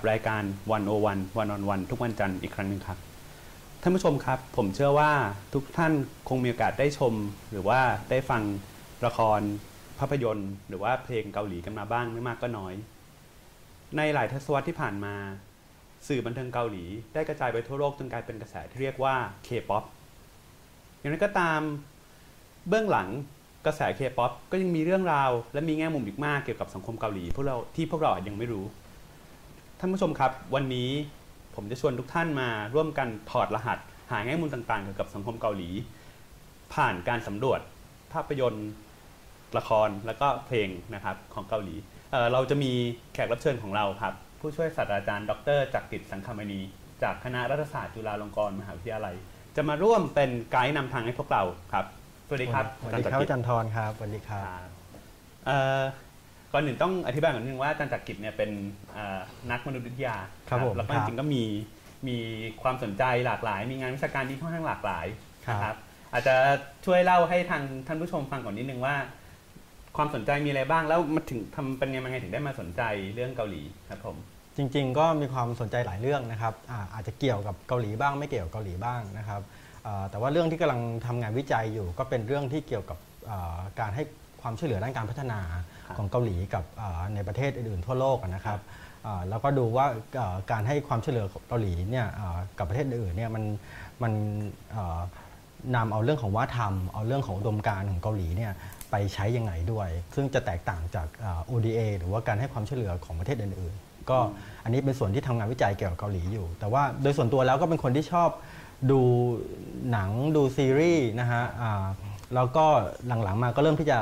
ับรายการวันโอวันวันออนวันทุกวันจันทร์อีกครั้งหนึ่งครับ ท่านผู้ชมครับ ผมเชื่อว่าทุกท่านคงมีโอกาสได้ชม หรือว่าได้ฟังละครภาพยนตร์ หรือว่าเพลงเกาหลีกันมาบ้างไม่มากก็น้อย ในหลายทศวรรษที่ผ่านมา สื่อบันเทิงเกาหลี ได้กระจายไปทั่วโลกจนกลายเป็นกระแสที่เรียกว่า K-POP อย่างไรก็ตามเบื้องหลังกระแส K-POP ก็ยังมีเรื่องราว และมีแง่มุมอีกมากเกี่ยวกับสังคมเกาหลีพวกเราที่พวกเราอาจยังไม่รู้ ท่านผู้ชมครับ วันนี้ผมจะชวนทุกท่านมาร่วมกันถอดรหัส หาแง่มุมต่างๆเกี่ยวกับสังคมเกาหลี ผ่านการสำรวจภาพยนตร์ละครแล้วก็เพลงนะครับของเกาหลีเอ่อเราจะมีแขกรับเชิญของเราครับ ผู้ช่วยศาสตราจารย์ ดรจักริดสังคมณี จากคณะรัฐศาสตร์จุฬาลงกรณ์มหาวิทยาลัย จะมาร่วมเป็นไกด์นำทางให้พวกเราครับ สวัสดีครับสวัสดีครับอาอาจาจารรย์ย์ทรครับสวัสดีครับครับเอ่อ ก่อนหนึ่งต้องอธิบายก่อนนิดนึงว่าอาจารย์จักริดเนี่ยเป็นเอ่อนักมนุษยวิทยาครับผมแล้วก็คจรับริงๆก็มีมีความสนใจหลากหลาย มีงานวิชาการที่ค่อนข้างหลากหลายครับนะครับอาจจะช่วยเล่าให้ทางท่านผู้ชมฟังก่อนนิดนึงว่า ความสนใจมีอะไรบ้างแล้วมาถึงทำเป็นยังไงถึงได้มาสนใจเรื่องเกาหลีครับผมจริง ๆ ก็มีความสนใจหลายเรื่องนะครับอาอาจจะเกี่ยวกับเกาหลีบ้างไม่เกี่ยวกับเกาหลีบ้างนะครับอ่าแต่ว่าเรื่องที่กำลังทำงานวิจัยอยู่ ก็เป็นเรื่องที่เกี่ยวกับอ่าการให้ความช่วยเหลือด้านการพัฒนาครับ ของเกาหลีกับอ่าในประเทศอื่นๆทั่วโลกอะนะครับอ่าแล้วก็ดูว่าอ่าการให้ความช่วยเหลือของเกาหลีเนี่ยอ่ากับประเทศอื่นๆเนี่ยมันมันอ่านำเอาเรื่องของวัฒนธรรม เอาเรื่องของอุดมการณ์ของเกาหลีเนี่ยไปใช้ยังไงด้วย ซึ่งจะแตกต่างจากอ่า ODA หรือว่าการให้ความช่วยเหลือของประเทศอื่นๆ ก็อันนี้เป็นส่วนที่ทำงานวิจัยเกี่ยวกับเกาหลีอยู่ แต่ว่าโดยส่วนตัวแล้วก็เป็นคนที่ชอบดูหนังดูซีรีส์นะฮะอ่าแล้วก็หลังๆมาก็เริ่มที่จะ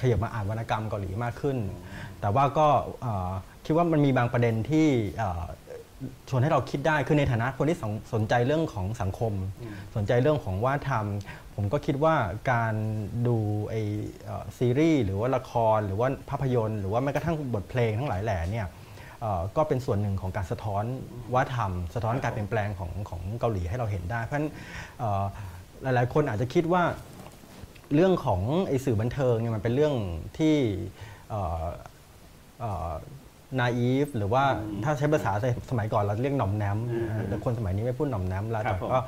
ขยับมาอ่านวรรณกรรมเกาหลีมากขึ้น แต่ว่าก็เอ่อคิดว่ามันมีบางประเด็นที่เอ่อชวนให้เราคิดได้คือในฐานะคนที่สนสนใจเรื่องของสังคม สนใจเรื่องของว่าทำผมก็คิดว่าการดูไอเอ่อซีรีส์หรือว่าละครหรือว่าภาพยนตร์ หรือว่าแม้กระทั่งบทเพลงทั้งหลายแหล่เนี่ยเอ่อก็เป็นส่วนหนึ่งของการสะท้อนวัฒนธรรม สะท้อนการเปลี่ยนแปลงของของเกาหลีให้เราเห็นได้ เพราะฉะนั้นเอ่อหลายๆ คนอาจจะคิดว่า เรื่องของไอสื่อบันเทิงเนี่ยมันเป็นเรื่องที่นาอีฟหรือว่าถ้าใช้ภาษาสมัยก่อนเราเรียกหน่อมแนมอืมแต่คนสมัยนี้ไม่พูดหน่อมแนมแล้วครัแต่บผมก็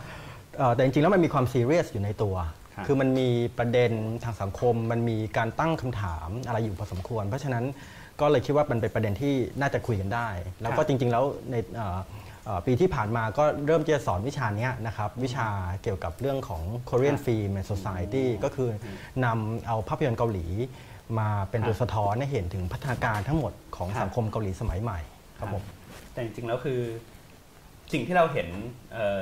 เอ่อแต่จริงๆแล้วมันมีความซีเรียสอยู่ในตัวครับคือมันมีประเด็นทางสังคม มันมีการตั้งคำถามอะไรอยู่พอสมควร เพราะฉะนั้นก็เลยคิดว่ามันเป็นประเด็นที่น่าจะคุยกันได้ แล้วก็จริงๆแล้วในเอ่อเอ่อ ปีที่ผ่านมาก็เริ่มจะสอนวิชาเนี้ยนะครับ วิชาเกี่ยวกับเรื่องของ Korean ครับ Film and Society ก็คือนำเอาภาพยนตร์เกาหลี มาเป็นตัวครับสะท้อนให้เห็นถึงพัฒนาการทั้งหมดของครับสังคมเกาหลีสมัยใหม่ครับผมแต่จริงๆแล้วคือสิ่งที่เราเห็นเอ่อ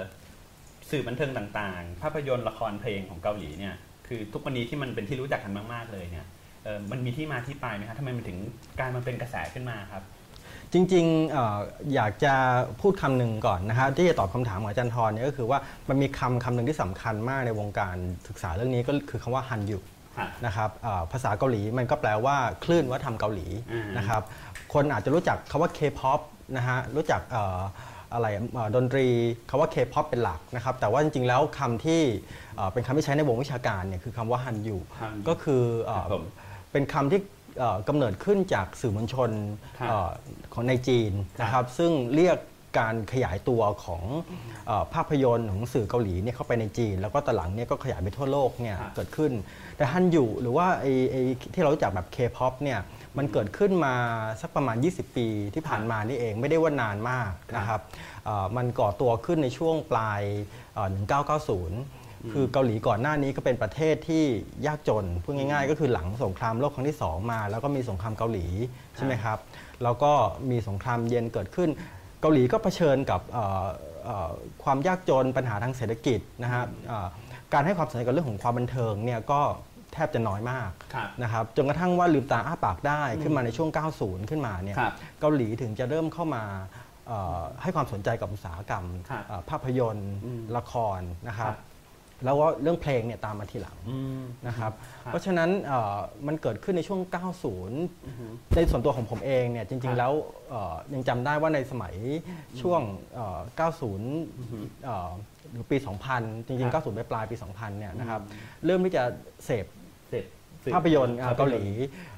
สื่อบันเทิงต่างๆ ภาพยนตร์ละครเพลงของเกาหลีเนี่ยคือทุกวันนี้ที่มันเป็นที่รู้จักกันมาก ๆเลยเนี่ยเอ่อมันมีที่มาที่ไปไหมครับทำไมมันถึงกลารมันเป็นกระแสขึ้นมาครับ จริงๆเอออยากจะพูดคำหนึ่งก่อนนะครับที่จะตอบคำถามของอาจารย์ทรเนี่ยก็คือว่ามันมีคำคำหนึ่งที่สำคัญมากในวงการศึกษาเรื่องนี้ก็คือคำว่าฮันยุฮะนะครับเอ่อภาษาเกาหลีมันก็แปลว่าคลื่นวัฒนธรรมเกาหลีอืมนะครับคนอาจจะรู้จักคำว่า K-POP นะฮะรู้จักเอ่ออะไรเอ่อดนตรีคำว่า K-POP เป็นหลักนะครับ แต่ว่าจริงๆ แล้วคำที่เอ่อเป็นคำที่ใช้ในวงวิชาการเนี่ยคือคำว่าฮันยุฮันยุก็คือเอ่อครับผมเป็นคำที่เอ่อ กำเนิดขึ้นจากสื่อมวลชนครับเอ่อของในจีนนะคครัรับบซึ่งเรียกการขยายตัวของเออภาพยนตร์ของสื่อเกาหลีเนี่ยเข้าไปในจีน แล้วก็ตอนหลังเนี่ยก็ขยายไปทั่วโลกเนี่ยครับเกิดขึ้น แต่ฮันยูหรือว่าไอ้ไอ้ที่เรารู้จักแบบ K-POP เนี่ยมันเกิดขึ้นมาสักประมาณ 20 ปีที่ผ่านมานี่เองไม่ได้ว่านานมากนะครับเอ่อมันก่อตัวขึ้นในช่วงปลายเอ่อ1990 คือเกาหลีก่อนหน้านี้ก็เป็นประเทศที่ยากจนพูดง่าย ๆ ก็คือหลังสงครามโลกครั้งที่ 2 มา แล้วก็มีสงครามเกาหลีใช่ไหมครับแล้วก็มีสงครามเย็นเกิดขึ้น เกาหลีก็เผชิญกับเอ่อเอ่อความยากจนปัญหาทางเศรษฐกิจนะฮะเอ่อการให้ความสนใจกับเรื่องของความบันเทิงเนี่ยก็แทบจะน้อยมากครับนะครับจนกระทั่งว่าลืมตาอ้าปากได้ขึ้นมาในช่วง 90 ขึ้นมาเนี่ยครับเกาหลีถึงจะเริ่มเข้ามาเอ่อให้ความสนใจกับอุตสาหกรรมครับเอ่อภาพยนตร์อืมละครนะครับครับ แล้วก็เรื่องเพลงเนี่ยตามมาทีหลังอืมนะครับครับ เพราะฉะนั้นเอ่อมันเกิดขึ้นในช่วง 90 ในส่วนตัวของผมเองเนี่ยจครัริงบๆแล้วเอ่อยังจำได้ว่าในสมัยช่วงเอ่อ90เอ่อหรือปี 2000 จริงครับๆ90 ไปปลายปี 2000 เนี่ยนะครับเริ่มที่จะเสพเสร็จสื่อภาพยนตร์ภพเกาหลี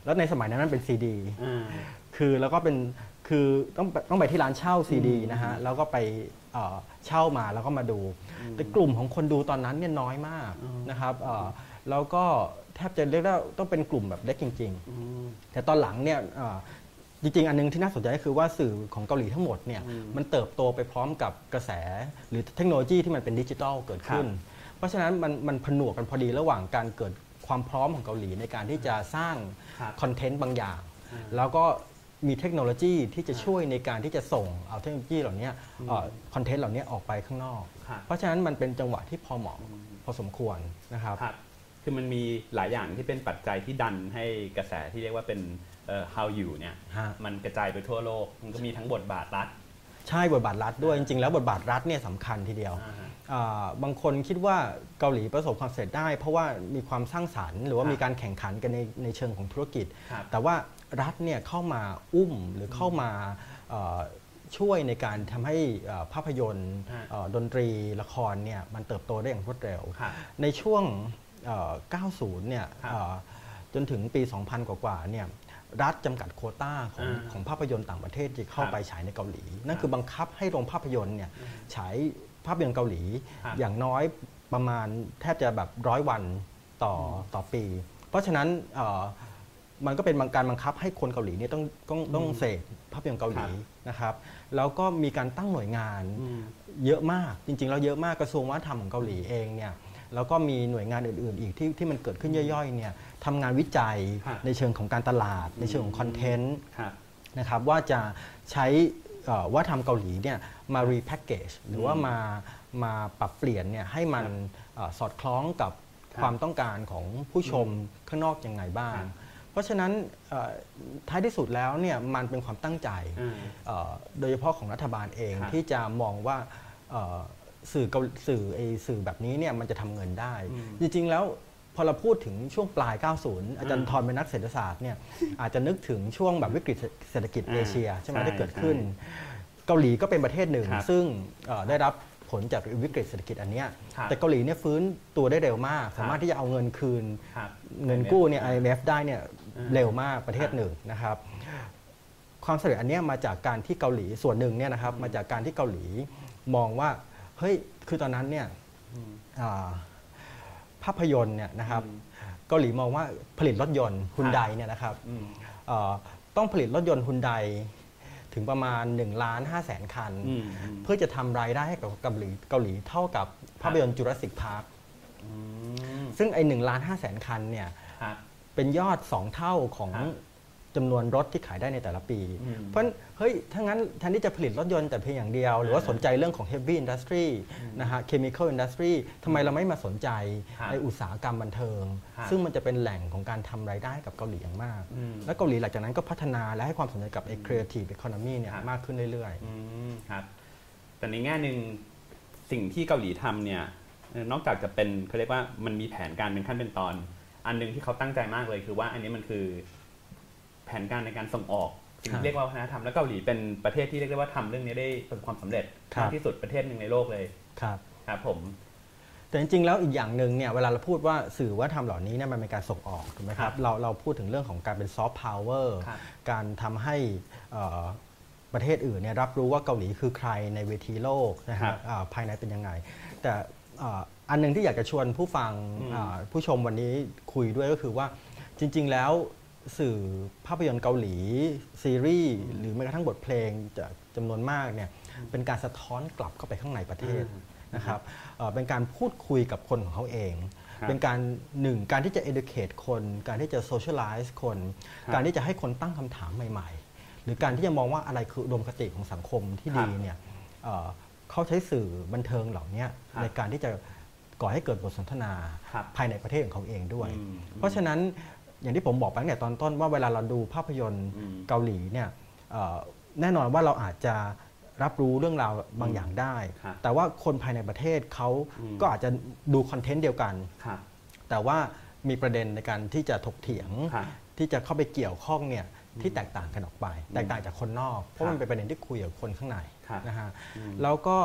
แล้วในสมัยนั้นมันเป็นซีดีอ่าคือแล้วก็เป็นคือต้องไปต้องไปที่ร้านเช่าซีดีนะฮะแล้วก็ไป เอ่อเช่ามาแล้วก็มาดู แต่กลุ่มของคนดูตอนนั้นเนี่ยน้อยมากนะครับเอ่อแล้วก็แทบจะเรียกได้ว่าต้องเป็นกลุ่มแบบเล็กจริง ๆ แต่ตอนหลังเนี่ยเอ่อจริงๆ อันนึงที่น่าสนใจก็คือว่าสื่อของเกาหลีทั้งหมดเนี่ยมันเติบโตไปพร้อมกับกระแส หรือเทคโนโลยีที่มันเป็นดิจิทัลเกิดขึ้น เพราะฉะนั้นมันมันผนวกกันพอดีระหว่างการเกิดความพร้อมของเกาหลีในการที่จะสร้างครับคอนเทนต์บางอย่าง แล้วก็ มีเทคโนโลยีที่จะช่วยในการที่จะส่งเอาเทคโนโลยีเหล่านี้คอนเทนต์เหล่านี้ออกไปข้างนอกครับเพราะฉะนั้นมันเป็นจังหวะที่พอเหมาะพอสมควรนะครับครับคือมันมีหลายอย่างที่เป็นปัจจัยที่ดันให้กระแสที่เรียกว่าเป็นเอ่อ how you เนี่ยฮะมันกระจายไปทั่วโลก มันก็มีทั้งบทบาทรัฐ ใช่บทบาทรัฐด้วยจริงๆ แล้วบทบาทรัฐเนี่ยสำคัญทีเดียวอ่าฮะอ่าบางคนคิดว่าเกาหลีประสบความสำเร็จได้ เพราะว่ามีความสร้างสรรค์ หรือว่าครับมีการแข่งขันกันในในเชิงของธุรกิจครับแต่ว่า รัฐเนี่ยเข้ามาอุ้มหรือเข้ามาเอ่อช่วยในการทำให้เอ่อภาพยนตร์ฮะเอ่อดนตรีละครเนี่ยมันเติบโตได้อย่างรวดเร็วครับในช่วงเอ่อ90 เนี่ยครับเอ่อจนถึงปี 2000 กว่าๆเนี่ยรัฐจำกัดโควต้าของอ่าของภาพยนตร์ต่างประเทศที่เข้าครับไปฉายในเกาหลี นั่นคือบังคับให้โรงภาพยนตร์เนี่ยฉายภาพยนตร์เกาหลีครับอย่างน้อยประมาณแทบจะแบบร้อยวันต่อต่อปี เพราะฉะนั้นเอ่อ มันก็เป็นการบังคับให้คนเกาหลีเนี่ยต้องต้องต้องเสพภาพยนตร์เกาหลีนะครับ แล้วก็มีการตั้งหน่วยงานอืมเยอะมากจริงๆแล้วเยอะมากกระทรวงวัฒนธรรมของเกาหลีเองเนี่ยแล้วก็มีหน่วยงานอื่นๆ อีกที่ที่มันเกิดขึ้นย่อยๆเนี่ยทำงานวิจัยครับในเชิงของการตลาด ในเชิงของคอนเทนต์ครับนะครับว่าจะใช้เอ่อวัฒนธรรมเกาหลีเนี่ยมารีแพคเกจหรือว่ามามาปรับเปลี่ยนเนี่ยให้มันเอ่อสอดคล้องกับครับความต้องการของผู้ชมข้างนอกยังไงบ้างค รับเพราะฉะนั้นเอ่อท้ายที่สุดแล้วเนี่ยมันเป็นความตั้งใจอืมเอ่อโดยเฉพาะของรัฐบาลเองครับที่จะมองว่าเอ่อสื่อเกาสื่อไอสื่อแบบนี้เนี่ยมันจะทำเงินได้อืมจริง ๆ แล้วพอเราพูดถึงช่วงปลาย 90 อาจารอืย์มทรเป็นนักเศรษฐศาสตร์เนี่ยอาจจะนึกถึงช่วงแบบวิกฤตเศรษฐกิจอ่าเอเชียใช่ไหมใช่ที่เกิดขึ้นใช่เกาหลีก็เป็นประเทศหนึ่งครับซึ่งเอ่อได้รับผลจากวิกฤตเศรษฐกิจอันเนี้ยครับแต่เกาหลีเนี่ยฟื้นตัวได้เร็วมาก สามารถที่จะเอาเงินคืนครับเงินกู้เนี่ย IMF ได้เนี่ยอืม เร็วมากประเทศหนึ่งนะครับ ความสำเร็จอันเนี้ยมาจากการที่เกาหลีส่วนหนึ่งเนี่ยนะครับมาจากการที่เกาหลีมองว่าเฮ้ยคือตอนนั้นเนี่ยอ่าภาพยนตร์เนี่ยนะครับอืมเกาหลีมองว่าผลิตรถยนต์ฮุนไดเนี่ยนะครับอืมเอ่อต้องผลิตรถยนต์ฮุนไดถึงประมาณ1ล้าน5แสนคันอืมอืมเพื่อจะทำรายได้ให้กับเกาหลีเกาหลีเท่ากับภาพยนตร์ Jurassic Park อืมซึ่งไอ้หนึ่งล้านห้าแสนคันเนี่ยครับ เป็นยอด 2 เท่าของครับจำนวนรถที่ขายได้ในแต่ละปีอืมเพราะฉะนั้นเฮ้ยถ้างั้นแทนที่จะผลิตรถยนต์แต่เพียงอย่างเดียว หรือว่าสนใจเรื่องของ heavy industry นะฮะ chemical industry ทำไมเราไม่มาสนใจครับในอุตสาหกรรมบันเทิงครับซึ่งมันจะเป็นแหล่งของการทำรายได้กับเกาหลีอย่างมากอืมและเกาหลีหลังจากนั้นก็พัฒนาและให้ความสนใจกับไอ้ creative economy เนี่ยครับมากขึ้นเรื่อยอืมครับแต่ในแง่หนึ่งสิ่งที่เกาหลีทำเนี่ยเอ่อนอกจากจะเป็นเขาเรียกว่ามันมีแผนการเป็นขั้นเป็นตอน อันหนึงที่เขาตั้งใจมากเลยคือว่าอันนี้มันคือแผนการในการส่งออกสิ่งครับที่เรียกว่าวัฒนธรรมและเกาหลีเป็นประเทศที่เรียกได้ว่าทำเรื่องนี้ได้ประสบความสำเร็จครับมากที่สุดประเทศหนึ่งในโลกเลยๆครับครับผม แต่จริงๆแล้วอีกอย่างหนึ่งเนี่ยเวลาเราพูดว่าสื่อว่าทำเหล่านี้เนี่ยมันเป็นการส่งออกถูกไหมคครัรับบเราเราพูดถึงเรื่องของการเป็นซอฟต์พาวเวอร์ครับการทำให้เอ่อประเทศอื่นเนี่ยรับรู้ว่าเกาหลีคือใครในเวทีโลกนะครัฮะบอ่าภายในเป็นยังไง แต่ อ่าอันหนึงที่อยากจะชวนผู้ฟังอืมอ่าผู้ชมวันนี้คุยด้วยก็คือว่าจริง ๆ แล้วสื่อภาพยนตร์เกาหลี ซีรีส์หรือแม้กระทั่งบทเพลงจากจำนวนมากเนี่ยเป็นการสะท้อนกลับเข้าไปข้างในประเทศอืมนะครับเอ่อเป็นการพูดคุยกับคนของเขาเองครับเป็นการหนึ่งการที่จะ educate คน การที่จะ socialize คนครับการที่จะให้คนตั้งคำถามใหม่ ๆ หรือการที่จะมองว่าอะไรคืออุดมคติของสังคมที่ครัดีบเนี่ย เอ่อเขาใช้สื่อบันเทิงเหล่านี้ครับในการที่จะก่อให้เกิดบทสนทนาครับภายในประเทศของเขาเองด้วยอืมเพราะฉะนั้นอย่างที่ผมบอกไปตั้งแต่ตอนต้นว่าเวลาเราดูภาพยนตร์อืมเกาหลีเนี่ยเอ่อแน่นอนว่าเราอาจจะรับรู้เรื่องราวบางอย่างได้ครับแต่ว่าคนภายในประเทศเขาอืมก็อาจจะดูคอนเทนต์เดียวกันครับแต่ว่ามีประเด็นในการที่จะถกเถียงครับที่จะเข้าไปเกี่ยวข้องเนี่ยที่แตกต่างกันออกไป แตกต่างจากคนนอก เพครัราะบมันเป็นประเด็นที่คุยกับคนข้างในครับ นะฮะอืมแล้วก็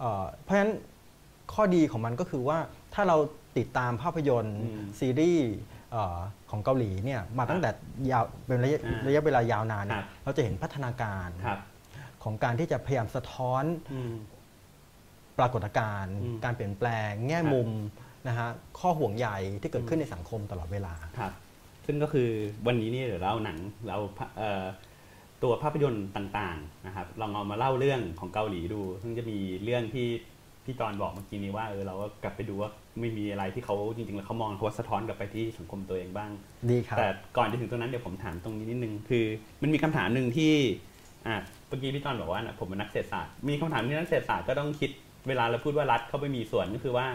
เอ่อเพราะฉะนั้นข้อดีของมันก็คือว่าถ้าเราติดตามภาพยนตร์อืมซีรีส์เอ่อของเกาหลีเนี่ยมาตั้งแต่ยาวเป็นระยะอ่าระยะเวลายาวนานคเนี่รัยบเราจะเห็นพัฒนาการครับของการที่จะพยายามสะท้อนอืมปรากฏการณ์อืมการเปลี่ยนแปลง แง่ครับมุมนะฮะข้อห่วงใยที่เกิดขึ้นอืมในสังคมตลอดเวลาครับซึ่งก็คือวันนี้เนี่ยเดี๋ยวเราเอาหนังเราเอ่อ ตัวภาพยนตร์ต่างๆนะครับลองเอามาเล่าเรื่องของเกาหลีดู ซึ่งจะมีเรื่องที่พี่จอนบอกเมื่อกี้นี้ว่าเออเราก็กลับไปดูว่าไม่มีอะไรที่เขาจริงๆแล้วเขามองเขาว่าสะท้อนกลับไปที่สังคมตัวเองบ้างดีครับแต่ก่อนจะถึงตรงนั้นเดี๋ยวผมถามตรงนี้นิดนึงคือ มันมีคำถามหนึ่งที่อะเมื่อกี้พี่จอนบอกว่านะผมเป็นนักเศรษฐศาสตร์มีคำถามที่นักเศรษฐศาสตร์ก็ต้องคิดเวลาเราพูดว่ารัฐเข้าไปมีส่วนก็คือว่า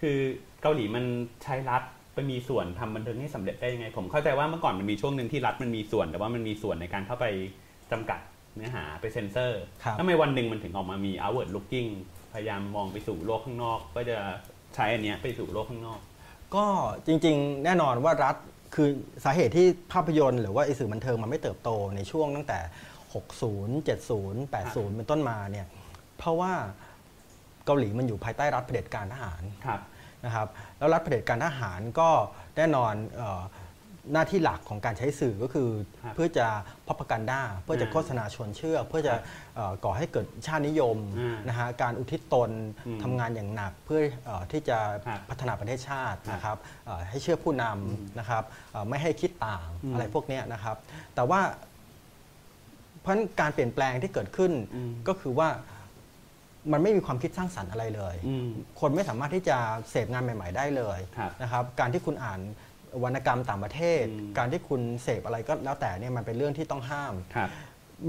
คือเกาหลีมันใช้รัฐ ไปมีส่วนทำบันเทิงให้สำเร็จได้ยังไง ผมเข้าใจว่าเมื่อก่อนมันมีช่วงหนึ่งที่รัฐมันมีส่วน แต่ว่ามันมีส่วนในการเข้าไปจำกัดเนื้อหาไปเซ็นเซอร์ครับทำไมวันหนึ่งมันถึงออกมามี outward looking พยายามมองไปสู่โลกข้างนอก ก็จะใช้อันเนี้ยไปสู่โลกข้างนอก ก็จริง ๆ แน่นอนว่ารัฐคือสาเหตุที่ภาพยนตร์หรือว่าไอสื่อบันเทิงมันไม่เติบโตในช่วงตั้งแต่ 60 70 80 เป็นต้นมาเนี่ยเพราะว่าเกาหลีมันอยู่ภายใต้รัฐเผด็จการทหารครับ นะครับแล้วรัฐเผด็จการทหารก็แน่นอนเอ่อหน้าที่หลักของการใช้สื่อก็คือครับเพื่อจะพับกันด้าเพื่อจะอ่าโฆษณาชวนเชื่อ เพื่อจะครับเอ่อก่อให้เกิดชาตินิยมอ่านนะฮะการอุทิศตนอืมทำงานอย่างหนักเพื่อเออที่จะครับพัฒนาประเทศชาติครับนะครับเอ่อให้เชื่อผู้นอืมำนะครับเอ่อไม่ให้คิดต่างอืมอะไรพวกเนี้ยนะครับ แต่ว่าเพราะฉะนั้นการเปลี่ยนแปลงที่เกิดขึ้นอืมก็คือว่า มันไม่มีความคิดสร้างสรรค์อะไรเลยอืมคนไม่สามารถที่จะเสพงานใหม่ ๆ ได้เลยครับนะครับ การที่คุณอ่านวรรณกรรมต่างประเทศอืมการที่คุณเสพอะไรก็แล้วแต่เนี่ยมันเป็นเรื่องที่ต้องห้ามครับ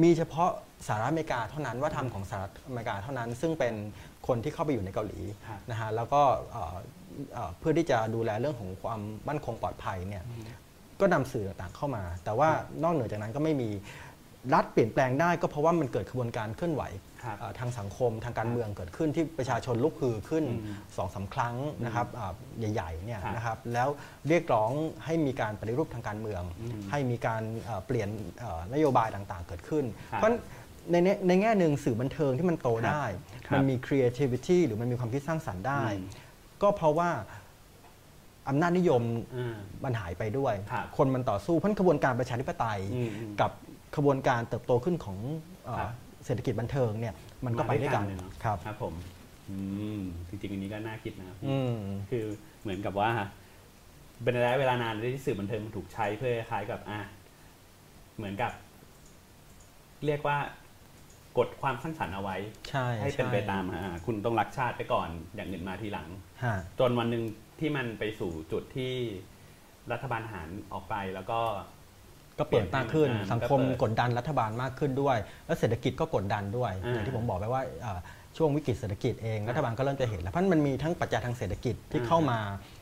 มีเฉพาะสหรัฐอเมริกาเท่านั้นว่าทำของสหรัฐอเมริกาเท่านั้น ซึ่งเป็นคนที่เข้าไปอยู่ในเกาหลีครับนะฮะแล้วก็เอ่อเอ่อเพื่อที่จะดูแลเรื่องของความมั่นคงปลอดภัยเนี่ยก็นำสื่อต่างๆเข้ามา แต่ว่านอกเหนือจากนั้นก็ไม่มีรัฐเปลี่ยนแปลงได้ก็เพราะว่ามันเกิดขบวนการเคลื่อนไหวครับเอ่อ ทางสังคมทางการเมืองเกิดขึ้นที่ประชาชนลุกฮือขึ้นอืมสองสามครั้งนะครับอ่าใหญ่ๆเนี่ยครับนะครับแล้วเรียกร้องให้มีการปฏิรูปทางการเมืองอืมให้มีการเอ่อเปลี่ยนเอ่อนโยบายต่างๆ เกิดขึ้นครับเพราะในในในแง่หนึ่งสื่อบันเทิงที่มันโตครับได้ครับมันมี creativity หรือมันมีความคิดสร้างสรรค์ได้อืมก็เพราะว่าอำนาจนิยมอ่ามันหายไปด้วยครับคนมันต่อสู้เพราะฉะนั้นขบวนการประชาธิปไตยอืมอืมกับขบวนการเติบโตขึ้นของ เอ่อครับเศรษฐกิจบันเทิงเนี่ยมันก็ไปด้วยกันเลยเนาะครับครับผมอืมจริงๆอันนี้ก็น่าคิดนะครับอืมคือเหมือนกับว่าเป็นระยะเวลานานที่สื่อบันเทิงมันถูกใช้เพื่อคล้ายกับอะเหมือนกับ เรียกว่ากดความสร้างสรรค์เอาไว้ใช่ให้เป็นช่ไปตามอ่าคุณต้องรักชาติไปก่อนอย่างอื่นมาทีหลังฮะจนวันหนึ่งที่มันไปสู่จุดที่รัฐบาลทหารออกไปแล้วก็ ก็เปิดมากขึ้นอ่าสังคมก็เปิดกดดันรัฐบาลมากขึ้นด้วย แล้วเศรษฐกิจก็กดดันด้วยอ่าอย่างที่ผมบอกไปว่าเอ่อช่วงวิกฤตเศรษฐกิจเองรัฐบาลก็เริ่มจะเห็นแล้วเพราะมันมีทั้งปัจจัยทางเศรษฐกิจที่อ่าเข้ามา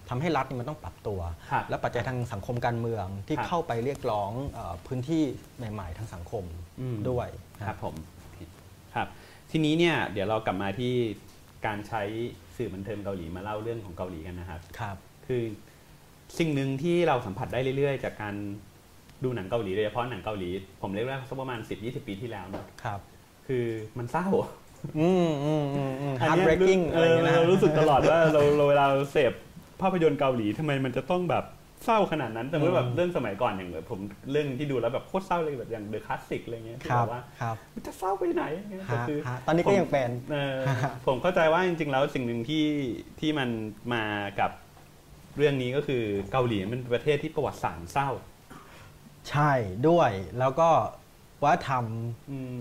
ทำให้รัฐนี่มันต้องปรับตัวครับและปัจจัยทางสังคมการเมืองที่ครับเข้าไปเรียกร้องเอ่อพื้นที่ใหม่ๆทางสังคมอืมด้วยครับผมครับทีนี้เนี่ยเดี๋ยวเรากลับมาที่การใช้สื่อบันเทิงเกาหลีมาเล่าเรื่องของเกาหลีกันนะครับครับ คือสิ่งหนึ่งที่เราสัมผัสได้เรื่อย ๆ จากการ ดูหนังเกาหลีโดยเฉพาะหนังเกาหลี ผมเรียกว่าสักประมาณ 10-20 ปีที่แล้วเนอะครับ คือมันเศร้าอืมอืมอืมอืมอัน hard เนี้ย breaking เออะไรออย่างเงี้ยนะเรารู้สึกตลอดว่าเราเราเวลาเราเสพภาพยนตร์เกาหลีทำไมมันจะต้องแบบเศร้าขนาดนั้น แต่เมื่อแบบเรื่องสมัยก่อนอย่างแบบผมเรื่องที่ดูแล้วแบบโคตรเศร้าเลยแบบอย่างเดอะคลาสสิกอะไรเงี้ยที่ครับแบบว่าครับมันจะเศร้าไปไหนเงี้ยแต่ฮะคือฮะตอนนี้ก็ยังเป็นเออผมเข้าใจว่าจริง ๆ แล้วสิ่งหนึ่งที่ที่มันมากับเรื่องนี้ก็คือเกาหลีมันเป็นประเทศที่ประวัติศาสตร์เศร้า ใช่ด้วยแล้วก็วัฒนธรรมอืม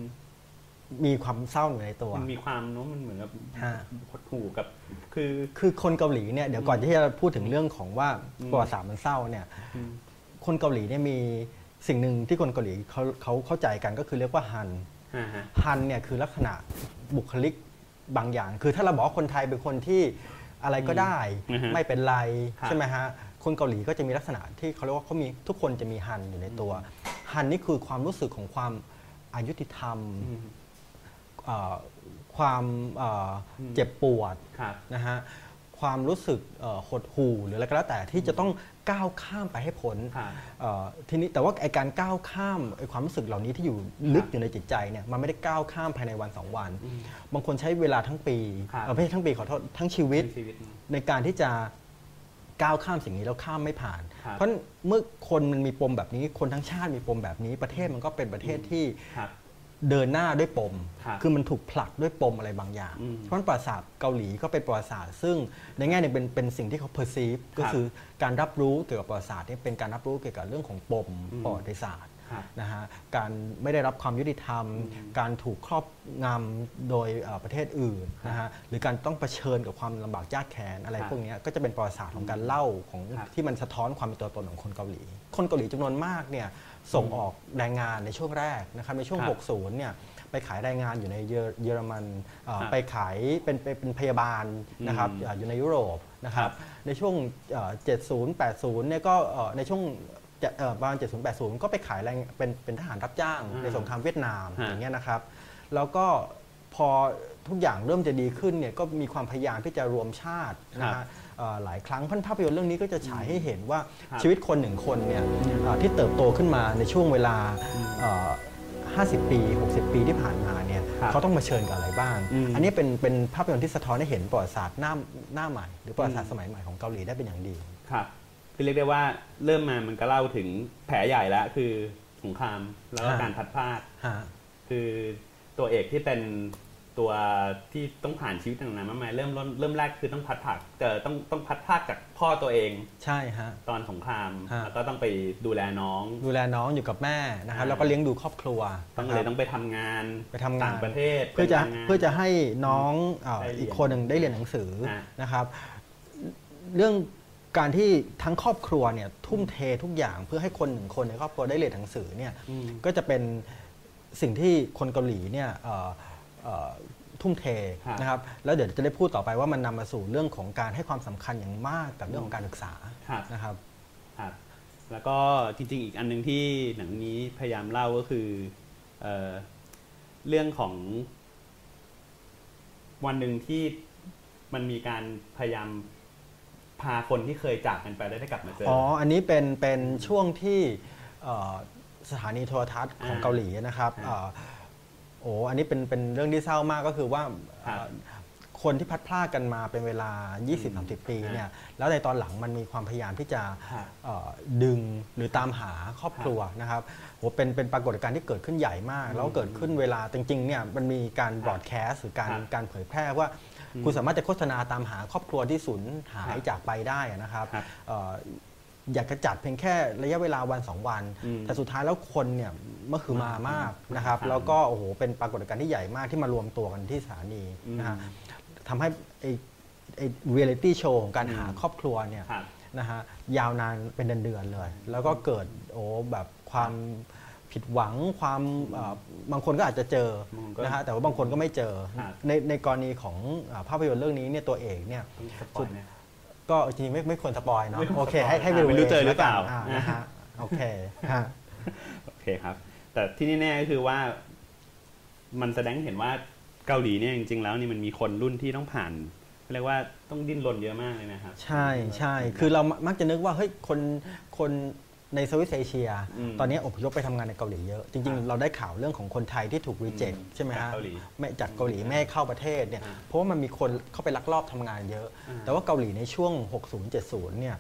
มีความเศร้าอยู่ในตัว มันมีความเนอะมันเหมือนกับฮะ หดหู่กับ คือ คือคนเกาหลีเนี่ยเดี๋ยวก่อนที่จะพูดถึงเรื่องของว่าอืมประวัติศาสตร์มันเศร้าเนี่ยอืม คนเกาหลีเนี่ยมีสิ่งหนึ่งที่คนเกาหลีเขาเขาเข้าใจกันก็คือเรียกว่าฮัน อ่าฮะ ฮันเนี่ยคือลักษณะบุคลิกบางอย่าง คือถ้าเราบอกว่าคนไทยเป็นคนที่อะไรก็ได้ อือฮะไม่เป็นไรครับใช่ไหมฮะ คนเกาหลีก็จะมีลักษณะที่เขาเรียกว่าเขามีทุกคนจะมีฮันอยู่ในตัว ฮันนี่คือความรู้สึกของความอายุติธรรมอืมเอ่อความเอ่ออมเจ็บปวดครับนะฮะความรู้สึกเอ่อหดหู่หรืออะไรก็แล้วแต่ที่จะต้องก้าวข้ามไปให้พ้นครับเอ่อทีนี้แต่ว่าไอการก้าวข้ามไอความรู้สึกเหล่านี้ที่อยู่ลึกอยู่ในจิตใจเนี่ยมันไม่ได้ก้าวข้ามภายในวันสองวันอืมบางคนใช้เวลาทั้งปีครับเอ่อไม่ใช่ทั้งปีขอโทษทั้งชีวิตชีวิตในการที่จะ ก้าวข้ามสิ่งนี้แล้วข้ามไม่ผ่านครับเพราะเมื่อคนมันมีปมแบบนี้คนทั้งชาติมีปมแบบนี้ ประเทศมันก็เป็นประเทศที่ครับเดินหน้าด้วยปมครับคือมันถูกผลักด้วยปมอะไรบางอย่างอืมเพราะฉะนั้นประวัติศาสตร์เกาหลีก็เป็นประวัติศาสตร์ซึ่งในแง่หนึงเป็นเป็นสิ่งที่เขา perceive ก็คือการรับรู้เกี่ยวกับประวัติศาสตร์เนี่ยเป็นการรับรู้เกี่ยวกับเรื่องของปมอืมประวัติศาสตร์ครับ นะฮะการไม่ได้รับความยุติธรรมอืมการถูกครอบงำโดยเอ่อประเทศอื่นนะฮะหรือการต้องเผชิญกับความลำบากยากแค้นอะไรครับพวกเนี้ยก็จะเป็นประวัติศาสตร์ของการเล่าของครับที่มันสะท้อนความเป็นตัวตนของคนเกาหลี คนเกาหลีจำนวนมากเนี่ยส่งออกแรงงานในช่วงแรกนะครับในช่วงครับ60 เนี่ยไปขายแรงงานอยู่ในเยอเยอรมันเอ่อครับไปขายเป็นเป็นเป็นพยาบาลนะครับอืมเอ่ออยู่ในยุโรปนะครัครับบในช่วงเอ่อ70 80 เนี่ยก็เอ่อในช่วงจะเอ่อ ประมาณ70 80 ก็ไปขายแรงเป็นเป็นทหารรับจ้างอ่าในสงครามเวียดนามฮะอย่างเงี้ยนะครับ แล้วก็พอทุกอย่างเริ่มจะดีขึ้นเนี่ยก็มีความพยายามที่จะรวมชาตินะฮะเอ่อหลายครั้งพันภาพยนตร์เรื่องนี้ก็จะฉายให้เห็นว่าครับชีวิตคนหนึ่งคนเนี่ยเอ่อที่เติบโตขึ้นมาในช่วงเวลาเอ่อ50 ปี 60 ปีที่ผ่านมาเนี่ยครับเขาต้องมาเผชิญกับอะไรบ้างอืมอันนี้เป็นเป็นภาพยนตร์ที่สะท้อนให้เห็นประวัติศาสตร์หน้าหน้าใหม่ หรือประวัติศาสตร์สมัยใหม่ของเกาหลีได้เป็นอย่างดีครับ คือเรียกได้ว่าเริ่มมามันก็เล่าถึงแผลใหญ่แล้วคือสงครามแล้วก็ฮะการพัดพลาดฮะคือตัวเอกที่เป็นตัวที่ต้องผ่านชีวิตต่างๆมากมายเริ่มต้นเริ่มแรกคือต้องพัดผากเจอต้องต้องพัดพลากจากพ่อตัวเอง ใช่ฮะตอนสงครามฮะแล้วก็ต้องไปดูแลน้อง ดูแลน้องอยู่กับแม่นะครับอ่าแล้วก็เลี้ยงดูครอบครัวต้องนะคเลรัยบต้องไปทำงานไปทำงานต่างประเทศเพื่อจะไปทำงานเพื่อจะให้น้องเอ่อได้เรียนอีกคนหนึ่งได้เรียนหนังสือฮะนะครับ เรื่อง การที่ทั้งครอบครัวเนี่ยทุ่มเททุกอย่างเพื่อให้คนหนึ่งคนในครอบครัวได้เรียนหนังสือเนี่ยอืมก็จะเป็นสิ่งที่คนเกาหลีเนี่ยเอ่อเอ่อทุ่มเทครับนะครับแล้วเดี๋ยวจะได้พูดต่อไปว่ามันนำมาสู่เรื่องของการให้ความสำคัญอย่างมากกับเรื่องของการศึกษาครับนะครับครับแล้วก็จริงๆอีกอันหนึ่งที่หนังนี้พยายามเล่าก็คือเออเรื่องของ วันหนึ่งที่มันมีการพยายาม พาคนที่เคยจากกันไปได้ได้กลับมาเจออ๋อออันนี้เป็นเป็นช่วงที่เอ่อสถานีโทรทัศน์ของอ่าเกาหลีนะครับอ่าเอ่อโอ้อันนี้เป็นเป็นเรื่องที่เศร้ามากก็คือว่าครับเอ่อคนที่พัดพลากกันมาเป็นเวลา 20-30 ปีอ่าเนี่ยแล้วในตอนหลังมันมีความพยายามที่จะครับเอ่อดึงหรือตามหาครอบครัวนะครับโหเป็นเป็นปรากฏการณ์ที่เกิดขึ้นใหญ่มาก แล้วเกิดขึ้นเวลาจริงๆเนี่ยมันมีการบ o อ d แคสต์หรือการครับการเผยแพร่ว่า คุณสามารถจะโฆษณาตามหาครอบครัวที่สูญหายครับจากไปได้นะครับครับเอ่ออยากจะจัดเพียงแค่ระยะเวลาวันสองวันอืมแต่สุดท้ายแล้วคนเนี่ยเมื่อคือมามากนะครับครับ แล้วก็โอ้โหเป็นปรากฏการณ์ที่ใหญ่มากที่มารวมตัวกันที่สถานีอืมนะฮะทำให้ไอ้ไอ้เรียลิตี้โชว์ของการอืมหาครอบครัวเนี่ยครับนะฮะยาวนานเป็นเดือนๆเลย แล้วก็เกิดโอ้แบบความ ผิดหวังความเอ่อบางคนก็อาจจะเจอบางคนก็นะฮะแต่ว่าบางคนก็ไม่เจอครับในในกรณีของอ่าภาพยนตร์เรื่องนี้เนี่ยตัวเอกเนี่ยต้อง spoil ไหมก็จริงๆไม่ไม่ควร spoil เนาะไม่ควรโอเค spoil ให้ให้อ่าไปดูไม่รู้เจอหรือเปล่างแล้วกันนะฮะโอเคฮะโอเคครับ แต่ที่แน่ๆก็คือว่า มันแสดงให้เห็นว่าเกาหลีเนี่ยจริงๆแล้วนี่มันมีคนรุ่นที่ต้องผ่านเรียกว่าต้องดิ้นรนเยอะมากเลยนะครับ ใช่ใช่คือเรามักจะนึกว่าเฮ้ยคนคน ใน situation อืมตอนนี้อพยพไปทำงานในเกาหลีเยอะ จริงครับๆเราได้ข่าวเรื่องของคนไทยที่ถูก reject อืมใช่ไหมจากฮะเกาหลีไม่จากเกาหลีไม่ให้เข้าประเทศเนี่ยอ่าเพราะว่ามันมีคนเข้าไปลักลอบทำงานเยอะอ่าแต่ว่าเกาหลีในช่วง 60-70 เนี่ย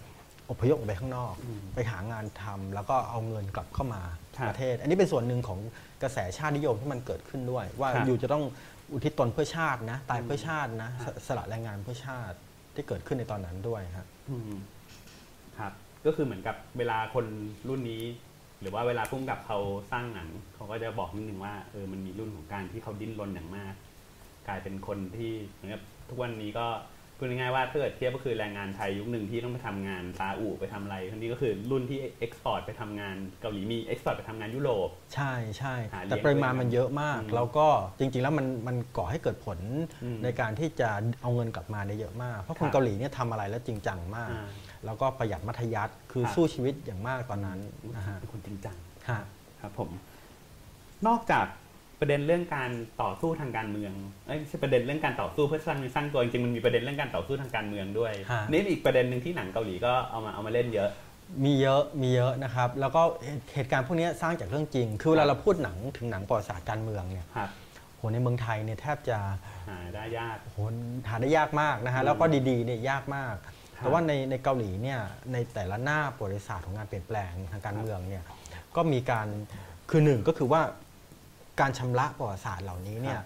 อพยพออกไปข้างนอกอืมไปหางานทำแล้วก็เอาเงินกลับเข้ามาครับประเทศ อันนี้เป็นส่วนหนึ่งของกระแสชาตินิยมที่มันเกิดขึ้นด้วย ว่าครับอยู่จะต้องอุทิศตนเพื่อชาตินะตายเพื่อชาตินะครับสสละแรงงานเพื่อชาติที่เกิดขึ้นในตอนนั้นด้วยครับอืมครับ ก็คือเหมือนกับเวลาคนรุ่นนี้ หรือว่าเวลาผู้กำกับเขาสร้างหนังเขาก็จะบอกนิดนึงว่าเออมันมีรุ่นของการที่เขาดิ้นรนอย่างมาก กลายเป็นคนที่เหมือนกับทุกวันนี้ก็พูดง่ายๆว่าถ้าเกิดเทียบก็คือแรงงานไทยยุคหนึ่งที่ต้องไปทำงานซาอุไปทำอะไรคนนี้ก็คือรุ่นที่ export ไปทำงานเกาหลีมี export ไปทำงานยุโรปใช่ใช่หาเลี้ยงแต่ปริมาณมันเยอะมากอืมแล้วก็จริง ๆ แล้วมันมันก่อให้เกิดผลอืมในการที่จะเอาเงินกลับมาได้เยอะมาก เพราะคครันบเกาหลีเนี่ยทำอะไรแล้วจริงจังมากอ่า แล้วก็ประหยัดมัธยัสถ์คือครับสู้ชีวิตอย่างมากตอนนั้นนะฮะเป็นคนจริงจังฮะครับผม นอกจากประเด็นเรื่องการต่อสู้ทางการเมืองเอ้ยไม่ใช่ประเด็นเรื่องการต่อสู้เพื่อสร้างเนื้อสร้างตัวจริงๆมันมีประเด็นเรื่องการต่อสู้ทางการเมืองด้วยฮะนี่อีกประเด็นหนึ่งที่หนังเกาหลีก็เอามาเอามาเล่นเยอะ มีเยอะมีเยอะนะครับ แล้วก็เหตุการณ์พวกนี้สร้างจากเรื่องจริง คือเวลาเราพูดหนังถึงหนังประวัติศาสตร์การเมืองเนี่ยครับโหในเมืองไทยเนี่ยแทบจะหาได้ยากโหหาได้ยากมากนะฮะแล้วก็ดีๆเนี่ยยากมากครับ แต่ว่าในในเกาหลีเนี่ยในแต่ละหน้าประวัติศาสตร์ของการเปลี่ยนแปลงทางการเมืองเนี่ยก็มีการคือหนึ่งก็คือว่าการชำระประวัติศาสตร์เหล่านี้เนี่ย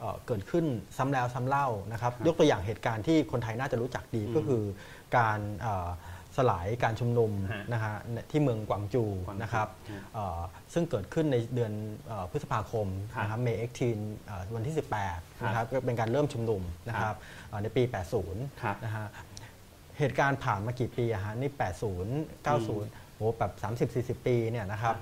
เอ่อเกิดขึ้นซ้ำแล้วซ้ำเล่านะครับ ยกตัวอย่างเหตุการณ์ที่คนไทยน่าจะรู้จักดีก็คือการเอ่อสลายการชุมนุมฮะนะฮะที่เมืองกวางจูกวางจูนะครับฮะเอ่อซึ่งเกิดขึ้นในเดือนเอ่อพฤษภาคมครับนะครับเมย์เอ็กทีนวันที่ 18นะครับก็เป็นการเริ่มชุมนุมนะครับเอ่อในปี 80ครับนะฮะ เหตุการณ์ผ่านมากี่ปีอะฮะนี่ 80 90โหแบบ30 40 ปีเนี่ยนะครับ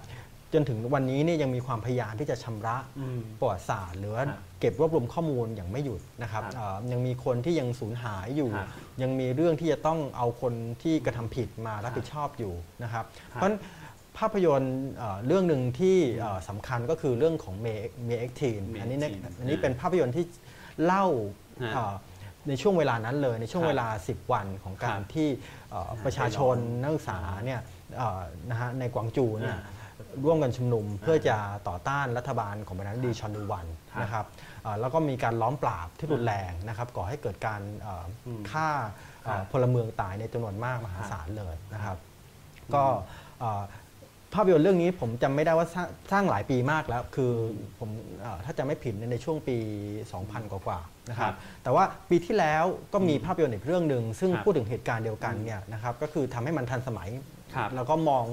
จนถึงวันนี้เนี่ยยังมีความพยายามที่จะชำระอืมประวัติศาสตร์หรือว่าครับเก็บรวบรวมข้อมูลอย่างไม่หยุดนะครับครับเอ่อยังมีคนที่ยังสูญหายอยู่ครับยังมีเรื่องที่จะต้องเอาคนที่กระทำผิดมารับผิดชอบอยู่นะครับครับเพราะฉะนั้นภาพยนตร์เอ่อเรื่องหนึ่งที่เอ่อสำคัญก็คือเรื่องของเมย์เมย์เอ็กทีน May อันนี้เนี่ย18อันนี้เป็นภาพยนตร์ที่เล่าฮะเอ่อ ในช่วงเวลานั้นเลย ในช่วงครับเวลา 10 วันของกาครรับที่เอ่อประชาชนนักศึกษาเนี่ยเอ่อนะฮะในกวางจูเนี่ยอ่าร่วมกันชุมนุมเพื่อจะต่อต้านรัฐบาลของประธานาธิบดีชอนดูฮวานครับนะครับเอ่อแล้วก็มีการล้อมปราบที่รุนแรงนะครับก่อให้เกิดการเอ่ออมฆ่าเอ่อครับพลเมืองตายในจำนวนมากมหาศาลเลยนะครับอืมก็เอ่อ ภาพยนตร์เรื่องนี้ผมจำไม่ได้ว่าสร้างสร้างหลายปีมากแล้ว คือผมเอ่อถ้าจะไม่ผิดในช่วงปี 2000 กว่าๆนะครัครับบแต่ว่าปีที่แล้วก็มีภาพยนตร์อีกเรื่องหนึ่งซึ่งครับพูดถึงเหตุการณ์เดียวกันเนี่ยนะครับก็คือทำให้มันทันสมัย ครับแล้วก็มอง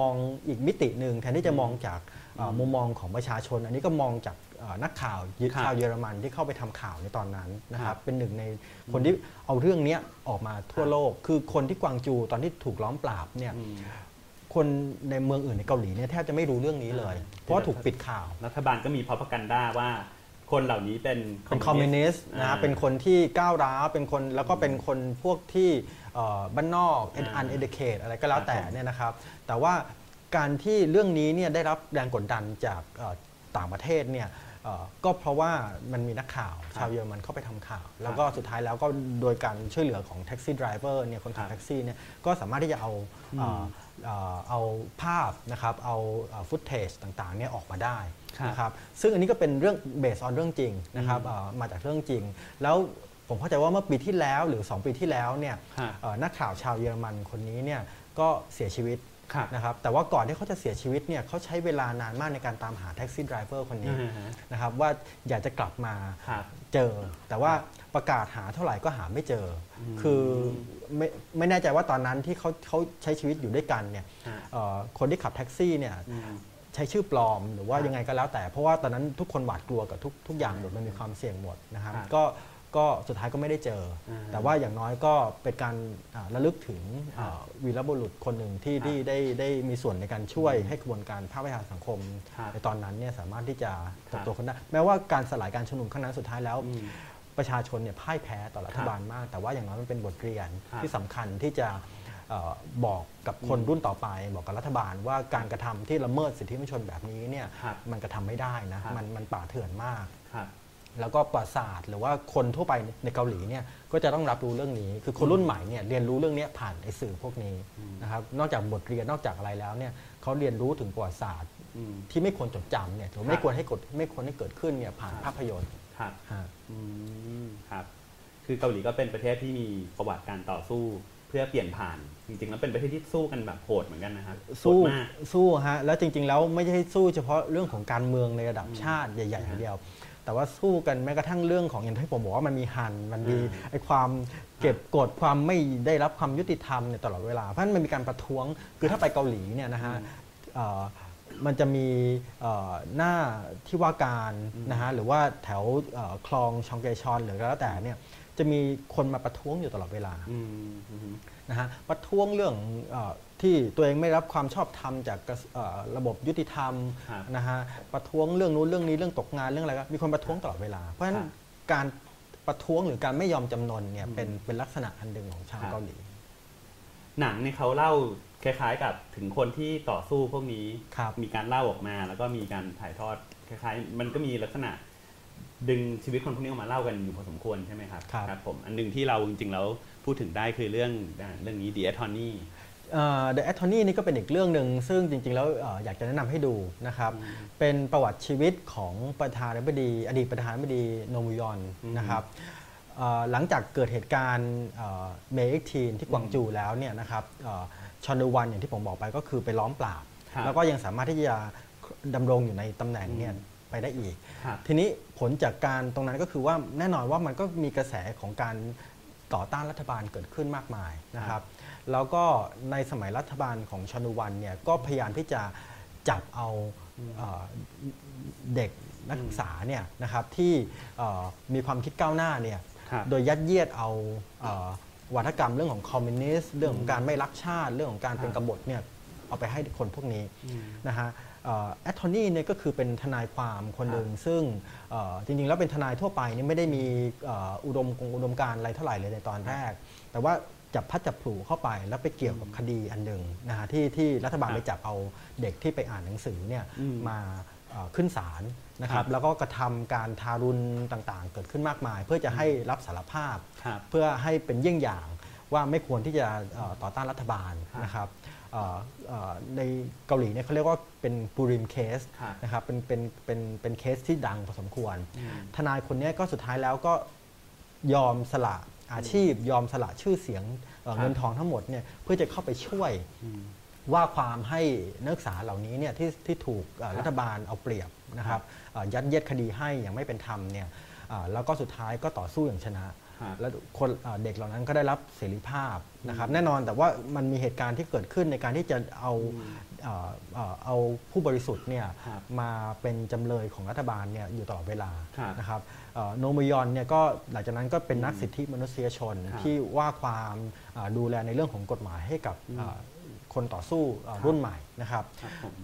มองอีกมิติหนึ่งแทนที่จะมองจากเอ่อมุมมองของประชาชน อันนี้ก็มองจากเอ่อนักข่าวยึครับชาวเยอรมันที่เข้าไปทำข่าวในตอนนั้นนะคครัรับบเป็นหนึ่งในคนที่เอาเรื่องเนี้ยออกมาทั่วโลก คือคนที่กวางจูตอนที่ถูกล้อมปราบเนี่ย อืม คนในเมืองอื่นในเกาหลีเนี่ยแทบจะไม่รู้เรื่องนี้เลยอ่าเพราะว่าถูกปิดข่าว รัฐบาลก็มีพ r o พกันด้าว่า คนเหล่านี้เป็นเป็นคอมมิวนิสต์นะฮะอ่าเป็นคนที่ก้าวร้าวเป็นคนแล้วก็เป็นคนพวกที่เอ่อบ้านนอกอ่า uneducated อะไรก็แล้วแต่ครับผมเนี่ยนะครับ แต่ว่าการที่เรื่องนี้เนี่ยได้รับแรงกดดันจากเอ่อต่างประเทศเนี่ยเอ่อก็เพราะว่ามันมีนักข่าว ชาวเยอรมันเข้าไปทำข่าว แล้วก็สุดท้ายแล้วก็โดยการช่วยเหลือของ taxi driver เนี่ยคนขับครับแท็กซี่เนี่ยก็สามารถที่จะเอา เอ่อเอ่อเอาภาพนะครับเอา footage ต่างๆเนี่ยออกมาได้ครับนะครับซึ่งอันนี้ก็เป็นเรื่อง based on เรื่องจริงนะครับเอ่อมาจากเรื่องจริง แล้วผมเข้าใจว่าเมื่อปีที่แล้วหรือ 2 ปีที่แล้วเนี่ยฮะเอ่อนักข่าวชาวเยอรมันคนนี้เนี่ยก็เสียชีวิตครับนะครับแต่ว่าก่อนที่เขาจะเสียชีวิตเนี่ยเขาใช้เวลานานมากในการตามหา taxi driver คนนี้อ่าฮะนะครับว่าอยากจะกลับมาครับเจอแต่ว่า ประกาศหาเท่าไหร่ก็หาไม่เจออคือไม่ไม่แน่ใจว่าตอนนั้นที่เขาเขาใช้ชีวิตอยู่ด้วยกันเนี่ยฮะเอ่อคนที่ขับแท็กซี่เนี่ยอืมใช้ชื่อปลอมหรือว่าครับยังไงก็แล้วแต่ เพราะว่าตอนนั้นทุกคนหวาดกลัวกับทุกทุกอย่างหมดมันมีความเสี่ยงหมดนะครับครับก็ก็สุดท้ายก็ไม่ได้เจออมแต่ว่าอย่างน้อยก็เป็นการอ่าระลึกถึงครับอ่าวีรบุรุษคนหนึ่งที่ครับที่ได้ได้มีส่วนในการช่วยให้กระบวนการภาคประชาสังคมครับในตอนนั้นเนี่ยสามารถที่จะครัเติบบโตขึ้นได้แม้ว่าการสลายการชุมนุมครั้งนั้นสุดท้ายแล้วอืม ประชาชนเนี่ยพ่ายแพ้ต่อรัฐบาลมาก แต่ว่าอย่างน้อยมันเป็นบทเรียนครับที่สำคัญที่จะเอ่อบอกกับคนรุ่นต่อไป บอกกับรัฐบาลว่าการกระทำที่ละเมิดสิทธิมนุษยชนแบบนี้เนี่ยครับมันกระทำไม่ได้นะครับมันมันป่าเถื่อนมากครับแล้วก็ประสาทหรือว่าคนทั่วไปในเกาหลีเนี่ยก็จะต้องรับรู้เรื่องนี้ คือคนรุ่นใหม่เนี่ยเรียนรู้เรื่องนี้ผ่านไอ้สื่อพวกนี้นะครับนอกจากบทเรียนนอกจากอะไรแล้วเนี่ยเขาเรียนรู้ถึงประวัติศาสตร์อืมที่ไม่ควรจดจำเนี่ยหรือไม่ควรให้กดไม่ควรให้เกิดขึ้นเนี่ยผ่านครับภาพยนตร์ ครับฮะอืมครับ คือเกาหลีก็เป็นประเทศที่มีประวัติการต่อสู้เพื่อเปลี่ยนผ่าน จริงๆแล้วเป็นประเทศที่สู้กันแบบโหดเหมือนกันนะครับสู้โหดมากสู้ฮะแล้วจริง ๆ แล้วไม่ใช่สู้เฉพาะเรื่องของการเมืองในระดับชาติใหญ่ๆอย่างเดียวแต่ว่าสู้กันแม้กระทั่งเรื่องของอย่างที่ผมบอกว่ามันมีหันมันมีอืมไอ้ความเก็บกดความไม่ได้รับความยุติธรรมเนี่ยตลอดเวลาเพราะฉะนั้นมันมีการประท้วงคือถ้าไปเกาหลีเนี่ยนะฮะเอ่อ มันจะมีเอ่อหน้าที่ว่าการนะฮะหรือว่าแถวเอ่อคลองชองเกชอนหรือก็แล้วแต่เนี่ยจะมีคนมาประท้วงอยู่ตลอดเวลาอืมอืมนะฮะประท้วงเรื่องเออที่ตัวเองไม่รับความชอบธรรมจากกระเอ่อระบบยุติธรรมครับนะฮะประท้วงเรื่องนู้นเรื่องนี้เรื่องตกงานเรื่องอะไรก็มีคนประท้วงตลอดเวลา เพราะฉะนั้นครับการประท้วงหรือการไม่ยอมจำนนเนี่ยเป็นเป็นลักษณะอันหนึ่งของชาวครับเกาหลี หนังเนี่ยเขาเล่าคล้ายๆ กับถึงคนที่ต่อสู้พวกนี้ครับมีการเล่าออกมา แล้วก็มีการถ่ายทอดคล้ายๆ มันก็มีลักษณะ ดึงชีวิตคนพวกนี้ออกมาเล่ากันอยู่พอสมควรใช่ไหมครับครับผมอันหนึ่งที่เราจริงๆแล้วพูดถึงได้คือเรื่องอ่าเรื่องนี้ The Attorney เอ่อ The Attorney นี่ก็เป็นอีกเรื่องหนึ่งซึ่งจริง ๆ แล้วเอ่ออยากจะแนะนำให้ดูนะครับ เป็นประวัติชีวิตของประธานาธิบดี อดีตประธานาธิบดีโนมุยอนอืมนะครับเอ่อ หลังจากเกิดเหตุการณ์เมย์เอ็กทีนที่กวางจูแล้วเนี่ยนะครับเอ่อชอนดูวันอย่างที่ผมบอกไปก็คือไปล้อมปราบครับแล้วก็ยังสามารถที่จะดำรงอยู่ในตำแหน่งเนี่ยไปได้อีกครับทีนี้ผลจากการตรงนั้นก็คือว่าแน่นอนว่ามันก็มีกระแสของการต่อต้านรัฐบาลเกิดขึ้นมากมายนะครับ แล้วก็ในสมัยรัฐบาลของชอนดูฮวานเนี่ยก็พยายามที่จะจับเอาเอ่อเด็กนักศึกษาเนี่ยนะครับที่เอ่อมีความคิดก้าวหน้าเนี่ยครับ โดยยัดเยียดเอาเอ่อวาทกรรมเรื่องของคอมมิวนิสต์เรื่องของการไม่รักชาติ เรื่องของการเป็นครับกบฏเนี่ยเอาไปให้คนพวกนี้อืมนะฮะ attorney เนี่ยก็คือเป็นทนายความคนหนึ่งซึ่งเอ่อจริงๆ แล้วเป็นทนายทั่วไปเนี่ยไม่ได้มีเอ่ออุดมกงอุดมการณ์อะไรเท่าไหร่เลยในตอนแรก แต่ว่าจับพัดจับผลูเข้าไปแล้วไปเกี่ยวกับคดีอันหนึ่งนะฮะที่ที่รัฐบาลครับไปจับเอาเด็กที่ไปอ่านหนังสือเนี่ยอืมมาเอ่อขึ้นศาล นะคครัรับบแล้วก็กระทำการทารุณต่างๆ เกิดขึ้นมากมาย เพื่อจะให้รับสารภาพครับเพื่อให้เป็นเยี่ยงอย่างว่าไม่ควรที่จะเอ่อต่อต้านรัฐบาลครับนะครับเอ่อเอ่อในเกาหลีเนี่ยเขาเรียกว่าเป็นปูริมเคสครับนะครับเป็นเป็นเป็นเป็นเคสที่ดังพอสมควรอืมทนายคนเนี้ยก็สุดท้ายแล้วก็ยอมสละอาชีพ ยอมสละชื่อเสียงเอ่อครับเงินทองทั้งหมดเนี่ยเพื่อจะเข้าไปช่วยอืมว่าความให้นักศึกษาเหล่านี้เนี่ยที่ที่ถูกเอ่อครับรัฐบาลเอาเปรียบนะครับเอ่อ ยัดเยียดคดีให้อย่างไม่เป็นธรรมเนี่ยเอ่อแล้วก็สุดท้ายก็ต่อสู้อย่างชนะครับแล้วคนเอ่อเด็กเหล่านั้นก็ได้รับเสรีภาพนะครับแน่นอนแต่ว่ามันมีเหตุการณ์ที่เกิดขึ้นในการที่จะเอาเอ่อเอ่อเอาผู้บริสุทธิ์เนี่ยครับมาเป็นจำเลยของรัฐบาลเนี่ยอยู่ตลอดเวลาครับนะครับเอ่อโนมยอนเนี่ยก็หลังจากนั้นก็เป็นนักสิทธิมนุษยชนครับที่ว่าความเอ่อดูแลในเรื่องของกฎหมายให้กับเอ่อคนต่อสู้เอ่อรุ่นใหม่นะครับครับผม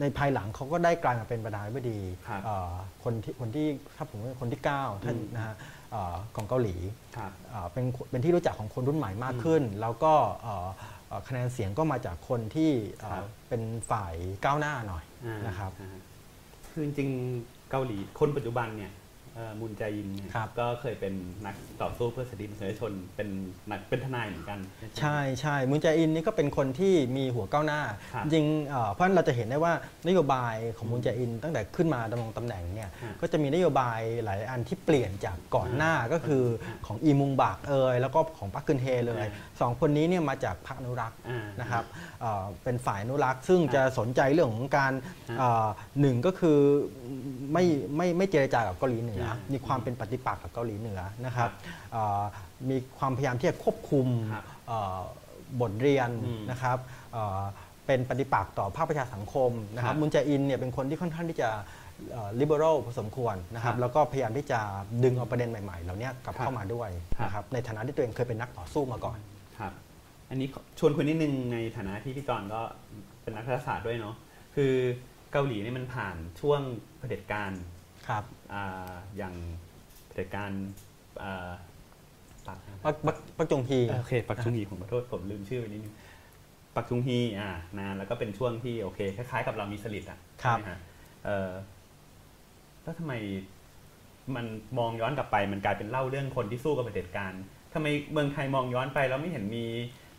ในภายหลังเขาก็ได้กลายมาเป็นประธานาธิบดีครับเอ่อคนที่คนที่ถ้าผมว่าคนที่ 9 ท่านอืมนะฮะเอ่อของเกาหลีครับเอ่อเป็นเป็นที่รู้จักของคนรุ่นใหม่มากขึ้น แล้วก็เอ่อเอ่อคะแนนเสียงก็มาจากคนที่เอ่อครับ เป็นฝ่ายก้าวหน้าหน่อยอ่านะครับอ่าคือจริงๆเกาหลีคนปัจจุบันเนี่ยเอ่อ มุนแจอินเนี่ยครับก็เคยเป็นนักต่อสู้เพื่อสิทธิมนุษยชนเป็นนักเป็นทนายเหมือนกัน ใช่ใช่มุนแจอินนี่ก็เป็นคนที่มีหัวก้าวหน้าครับจริงเอ่อเพราะฉะนั้นเราจะเห็นได้ว่านโยบายของมุนแจอิน ตั้งแต่ขึ้นมาดำรงตำแหน่งเนี่ยฮะก็จะมีนโยบายหลายอันที่เปลี่ยนจากก่อนหน้าก็คือของอีมุงบากเอยแล้วก็ของปักกึนเฮเลยฮะสองคนนี้เนี่ยมาจากพรรคอนุรักษ์อ่านะครับเอ่อเป็นฝ่ายอนุรักษ์ซึ่งจะสนใจเรื่องของการฮะเอ่อหนึ่งก็คือไม่ไม่ไม่เจรจากับเกาหลีเหนืออ่ามีมีความเป็นปฏิปักษ์กับเกาหลีเหนือนะครับครับเอ่อมีความพยายามที่จะควบคุมครับเอ่อบทเรียนอืมนะครับเอ่อเป็นปฏิปักษ์ต่อภาคประชาสังคมนะครัครับบมุนแจอินเนี่ยเป็นคนที่ค่อนข้างที่จะลิเบอรัลพอสมควรนะครัครับบแล้วก็พยายามที่จะดึงเอาประเด็นใหม่ๆ เหล่านี้กลับครับเข้ามาด้วยครับนะครับในฐานะที่ตัวเองเคยเป็นนักต่อสู้มาก่อนครับอันนี้ขอชวนคุยนิดนึงในฐานะที่พี่จอนก็เป็นนักรัฐศาสตร์ด้วยเนาะคือเกาหลีเนี่ยมันผ่านช่วงเผด็จการครับ อ่าอย่างเผด็จการอ่าปักปักปักปักจงฮีโอเคปักชุงฮีผมขอโทษผมลืมชื่อไปนิดนึงปักชุงฮีอ่านานแล้วก็เป็นช่วงที่โอเคคล้ายๆกับเรามีสลิดอะครับใช่ไหมฮะเออแล้วทำไมมันมองย้อนกลับไปมันกลายเป็นเล่าเรื่องคนที่สู้กับเผด็จการทำไมเมืองไทยมองย้อนไปแล้วไม่เห็นมี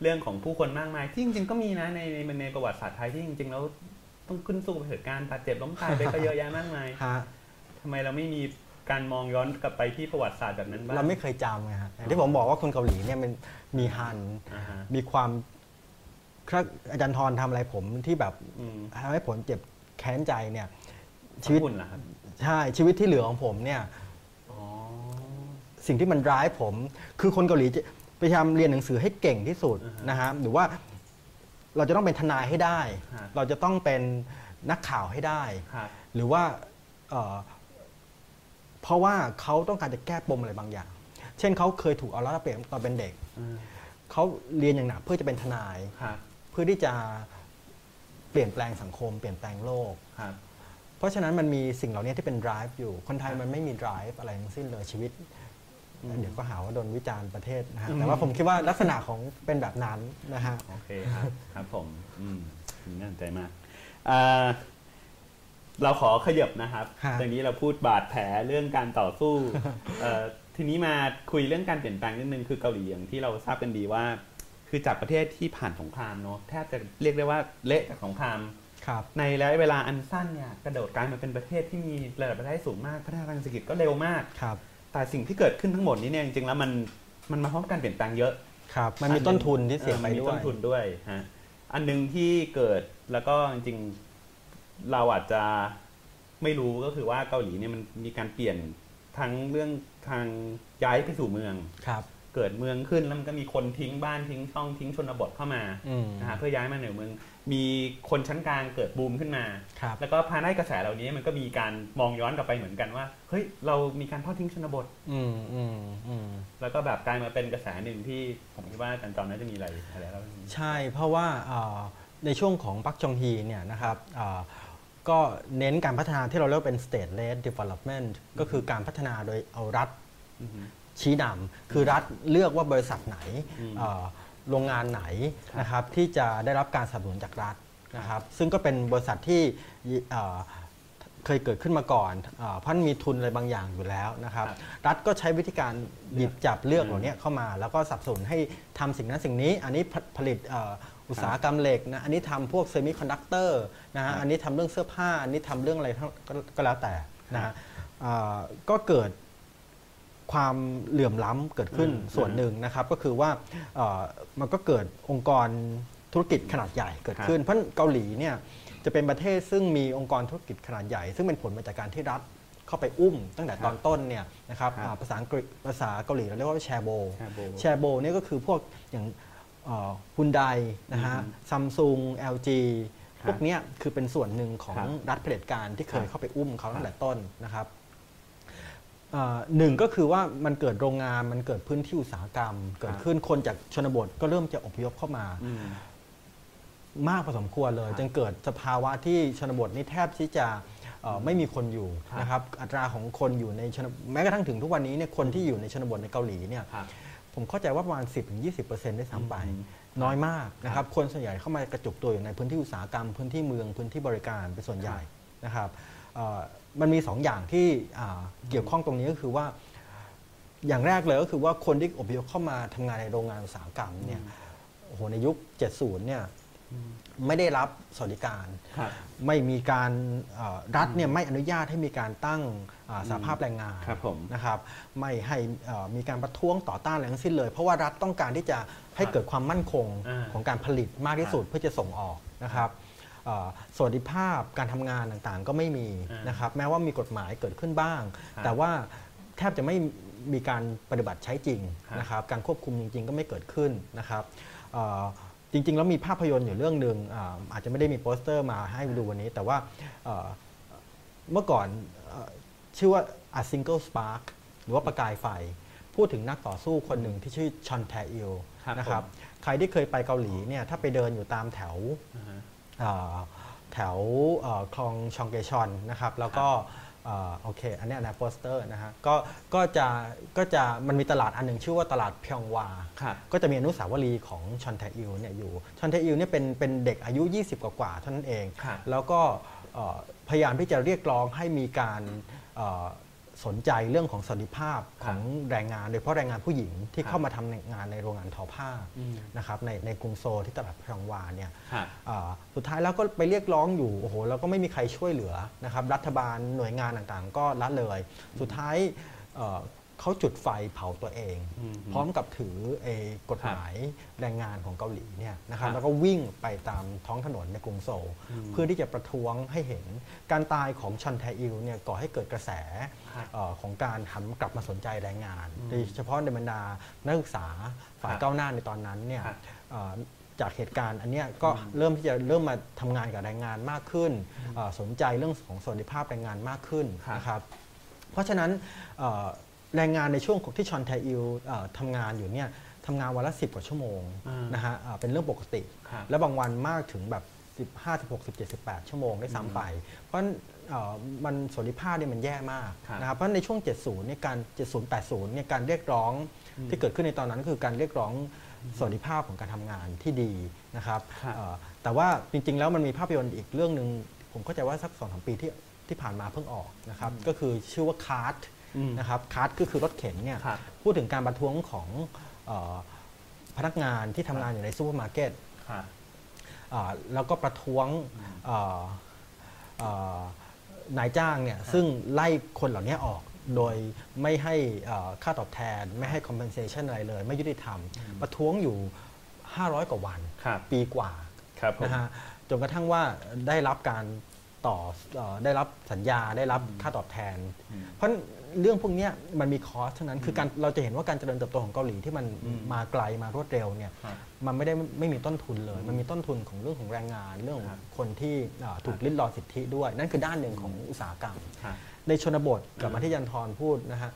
เรื่องของผู้คนมากมาย ที่จริงๆก็มีนะในในในประวัติศาสตร์ไทยที่จริงๆแล้วต้องขึ้นสู้กับเผด็จการบาดเจ็บล้มตายไปก็เยอะแยะมากมายฮะ ทำไมเราไม่มีการมองย้อนกลับไปที่ประวัติศาสตร์แบบนั้นบ้าง เราไม่เคยจำไงฮะอย่างที่ผมบอกว่าคนเกาหลีเนี่ยมันมีฮัน อ่าฮะ มีความครับอาจารย์ทรทำอะไรผมที่แบบอืมทำให้ผมเจ็บแค้นใจเนี่ย ชีวิตขอบคุณเหรอครับใช่ชีวิตที่เหลือของผมเนี่ย อ๋อ สิ่งที่มันร้ายผมคือคนเกาหลีจะพยายามเรียนหนังสือให้เก่งที่สุดอ่าฮะนะฮะหรือว่าเราจะต้องเป็นทนายให้ได้ ฮะ เราจะต้องเป็นนักข่าวให้ได้ ครับ หรือว่าเอ่อ เพราะว่าเขาต้องการจะแก้ปมอะไรบางอย่าง เช่นเขาเคยถูกเอารัดเอาเปรียบตอนเป็นเด็กอืมเขาเรียนอย่างหนักเพื่อจะเป็นทนายครับเพื่อที่จะเปลี่ยนแปลงสังคม เปลี่ยนแปลงโลกครับเพราะฉะนั้นมันมีสิ่งเหล่านี้ที่เป็น drive อยู่ คนไทยมันไม่มี drive อะไรทั้งสิ้นเลยชีวิตอืมเดี๋ยวก็หาว่าโดนวิจารณ์ประเทศนะฮะอืมแต่ว่าผมคิดว่าลักษณะของเป็นแบบนั้นนะฮะ โอเคครับ ครับผมอืมน่าสนใจมากอ่า เราขอขยับนะครับฮะตอนนี้เราพูดบาดแผลเรื่องการต่อสู้เอ่อทีนี้มาคุยเรื่องการเปลี่ยนแปลงนิดนึงคือเกาหลีอย่างที่เราทราบกันดีว่า คือจากประเทศที่ผ่านสงครามเนาะแทบจะเรียกได้ว่าเละจากสงครามครับในระยะเวลาอันสั้นเนี่ยกระโดดกลายมาเป็นประเทศที่มีระดับรายได้สูงมากพัฒนาทางเศรษฐกิจก็เร็วมากครับ แต่สิ่งที่เกิดขึ้นทั้งหมดนี้เนี่ยจริงๆแล้วมันมันมาพร้อมการเปลี่ยนแปลงเยอะครับ มันมีต้นทุนที่เสียไปออมีด้วยต้นทุนด้วยฮะอันหนึงที่เกิดแล้วก็จริงๆ เราอาจจะไม่รู้ก็คือว่าเกาหลีเนี่ยมันมีการเปลี่ยนทั้งเรื่องทางย้ายไปสู่เมืองครับเกิดเมืองขึ้นแล้วมันก็มีคนทิ้งบ้านทิ้งช่องทิ้งชนบทเข้ามาอืมนะฮะเพื่อย้ายมาในเมือง มีคนชั้นกลางเกิดบูมขึ้นมาครับแล้วก็ภายใต้กระแสเหล่านี้มันก็มีการมองย้อนกลับไปเหมือนกันว่าเฮ้ยเรามีการทอดทิ้งชนบทอืมอืมอืมแล้วก็แบบกลายมาเป็นกระแสหนึ่งที่ผมคิดว่าอาจารย์จอมน่าจะมีอะไรอะไรแล้วใช่เพราะว่าเอ่อในช่วงของปักจองฮีเนี่ยนะครับเอ่อ ก็เน้นการพัฒนาที่เราเรียกว่าเป็น state led development ก็คือการพัฒนาโดยเอารัฐอือฮึชี้นำคือรัฐเลือกว่าบริษัทไหนอืมเอ่อโรงงานไหนครับนะครับที่จะได้รับการสนับสนุนจากรัฐนะครับ ซึ่งก็เป็นบริษัทที่เอ่อเคยเกิดขึ้นมาก่อนเออเพราะมันมีทุนอะไรบางอย่างอยู่แล้วนะครับครับรัฐก็ใช้วิธีการหยิบจับเลือกอืมเหล่านี้เข้ามา แล้วก็สนับสนุนให้ทำสิ่งนั้นสิ่งนี้ อันนี้ผผลิตเอ่ออุตสาหกรรมเหล็กนะอันนี้ทำพวกเซมิคอนดักเตอร์นะครัฮะบอันนี้ทำเรื่องเสื้อผ้า อันนี้ทำเรื่องอะไรทั้งก็ก็แล้วแต่นะครัฮะบเอ่อก็เกิดความเหลื่อมล้ำเกิดขึ้นอืมส่วนหนึ่งนะครับ ก็คือว่าเอ่อมันก็เกิดองค์กรธุรกิจขนาดใหญ่เกิดขึ้น เพราะเกาหลีเนี่ยจะเป็นประเทศซึ่งมีองค์กรธุรกิจขนาดใหญ่ ซึ่งเป็นผลมาจากการที่รัฐเข้าไปอุ้มตั้งแต่ตอนต้นเนี่ยนะครับครับอ่าภาษาอังกฤษภาษาเกาหลีเราเรียกว่าแชโบ Chaebol แชโบเนี่ยก็คือพวกอย่าง ฮุนไดนะฮะอือฮึซัมซุง LG ครับพวกเนี้ยคือเป็นส่วนหนึ่งของครับรัฐเผด็จการที่เคยครับเข้าไปอุ้มเขาตั้งแต่ต้นนะครับเอ่อหนึ่งก็คือว่ามันเกิดโรงงานมันเกิดพื้นที่อุตสาหกรรม เกิดขึ้นคนจากชนบทก็เริ่มจะอพยพเข้ามาอืมมากพอสมควรเลยครับจนเกิดสภาวะที่ชนบทนี่แทบที่จะเอ่อไม่มีคนอยู่ครับนะครับอัตราของคนอยู่ในชนแม้กระทั่งถึงทุกวันนี้เนี่ยคนที่อยู่ในชนบทในเกาหลีเนี่ยครับ ผมเข้าใจว่าประมาณ 10-20%ได้ซ้ำไปอืมน้อยมากนะครับคนส่วนใหญ่เข้ามากระจุกตัวอยู่ในพื้นที่อุตสาหกรรมพื้นที่เมืองพื้นที่บริการเป็นส่วนใหญ่นะครับเอ่อมันมีสองอย่างที่อ่าเกี่ยวข้องตรงนี้ก็คือว่า อย่างแรกเลยก็คือว่าคนที่อพยพเข้ามาทำงานในโรงงานอุตสาหกรรมเนี่ยโอ้โหในยุค 70 เนี่ย ไม่ได้รับสวัสดิการครับไม่มีการเอ่อรัฐเนี่ยไม่อนุญาตให้มีการตั้งอ่าสาภาพแรงงานครับผมนะครับ ไม่ให้เอ่อมีการประท้วงต่อต้านอะไรทั้งสิ้นเลย เพราะว่ารัฐต้องการที่จะให้เกิดความมั่นคงอ่าของการผลิตมากที่สุดเพื่อจะส่งออกนะครับเอ่อสวัสดิภาพการทำงานต่างๆ ก็ไม่มีอ่านนะครับ แม้ว่ามีกฎหมายเกิดขึ้นบ้างครับแต่ว่าแทบจะไม่มีการปฏิบัติใช้จริงครับนะครับ การควบคุมจริง ๆ ก็ไม่เกิดขึ้นนะครับเอ่อ จริง ๆ แล้วมีภาพยนตร์อยู่เรื่องหนึ่งอ่าอาจจะไม่ได้มีโปสเตอร์มาให้ดูวันนี้ แต่ว่าเอ่อเมื่อก่อนเอ่อชื่อว่า A Single Spark หรือว่าประกายไฟ พูดถึงนักต่อสู้คนหนึ่งที่ชื่อชอนแทอิลครับนะครับผมใครที่เคยไปเกาหลีเนี่ยถ้าไปเดินอยู่ตามแถวอ่าฮะเอ่อแถวเอ่อคลองชองเกชอนนะครับ แล้วก็เอ่อ โอเค อันเนี้ยนะโปสเตอร์นะฮะก็ก็จะก็จะมันมีตลาดอันหนึ่งชื่อว่าตลาดพยองวาครับก็จะมีอนุสาวรีย์ของชอนแทอิลเนี่ยอยู่ชอนแทอิลเนี่ยเป็นเป็นเด็กอายุ 20 กว่าๆเท่านั้นเองครับแล้วก็เอ่อพยายามที่จะเรียกร้องให้มีการเอ่อ สนใจเรื่องของสวัสดิภาพของแรงงานโดยเฉพาะแรงงานผู้หญิงที่ครับเข้ามาทำงานในโรงงานทอผ้าอืมนะครับในในกรุงโซลที่ตลาดพยองวาเนี่ยครับอ่าสุดท้ายแล้วก็ไปเรียกร้องอยู่โอ้โหแล้วก็ไม่มีใครช่วยเหลือนะครับรัฐบาลหน่วยงานต่างๆ ก็ละเลย สุดท้าย เอ่อเขาจุดไฟเผาตัวเองอืมพร้อมกับถือเอ่อกฎหมายแรงงานของเกาหลีเนี่ยนะครับครับแล้วก็วิ่งไปตามท้องถนนในกรุงโซลอืมเพื่อที่จะประท้วงให้เห็นการตายของชันแทอิลเนี่ยก่อให้เกิดกระแสครับเอ่อของการหันกลับมาสนใจแรงงานอืมโดยเฉพาะในบรรดานักศึกษาฝ่ายครับก้าวหน้าในตอนนั้นเนี่ยครับเอ่อจากเหตุการณ์อันเนี้ยก็เริ่มที่จะเริ่มมาทำงานกับแรงงานมากขึ้นเอ่อสนใจเรื่องของสวัสดิภาพแรงงานมากขึ้นครับนะครับเพราะฉะนั้นเอ่อ แรงงานในช่วงที่ชอนแทอิลเอ่อทำงานอยู่เนี่ยทำงานวันละ10กว่าชั่วโมงอ่านนะฮะเอ่อเป็นเรื่องปกติครับและบางวันมากถึงแบบ15 16 17 18 ชั่วโมงได้ซ้ำไป เพราะฉะนั้นเอ่อมันสวัสดิภาพเนี่ยมันแย่มากครับนะครับเพราะในช่วง 70เนี่ยการ 70 80เนี่ยการเรียกร้องที่เกิดขึ้นในตอนนั้นก็คือการเรียกร้องสวัสดิภาพของการทำงานที่ดีนะครับครับเอ่อแต่ว่าจริง ๆ แล้วมันมีภาพยนตร์อีกเรื่องหนึ่งผมเข้าใจว่าสักสองสามปีที่ที่ผ่านมาเพิ่งออกนะครับ ก็คือชื่อว่า Cart อืม นะครับ Cart ก็คือรถเข็นเนี่ยครับพูดถึงการประท้วงของเออพนักงานที่ทำงานอยู่ในซูเปอร์มาร์เก็ตครับอ่าแล้วก็ประท้วงเอ่อเอ่อนายจ้างเนี่ยซึ่งไล่คนเหล่านี้ออกโดยไม่ให้เอ่อค่าตอบแทน ไม่ให้ compensation อะไรเลย ไม่ยุติธรรม ประท้วงอยู่ 500 กว่าวันครับปีกว่าครับผมนะฮะจนกระทั่งว่าได้รับการต่อเอ่อได้รับสัญญาได้รับค่าตอบแทนอืมเพราะ เรื่องพวกเนี้ยมันมีคอสทั้งนั้น คือการเราจะเห็นว่าการเจริญเติบโตของเกาหลีที่มันอืมมาไกลมารวดเร็วเนี่ยครับมันไม่ได้ไม่มีต้นทุนเลย มันมีต้นทุนของเรื่องของแรงงานเรื่องขอครังบคนที่อ่าถูกครับลิดรอนสิทธิด้วย นั่นคือด้านหนึ่งของอุตสาหกรรมครับในชนบทกลับมาที่ยันทรพูดนะฮะ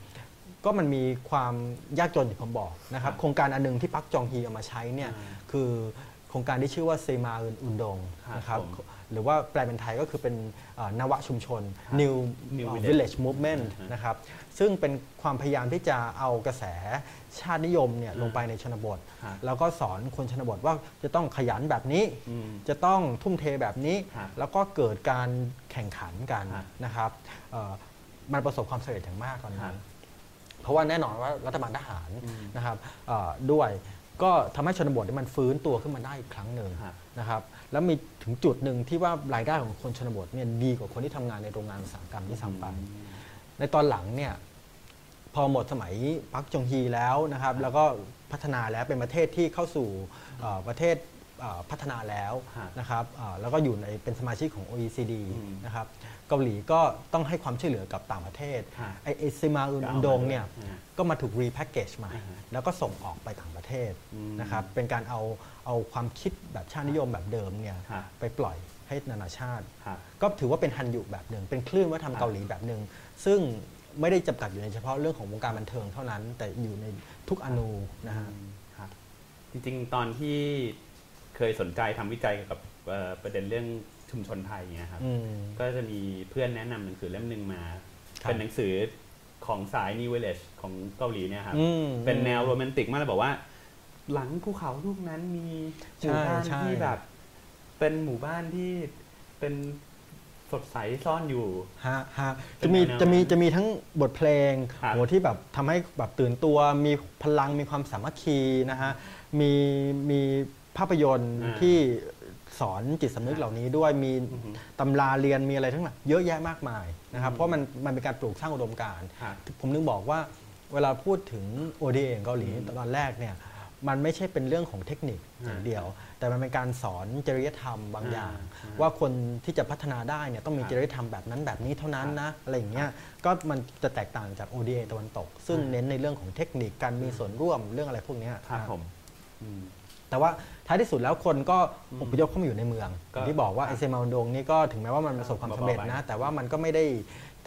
ก็มันมีความยากจนอย่างผมบอกนะครับครับโครงการอันหนึงที่ปักจองฮีเอามาใช้เนี่ยอ่าคือ โครงการที่ชื่อว่าเซมาอุนดงครับนะครับผมหรือว่าแปลเป็นไทยก็คือเป็นเอ่อนวชุมชนครับ New New เอ่อ Village Village Movement อ่าฮะนะครับซึ่งเป็นความพยายามที่จะเอากระแสชาตินิยมเนี่ยอ่าลงไปในชนบทครับแล้วก็สอนคนชนบทว่าจะต้องขยันแบบนี้อืมจะต้องทุ่มเทแบบนี้ครับแล้วก็เกิดการแข่งขันกันครับนะครับเอ่อมันประสบความสำเร็จอย่างมากตอนครันั้บนเพราะว่าแน่นอนว่ารัฐบาลทหารอืมนะครับเอ่อด้วย ก็ทำให้ชนบทเนี่ยมันฟื้นตัวขึ้นมาได้อีกครั้งหนึ่งครับนะครับแล้วมีถึงจุดหนึ่งที่ว่ารายได้ของคนชนบทเนี่ยดีกว่าคนที่ทำงานในโรงงานอุตสาหกรรมที่ซ้ำไปในตอนหลังเนี่ยพอหมดสมัยปักจงฮีแล้วนะครับ แล้วก็พัฒนาแล้วเป็นประเทศที่เข้าสู่เอ่อประเทศเอ่อ พัฒนาแล้วฮะนะครับเอ่อแล้วก็อยู่ในเป็นสมาชิกของ OECD อืมนะครับเกาหลีก็ต้องให้ความช่วยเหลือกับต่างประเทศฮะไอไอซิมาอุนดงเนี่ยก็เอามาด้วยฮะก็มาถูกรีแพคเกจใหม่อ่าฮะแล้วก็ส่งออกไปต่างประเทศอืมนะครับเป็นการเอาเอาความคิดแบบชาตินิยมแบบเดิมเนี่ยฮะไปปล่อยให้นานาชาติครับก็ถือว่าเป็นฮันยุแบบหนึ่ง เป็นคลื่นวัฒนธรรมเกาหลีแบบหนึ่ง ซึ่งไม่ได้จำกัดอยู่ในเฉพาะเรื่องของวงการบันเทิงเท่านั้น แต่อยู่ในทุกอนูนะฮะครับจริงๆ ตอนที่ เคยสนใจทำวิจัยเกี่ยวกับเอ่อประเด็นเรื่องชุมชนไทยเนี่ยครับอืมก็จะมีเพื่อนแนะนำหนังสือเล่มหนึ่งมาครับเป็นหนังสือของสาย New Village ของเกาหลีเนี่ยครับอืมเป็นแนวโรแมนติกมากเลยบอกว่า หลังภูเขาลูกนั้นมีหมู่บ้านใช่ที่แบบ เป็นหมู่บ้านที่เป็นสดใสซ่อนอยู่ฮะฮะเป็นจะมีแนวๆจะมีจะมีทั้งบทเพลงครับโหที่แบบทำให้แบบตื่นตัวมีพลังมีความสามัคคีนะฮะมีมี ภาพยนตร์อ่าที่สอนจิตสำนึกเหล่านี้ด้วยมีอือฮึตำราเรียนมีอะไรทั้งหลายเยอะแยะมากมายนะครับอืมเพราะมันมันเป็นการปลูกสร้างอุดมการณ์ครับผมนึงบอกว่าเวลาพูดถึง ODA ของเกาหลีอืมตอนแรกเนี่ยมันไม่ใช่เป็นเรื่องของเทคนิคอ่าอย่างเดียว แต่มันเป็นการสอนจริยธรรมบางอย่างอ่าว่าคนที่จะพัฒนาได้เนี่ยต้องมีครับจริยธรรมแบบนั้นแบบนี้เท่านั้นครับนะอะไรอย่างเงี้ยก็มันจะแตกต่างจาก ODA ตะวันตก ซึ่งอ่าเน้นในเรื่องของเทคนิคการมีส่วนร่วมเรื่องอะไรพวกเนี้ยครับนะผมอืมแต่ว่า ท้ายที่สุดแล้วคนก็อพยพเข้ามาอยู่ในเมืองก็อย่างที่บอกว่าครับไอเซมาอุนดงนี่ก็ถึงแม้ว่ามันประสบความสำเร็จเบาๆไปนะ แต่ว่ามันก็ไม่ได้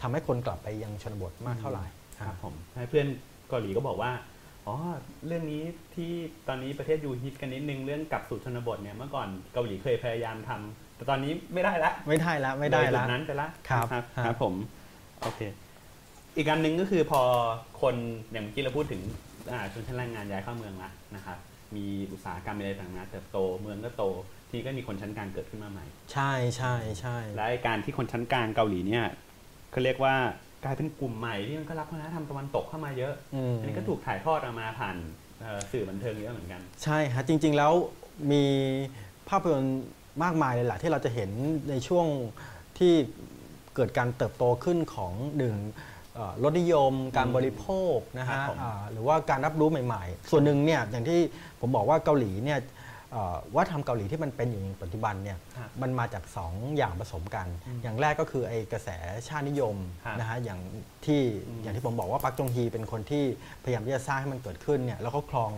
ทำให้คนกลับไปยังชนบทมากเท่าไหร่ครับผมให้เพื่อนเกาหลีก็บอกว่าอ๋อเรื่องนี้ที่ตอนนี้ประเทศยูฮิตกันนิดนึงเรื่องกลับสู่ชนบทเนี่ยเมื่อก่อนเกาหลีเคยพยายามทำแต่ตอนนี้ไม่ได้ละไม่ได้แล้วไม่ได้เลยจุแล้วนั้นไปละครับครับครับครับผมโอเคอีกอันหนึ่งก็คือพอคนอย่างเมื่อกี้เราพูดถึงอ่าชนชั้นแรงงานย้ายเข้าเมืองละนะครับ มีอุตสาหกรรมมีอะไรต่างๆเติบโตเมืองก็โต ทีนี้ก็มีคนชั้นกลางเกิดขึ้นมาใหม่ ใช่ใช่ใช่และไอ้การที่คนชั้นกลางเกาหลีเนี่ยเขาเรียกว่ากลายเป็นกลุ่มใหม่ที่มันก็รับวัฒนธรรมตะวันตกเข้ามาเยอะอืมอันนี้ก็ถูกถ่ายทอดออกมาผ่านเอ่อสื่อบันเทิงเยอะเหมือนกัน ใช่ฮะจริง ๆแล้วมีภาพยนตร์มากมายเลยแหละที่เราจะเห็นในช่วงที่เกิดการเติบโตขึ้นของหนึ่งเอ่อ รสนิยม การบริโภคนะครัฮะบผมอ่าหรือว่าการรับรู้ใหม่ ๆ ส่วนหนึ่งเนี่ยอย่างที่ผมบอกว่าเกาหลีเนี่ยเอ่อวัฒนธรรมเกาหลีที่มันเป็นอยู่ในปัจจุบันเนี่ยครับมันมาจากสองอย่างผสมกัน อย่างแรกก็คือไอ้กระแสชาตินิยมครับนะฮะอย่างที่อืมอย่างที่ผมบอกว่าพัคจองฮีเป็นคนที่พยายามที่จะสร้างให้มันเกิดขึ้นเนี่ยแล้วก็ครอง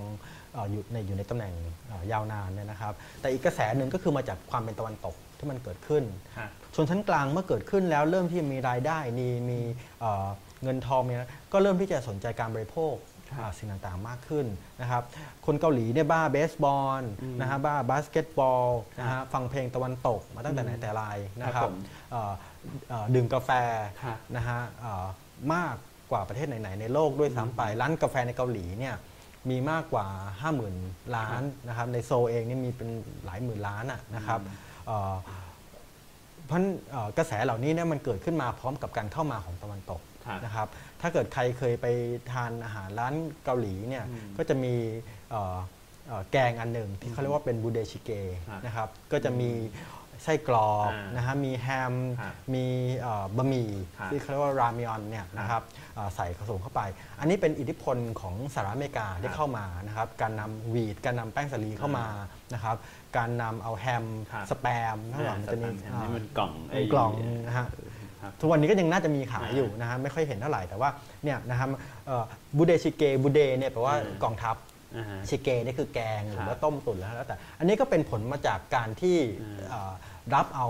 เอ่ออยู่ในอยู่ในตำแหน่งเอ่อยาวนานเนี่ยนะครับ แต่อีกกระแสหนึ่งก็คือมาจากความเป็นตะวันตก ที่มันเกิดขึ้นครับชนชั้นกลางเมื่อเกิดขึ้นแล้วเริ่มที่มีรายได้มีมีเอ่อเงินทองมีอะไรก็เริ่มที่จะสนใจการบริโภคครับอ่าสิ่งต่างๆมากขึ้นนะครับ คนเกาหลีเนี่ยบ้าเบสบอลอืมนะฮะบ้าบาสเกตบอลนะครัฮะฟังเพลงตะวันตกมาตั้งแต่ไหนอืมแต่ไรนะคครัรับบผมเอ่อเอ่อดื่มกาแฟครับนะฮะเอ่อมากกว่าประเทศไหน ๆ ในโลกด้วยซ้ำไป ร้านกาแฟในเกาหลีเนี่ยมีมากกว่า 50,000 ล้านนะครับในโซลเองนี่มีเป็นหลายหมื่นล้านอะนะครับ เอ่อเพราะฉะนั้นเอ่อกระแสเหล่านี้เนี่ยมันเกิดขึ้นมาพร้อมกับการเข้ามาของตะวันตกครับนะครับ ถ้าเกิดใครเคยไปทานอาหารร้านเกาหลีเนี่ยอืมก็จะมีเอ่อเอ่อแกงอันหนึ่งที่เขาเรียกว่าเป็นบูเดชิเกครับนะครับ ก็จะมีไส้กรอกอ่านนะฮะมีแฮมครับมีเอ่อบะหมี่ครับที่เขาเรียกว่ารามิออนเนี่ยนะครับเอ่อใส่ผสมเข้าไป อันนี้เป็นอิทธิพลของสหรัฐอเมริกาที่เข้ามานะครับ การนำวีดการนำแป้งสาลีเข้ามา นะครับการนำเอาแฮมครับสแปมข้างหลังมันจะมีอ่านี่มันกล่องไอ้กล่องนะฮะครับ ทุกวันนี้ก็ยังน่าจะมีขายอ่าอยู่นะฮะไม่ค่อยเห็นเท่าไหร่แต่ว่าเนี่ยนะครับบูเดชิเกบูเดเนี่ยแปลว่าอืม กองทัพ อ่าฮะ ชิเกนี่คือแกงหครืรัอบว่าต้มตุ๋นแล้วแล้วแต่ อันนี้ก็เป็นผลมาจากการที่อืมเอ่อรับเอา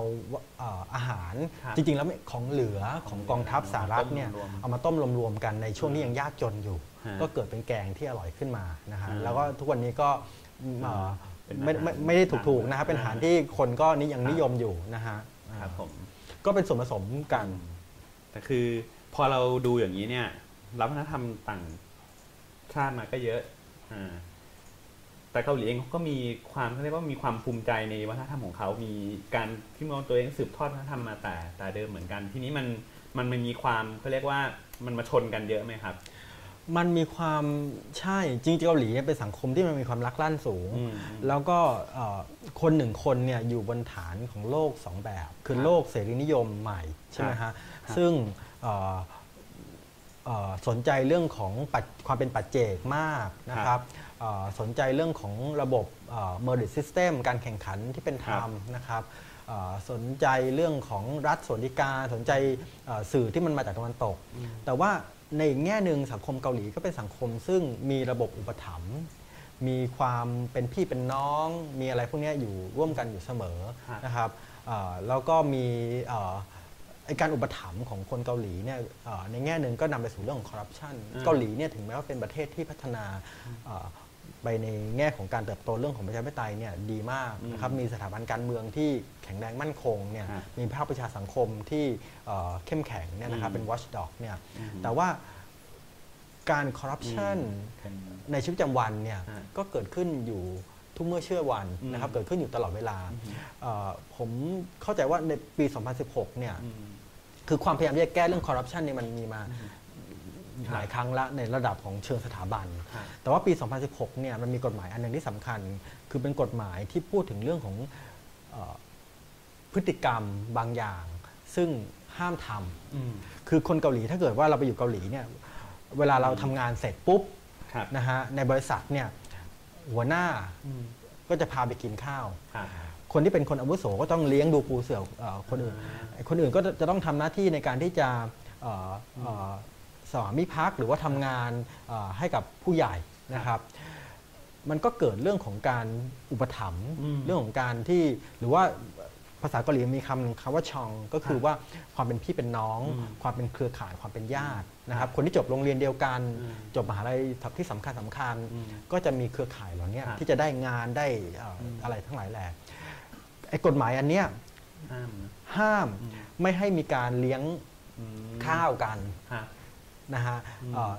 เอ่ออาหารครับจริง ๆ แล้วไม่ของเหลือของกองทัพสหรัฐเนี่ยเอามาต้มรวมๆเอามาต้มรวมๆกันในช่วงที่ยังยากจนอยู่ ฮะก็เกิดเป็นแกงที่อร่อยขึ้นมานะฮะอืมแล้วก็ทุกวันนี้ก็เอ่อเป็น ไม่อาหารไม่ไม่ได้ถูกๆนะครับเป็นอาหารที่คนก็นิยังครับนิยมอยู่นะฮะครับผมก็เป็นส่วนผสมกัน แต่คือพอเราดูอย่างนี้เนี่ยรับวัฒนธรรมต่างชาติมาก็เยอะอ่าแต่เกาหลีเองเขาก็มีความเขาเรียกว่ามีความภูมิใจในวัฒนธรรมของเขา มีการที่มองตัวเองสืบทอดวัฒนธรรมมาแต่แต่เดิมเหมือนกัน ทีนี้มันมันมันมีความเขาเรียกว่ามันมาชนกันเยอะไหมครับ มันมีความใช่จริงๆเกาหลีเนี่ยเป็นสังคมที่มันมีความรักลั่นสูงอืมแล้วก็เอ่อคนหนึ่งคนเนี่ยอยู่บนฐานของโลกสองแบบ คือครับโลกเสรีนิยมใหม่ใช่ไหมครัฮะบครับซึ่งเอ่อเอ่อสนใจเรื่องของปัจความเป็นปัจเจกมากนะครับเอ่อสนใจเรื่องของระบบเอ่อ merit system การแข่งขันที่เป็นธรรมนะครับเอ่อสนใจเรื่องของรัฐสวัสดิการสนใจเอ่อสื่อที่มันมาจากตะวันตก แต่ว่า ในอีกแง่หนึ่งสังคมเกาหลีก็เป็นสังคมซึ่งมีระบบอุปถัมภ์มีความเป็นพี่เป็นน้อง มีอะไรพวกเนี้ยอยู่ร่วมกันอยู่เสมอครับนะครับเอ่อแล้วก็มีเอ่อไอ้การอุปถัมภ์ของคนเกาหลีเนี่ยเอ่อในแง่หนึ่งก็นำไปสู่เรื่องของคอร์รัปชันอืมเกาหลีเนี่ยถึงแม้ว่าเป็นประเทศที่พัฒนาเอ่อ ไปในแง่ของการเติบโตเรื่องของประชาธิปไตยเนี่ยดีมากนะครับมีสถาบันการเมืองที่แข็งแรงมั่นคงเนี่ยครับมีภาคประชาสังคมที่เอ่อเข้มแข็งเนี่ยนะครับอืมเป็น watchdog เนี่ยอืมแต่ว่าการคอร์รัปชันเป็นในชีวิตประจำวันเนี่ยฮะก็เกิดขึ้นอยู่ทุกเมื่อเชื่อวันอืมนะครับเกิดขึ้นอยู่ตลอดเวลาเอ่อผมเข้าใจว่าในปี 2016 เนี่ยอืมคือความพยายามที่จะแก้เรื่องคอร์รัปชันเนี่ยมันมีมาครับ หลายครั้งละในระดับของเชิงสถาบันครับแต่ว่าปี 2016 เนี่ยมันมีกฎหมายอันหนึ่งที่สำคัญ คือเป็นกฎหมายที่พูดถึงเรื่องของเออพฤติกรรมบางอย่าง ซึ่งห้ามทำอืมคือคนเกาหลีถ้าเกิดว่าเราไปอยู่เกาหลีเนี่ยเวลาเราทำงานเสร็จปุ๊บครับนะฮะในบริษัทเนี่ยหัวหน้าอืมก็จะพาไปกินข้าวครับคนที่เป็นคนอาวุโสก็ต้องเลี้ยงดูปูเสือเอ่อคนอื่นไอ้คนอื่นก็จะจะต้องทำหน้าที่ในการที่จะเอ่อเอ่อ สวามิภักดิ์หรือว่าทำงานเอ่อให้กับผู้ใหญ่นะครับ มันก็เกิดเรื่องของการอุปถัมภ์อืมเรื่องของการที่หรือว่าภาษาเกาหลีมีคำหนึ่งคำว่าชอง ก็คือว่าความเป็นพี่เป็นน้องอืมความเป็นเครือข่ายความเป็นญาตินะครับ คนที่จบโรงเรียนเดียวกันอืมจบมหาลัยที่สำคัญสำคัญอืมก็จะมีเครือข่ายเหล่านี้ครับที่จะได้งานได้เอ่ออมอะไรทั้งหลายแหล่ไอ้กฎหมายอันเนี้ยห้ามนะห้ามอืมไม่ให้มีการเลี้ยงอืมข้าวกันครับ นะฮะอืมเอ่อ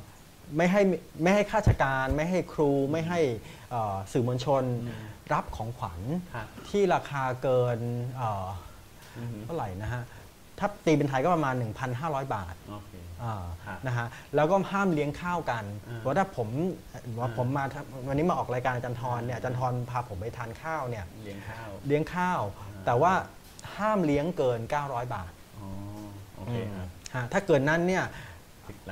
ไม่ให้ไม่ให้ข้าราชการ ไม่ให้ครูไม่ให้เอ่อสื่อมวลชนอืมรับของขวัญครับที่ราคาเกินเอ่ออืมเท่าไหร่นะฮะถ้าตีเป็นไทยก็ประมาณ 1,500 บาทโอเคอ่าครับนะฮะแล้วก็ห้ามเลี้ยงข้าวกันอ่าเพราะถ้าผมว่าอ่าผมมาทำวันนี้มาออกรายการอาจารย์ทรเนี่ยอาจารย์ทรพาผมไปทานข้าวเนี่ยเลี้ยงข้าวเลี้ยงข้าวอ่าแต่ว่าห้ามเลี้ยงเกิน 900 บาทอ๋อโอเคครับฮะถ้าเกินนั้นเนี่ยผิดละ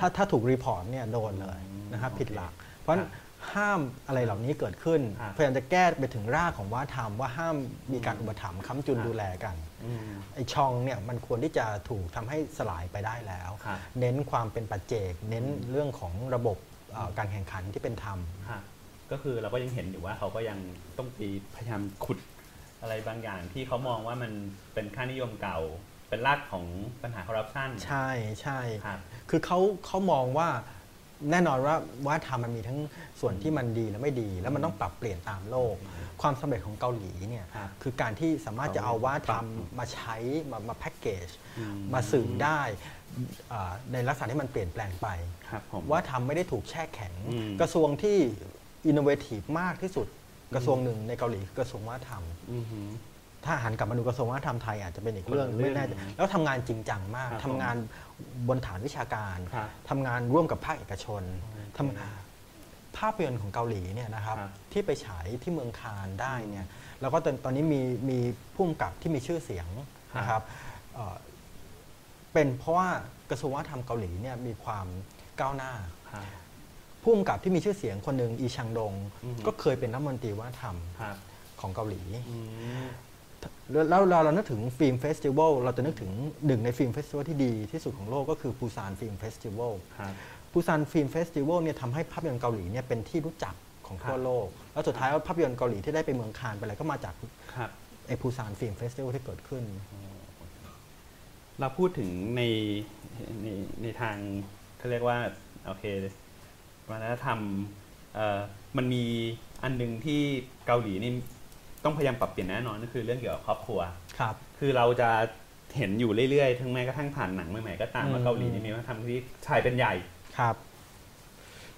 ถ้าถ้าถูก report เนี่ยโดนเลยอืมนะครับโอเคผิดหลัก เพราะฉะนั้นห้ามอะไรเหล่านี้เกิดขึ้นครับพยายามจะแก้ไปถึงรากของวัฒนธรรมว่าห้ามมีการอืมอุปถัมภ์ค้ำจุนครับดูแลกันอืมไอ้ช่องเนี่ยมันควรที่จะถูกทำให้สลายไปได้แล้วครับเน้นความเป็นปัจเจก เน้นเรื่องของระบบเอ่อการแข่งขันที่เป็นธรรมครับก็คือเราก็ยังเห็นอยู่ว่าเขาก็ยังต้องตีพยายามขุดอะไรบางอย่างที่เขามองว่ามันเป็นค่านิยมเก่า เป็นรากของปัญหาคอร์รัปชันใช่ใช่ครับคือเขาเขามองว่าแน่นอนว่าวัฒนธรรมมันมีทั้งส่วนที่มันดีและไม่ดี แล้วมันต้องปรับเปลี่ยนตามโลก ความสำเร็จของเกาหลีเนี่ยครับคือการที่สามารถจะเอาวัฒนธรรมปรับมาใช้มามาแพ็กเกจอืมมาสื่อได้อ่าในลักษณะที่มันเปลี่ยนแปลงไปครับผมว่าทำไม่ได้ถูกแช่แข็งอืมกระทรวงที่อินโนเวทีฟมากที่สุดกระทรวงหนึ่งในเกาหลีคือกระทรวงวัฒนธรรมอือหือ ถ้าหันกลับมาดูกระทรวงวัฒนธรรมไทยอาจจะเป็นอีกเรื่องคนละเรื่ไม่องแน่ใจแล้วทำงานจริงจังมากครับทำงานบนฐานวิชาการครับทำงานร่วมกับภาคเอกชนโอเคทำภาพยนตร์ของเกาหลีเนี่ยนะครับครับที่ไปฉายที่เมืองคานส์ได้เนี่ยแล้วก็ตอนตอนนี้มีมีผู้กำกับที่มีชื่อเสียงนะครับเอ่อเป็นเพราะว่ากระทรวงวัฒนธรรมเกาหลีเนี่ยมีความก้าวหน้าครับผู้กำกับที่มีชื่อเสียงคนหนึ่งอีชังดงอือฮึก็เคยเป็นรัฐมนตรีวัฒนธรรมครับของเกาหลีอืม แล้วแล้วเราเรานึกถึง film festival เราจะนึกถึงหนึ่งใน film festival ที่ดีที่สุดของโลกก็คือปูซาน film festivalครับปูซาน film festival เนี่ยทำให้ภาพยนตร์เกาหลีเนี่ยเป็นที่รู้จักของทั่วโลก แล้วสุดท้ายว่าภาพยนตร์เกาหลีที่ได้ไปเมืองคานส์ไปอะไรก็มาจากครับไอปูซาน film festival ที่เกิดขึ้น เราพูดถึงในในในทางเขาเรียกว่าโอเควัฒนธรรมเอ่อมันมีอันหนึ่งที่เกาหลีนี่ ต้องพยายามปรับเปลี่ยนแน่นอนก็คือเรื่องเกี่ยวกับครอบครัวครับ คือเราจะเห็นอยู่เรื่อยๆ ทั้งแม้กระทั่งผ่านหนังใหม่ๆก็ตามว่าอืมเกาหลีนี่มีวัฒนธรรมที่ชายเป็นใหญ่ครับ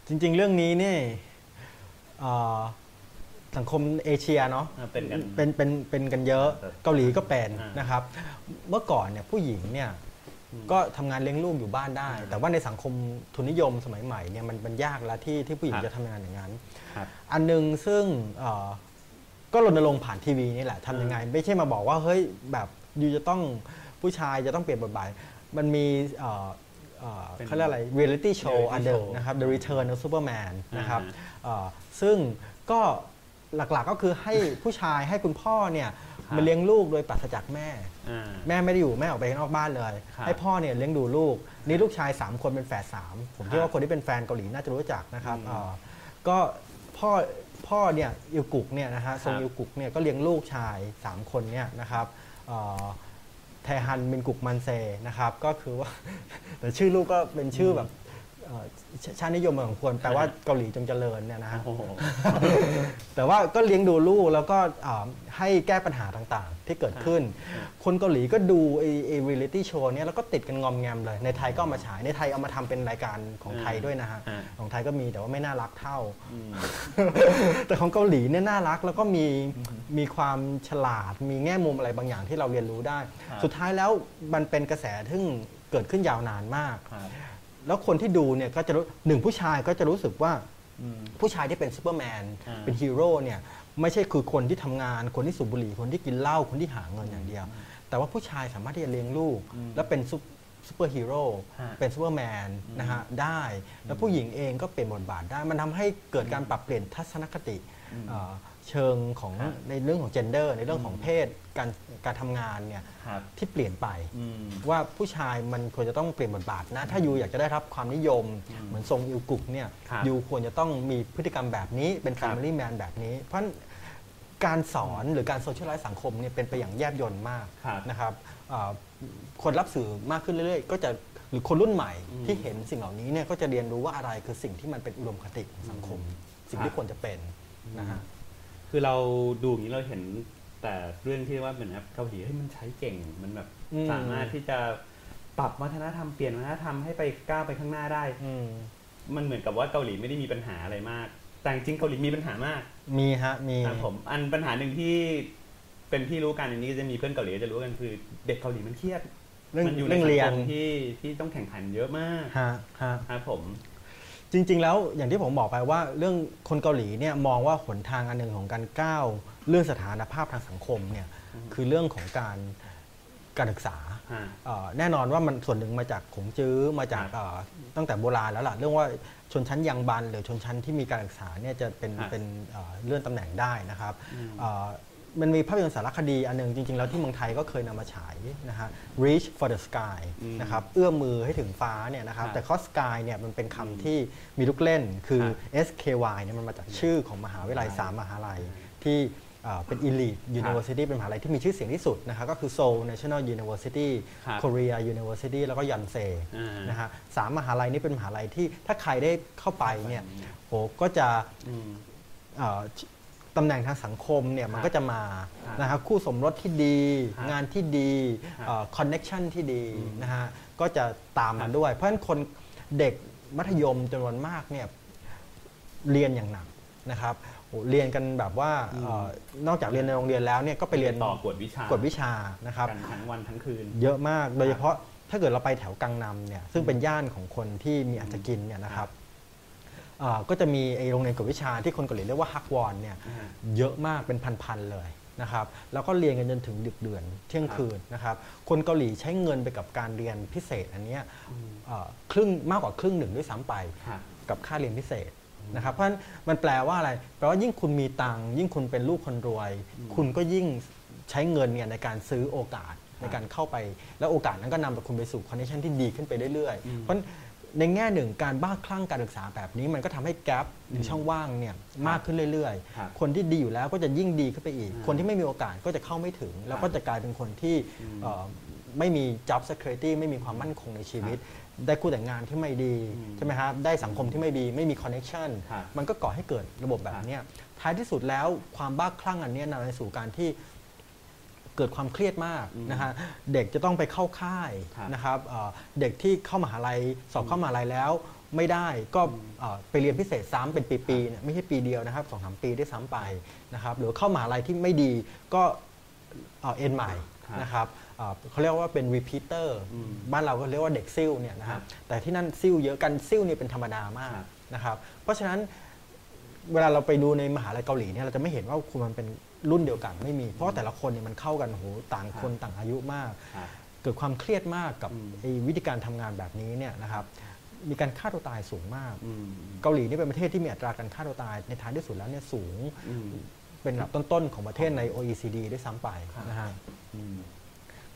จริงๆ เรื่องนี้เนี่ยเอ่อสังคมเอเชียเนาะอ่าเป็นกันเป็นเป็นเป็นกันเยอะครับเกาหลีก็เป็นอ่านนะครับ เมื่อก่อนเนี่ยผู้หญิงเนี่ยอืมก็ทำงานเลี้ยงลูกอยู่บ้านได้อ่าแต่ว่าในสังคมทุนนิยมสมัยใหม่เนี่ยมันมันยากแล้วที่ที่ผู้หญิงครับจะทำงานอย่างนั้นครับอันหนึงซึ่งเอ่อ ก็รณรงค์ผ่านทีวีนี่แหละทำยังไง ไม่ใช่มาบอกว่าเฮ้ยแบบยูจะต้องผู้ชายจะต้องเปลี่ยนบทบาทมันมีเอ่อเอ่อเป็นเขาเรียกอะไร reality show reality อันเดิม show นะครับ The Return of Superman นะครับอ่าฮะเอ่อซึ่งก็หลักๆก็คือให้ผู้ชายให้คุณพ่อเนี่ยครับมาเลี้ยงลูกโดยปราศจากแม่อ่าแม่ไม่ได้อยู่แม่ออกไปข้างนอกบ้านเลยครับให้พ่อเนี่ยเลี้ยงดูลูก นี่ลูกชาย 3 คนเป็นแฝดสามผมคิดครัว่าบคนที่เป็นแฟนเกาหลีน่าจะรู้จักนะครับอืมเอ่อก็พ่อ พ่อเนี่ยอิวกุกเนี่ยนะฮะทรงครับอิวกุกเนี่ยก็เลี้ยงลูกชาย 3 คนเนี่ยนะครับเอ่อแทฮันมินกุกมันเซนะครับก็คือว่าแต่ชื่อลูกก็เป็นชื่อแบบ เอ่อชชาตินิยมของคนแปลว่าเกาหลีจงเจริญเนี่ยนะฮะ โอ้โห แต่ว่าก็เลี้ยงดูลูกแล้วก็อ่าให้แก้ปัญหาต่างๆ ที่เกิดขึ้น คนเกาหลีก็ดูไอ้ไอ้เรียลิตี้โชว์เนี้ยแล้วก็ติดกันงอมแงมเลย ในไทยก็เอามาฉายในไทยเอามาทำเป็นรายการของไทยด้วยนะฮะ อ่า ของไทยก็มีแต่ว่าไม่น่ารักเท่าอืมแต่ของเกาหลีเนี่ยน่ารักแล้วก็มีมีความฉลาด มีแง่มุมอะไรบางอย่างที่เราเรียนรู้ได้ ครับ สุดท้ายแล้วมันเป็นกระแสที่เกิดขึ้นยาวนานมาก ครับ แล้วคนที่ดูเนี่ยก็จะรู้หนึ่งผู้ชายก็จะรู้สึกว่าอืมผู้ชายที่เป็นซูเปอร์แมนอ่าเป็นฮีโร่เนี่ยไม่ใช่คือคนที่ทำงานคนที่สูบบุหรี่คนที่กินเหล้าคนที่หาเงินอย่างเดียว แต่ว่าผู้ชายสามารถที่จะเลี้ยงลูกอืมและเป็นซุปซูเปอร์ฮีโร่ฮะเป็นซูเปอร์แมนอืมนะฮะได้ แล้วผู้หญิงเองก็เปลี่ยนบทบาทได้ มันทำให้เกิดการปรับเปลี่ยนทัศนคติอืม เอ่อเชิงของฮะในเรื่องของ gender ในเรื่องของอืมเพศการการทำงานเนี่ยครับที่เปลี่ยนไปอืมว่าผู้ชายมันควรจะต้องเปลี่ยนบทบาทนะถ้า you อยากจะได้รับความนิยม เหมือนซงอิลกุกเนี่ยครับ you ควรจะต้องมีพฤติกรรมแบบนี้เป็นครับ Family Man แบบนี้ เพราะฉะนั้นการสอนหรือการ socialize สังคมเนี่ยเป็นไปอย่างแยบยลมากครับนะครับเอ่อคนรับสื่อมากขึ้นเรื่อยๆ ก็จะหรือคนรุ่นใหม่อืมที่เห็นสิ่งเหล่านี้เนี่ยก็จะเรียนรู้ว่าอะไรคือสิ่งที่มันเป็นอุดมคติของสังคม สิ่งครัที่บควรจะเป็นนะฮะ คือเราดูอย่างนี้เราเห็นแต่เรื่องที่ว่าเหมือนแบบเกาหลีเฮ้ยมันใช้เก่งมันแบบอืมสามารถที่จะปรับวัฒนธรรมเปลี่ยนวัฒนธรรมให้ไปก้าวไปข้างหน้าได้อืมมันเหมือนกับว่าเกาหลีไม่ได้มีปัญหาอะไรมาก แต่จริงๆเกาหลีมีปัญหามาก มีฮะมีครับผมอันปัญหาหนึ่งที่เป็นที่รู้กันอันนี้จะมีเพื่อนเกาหลีจะรู้กันคือ เด็กเกาหลีมันเครียดเรื่องมัอยู่ในเรื่องสังเรียคนมที่ที่ต้องแข่งขันเยอะมากฮะฮะครับผม จริง ๆ แล้วอย่างที่ผมบอกไปว่าเรื่องคนเกาหลีเนี่ยมองว่าหนทางอันหนึ่งของการก้าวเรื่องสถานภาพทางสังคมเนี่ยคือเรื่องของการการศึกษาฮะเอ่อแน่นอนว่ามันส่วนหนึ่งมาจากขงจื้อมาจากครับเอ่อตั้งแต่โบราณแล้วล่ะเรื่องว่าชนชั้นยังบันหรือชนชั้นที่มีการศึกษาเนี่ยจะเป็นครับเป็นเอ่อเลื่อนตำแหน่งได้นะครับอื มเอ่อมันมีภาพยนตร์สารคดีอันหนึงจริง ๆ แล้วที่เมืองไทยก็เคยนำมาฉายนะฮะ reach for the sky อืมนะครับเอื้อมมือให้ถึงฟ้าเนี่ยนะครับครับแต่ข้อ sky เนี่ยมันเป็นคำที่มีลูกเล่นคือครับ SKY เนี่ยมันมาจากชื่อของมหาวิทยาลัยสามมหาลัยที่เอ่อเป็น elite university เป็นมหาลัยที่มีชื่อเสียงที่สุดนะครับก็คือ Seoul National University ครับ Korea University แล้วก็ยอนเซอ่านนะฮะสามมหาลัยนี้เป็นมหาลัยที่ถ้าใครได้เข้าไปเนี่ยโหก็จะอืมเอ่อ ตำแหน่งทางสังคมเนี่ยมันก็จะมาครับนะครับคู่สมรสที่ดีครับงานที่ดีครับคอนเน็ชันที่ดีอืมนะฮะก็จะตามครัมาบด้วย เพราะฉะนั้นคนเด็กมัธยมจำนวนมากเนี่ยเรียนอย่างหนักนะครับโอ้เรียนกันแบบว่าเอ่อนอกจากเรียนในโรงเรียนแล้วเนี่ยก็ไปเรียนต่อกวดวิชากวดวิชานะครับกันทั้งวันทั้งคืน เยอะมากโดยเฉพาะถ้าเกิดเราไปแถวกังนำเนี่ยซึ่งเป็นย่านของคนที่มีอัตกินเนี่ยนะครับเอ่อ ก็จะมีไอโรงเรียนกวดวิชาที่คนเกาหลีเรียกว่าฮักวอนเนี่ยอ่าเยอะมากเป็นพันๆเลยนะครับแล้วก็เรียนกันจนถึงดึกเดือนเที่ยงคืนนะครับคนเกาหลีใช้เงินไปกับการเรียนพิเศษอันเนี้ยเอ่อครึ่งมากกว่าครึ่งหนึ่งด้วยซ้ำไปครับกับค่าเรียนพิเศษนะครับเพราะฉะนั้นมันแปลว่าอะไรแปลว่ายิ่งคุณมีตังค์ยิ่งคุณเป็นลูกคนรวย คุณก็ยิ่งใช้เงินเนี่ยในการซื้อโอกาสในการเข้าไป แล้วโอกาสนั้นก็นำคุณไปสู่ condition ที่ดีขึ้นไปเรื่อยๆเพราะฉะนั้น ในแง่หนึ่งการบ้าคลั่งการศึกษาแบบนี้มันก็ทำให้ gap หรือช่องว่างเนี่ยมากขึ้นเรื่อยครับๆคนที่ดีอยู่แล้วก็จะยิ่งดีขึ้นไปอีกอ่าคนที่ไม่มีโอกาสก็จะเข้าไม่ถึง แล้วก็จะกลายเป็นคนที่เอ่อไม่มี job security ไม่มีความมั่นคงในชีวิต ได้คู่แต่งงานที่ไม่ดีอืมใช่ไหมครับได้สังคมที่ไม่ดีไม่มี connection ครับมันก็ก่อให้เกิดระบบแบบเนี้ยท้ายที่สุดแล้วความบ้าคลั่งอันเนี้ยนำไปสู่การที่ เกิดความเครียดมากอืมนะฮะเด็กจะต้องไปเข้าค่ายครับนะครับเอ่อเด็กที่เข้ามหาลัยสอบเข้ามหาลัยแล้วไม่ได้ก็เอ่อไปเรียนพิเศษซ้ำเป็นปีๆเนี่ยไม่ใช่ปีเดียวนะครับสองสามปีได้ซ้ำไปนะครับหรือเข้ามหาลัยที่ไม่ดีก็เอ่อเอ็นใหม่ครับนะครับเอ่อเขาเรียกว่าเป็น repeater อืมบ้านเราก็เรียกว่าเด็กซิ่วเนี่ยนะครัฮะบแต่ที่นั่นซิ่วเยอะกันซิ่วเนี่ยเป็นธรรมดามากครับนะครับเพราะฉะนั้นเวลาเราไปดูในมหาลัยเกาหลีเนี่ยเราจะไม่เห็นว่าคุณมันเป็น รุ่นเดียวกันไม่มี เพราะว่าแต่ละคนเนี่ยมันเข้ากันโอ้โหต่างคนต่างอายุมากครับเกิดความเครียดมากกับอืมไอ้วิธีการทำงานแบบนี้เนี่ยนะครับมีการฆ่าตัวตายสูงมากอืมเกาหลีนี่เป็นประเทศที่มีอัตราการฆ่าตัวตายในท้ายที่สุดแล้วเนี่ยสูงอืมเป็นอันดับต้นๆ ของประเทศใน OECD ด้วยซ้ำไปครับนะฮะอืม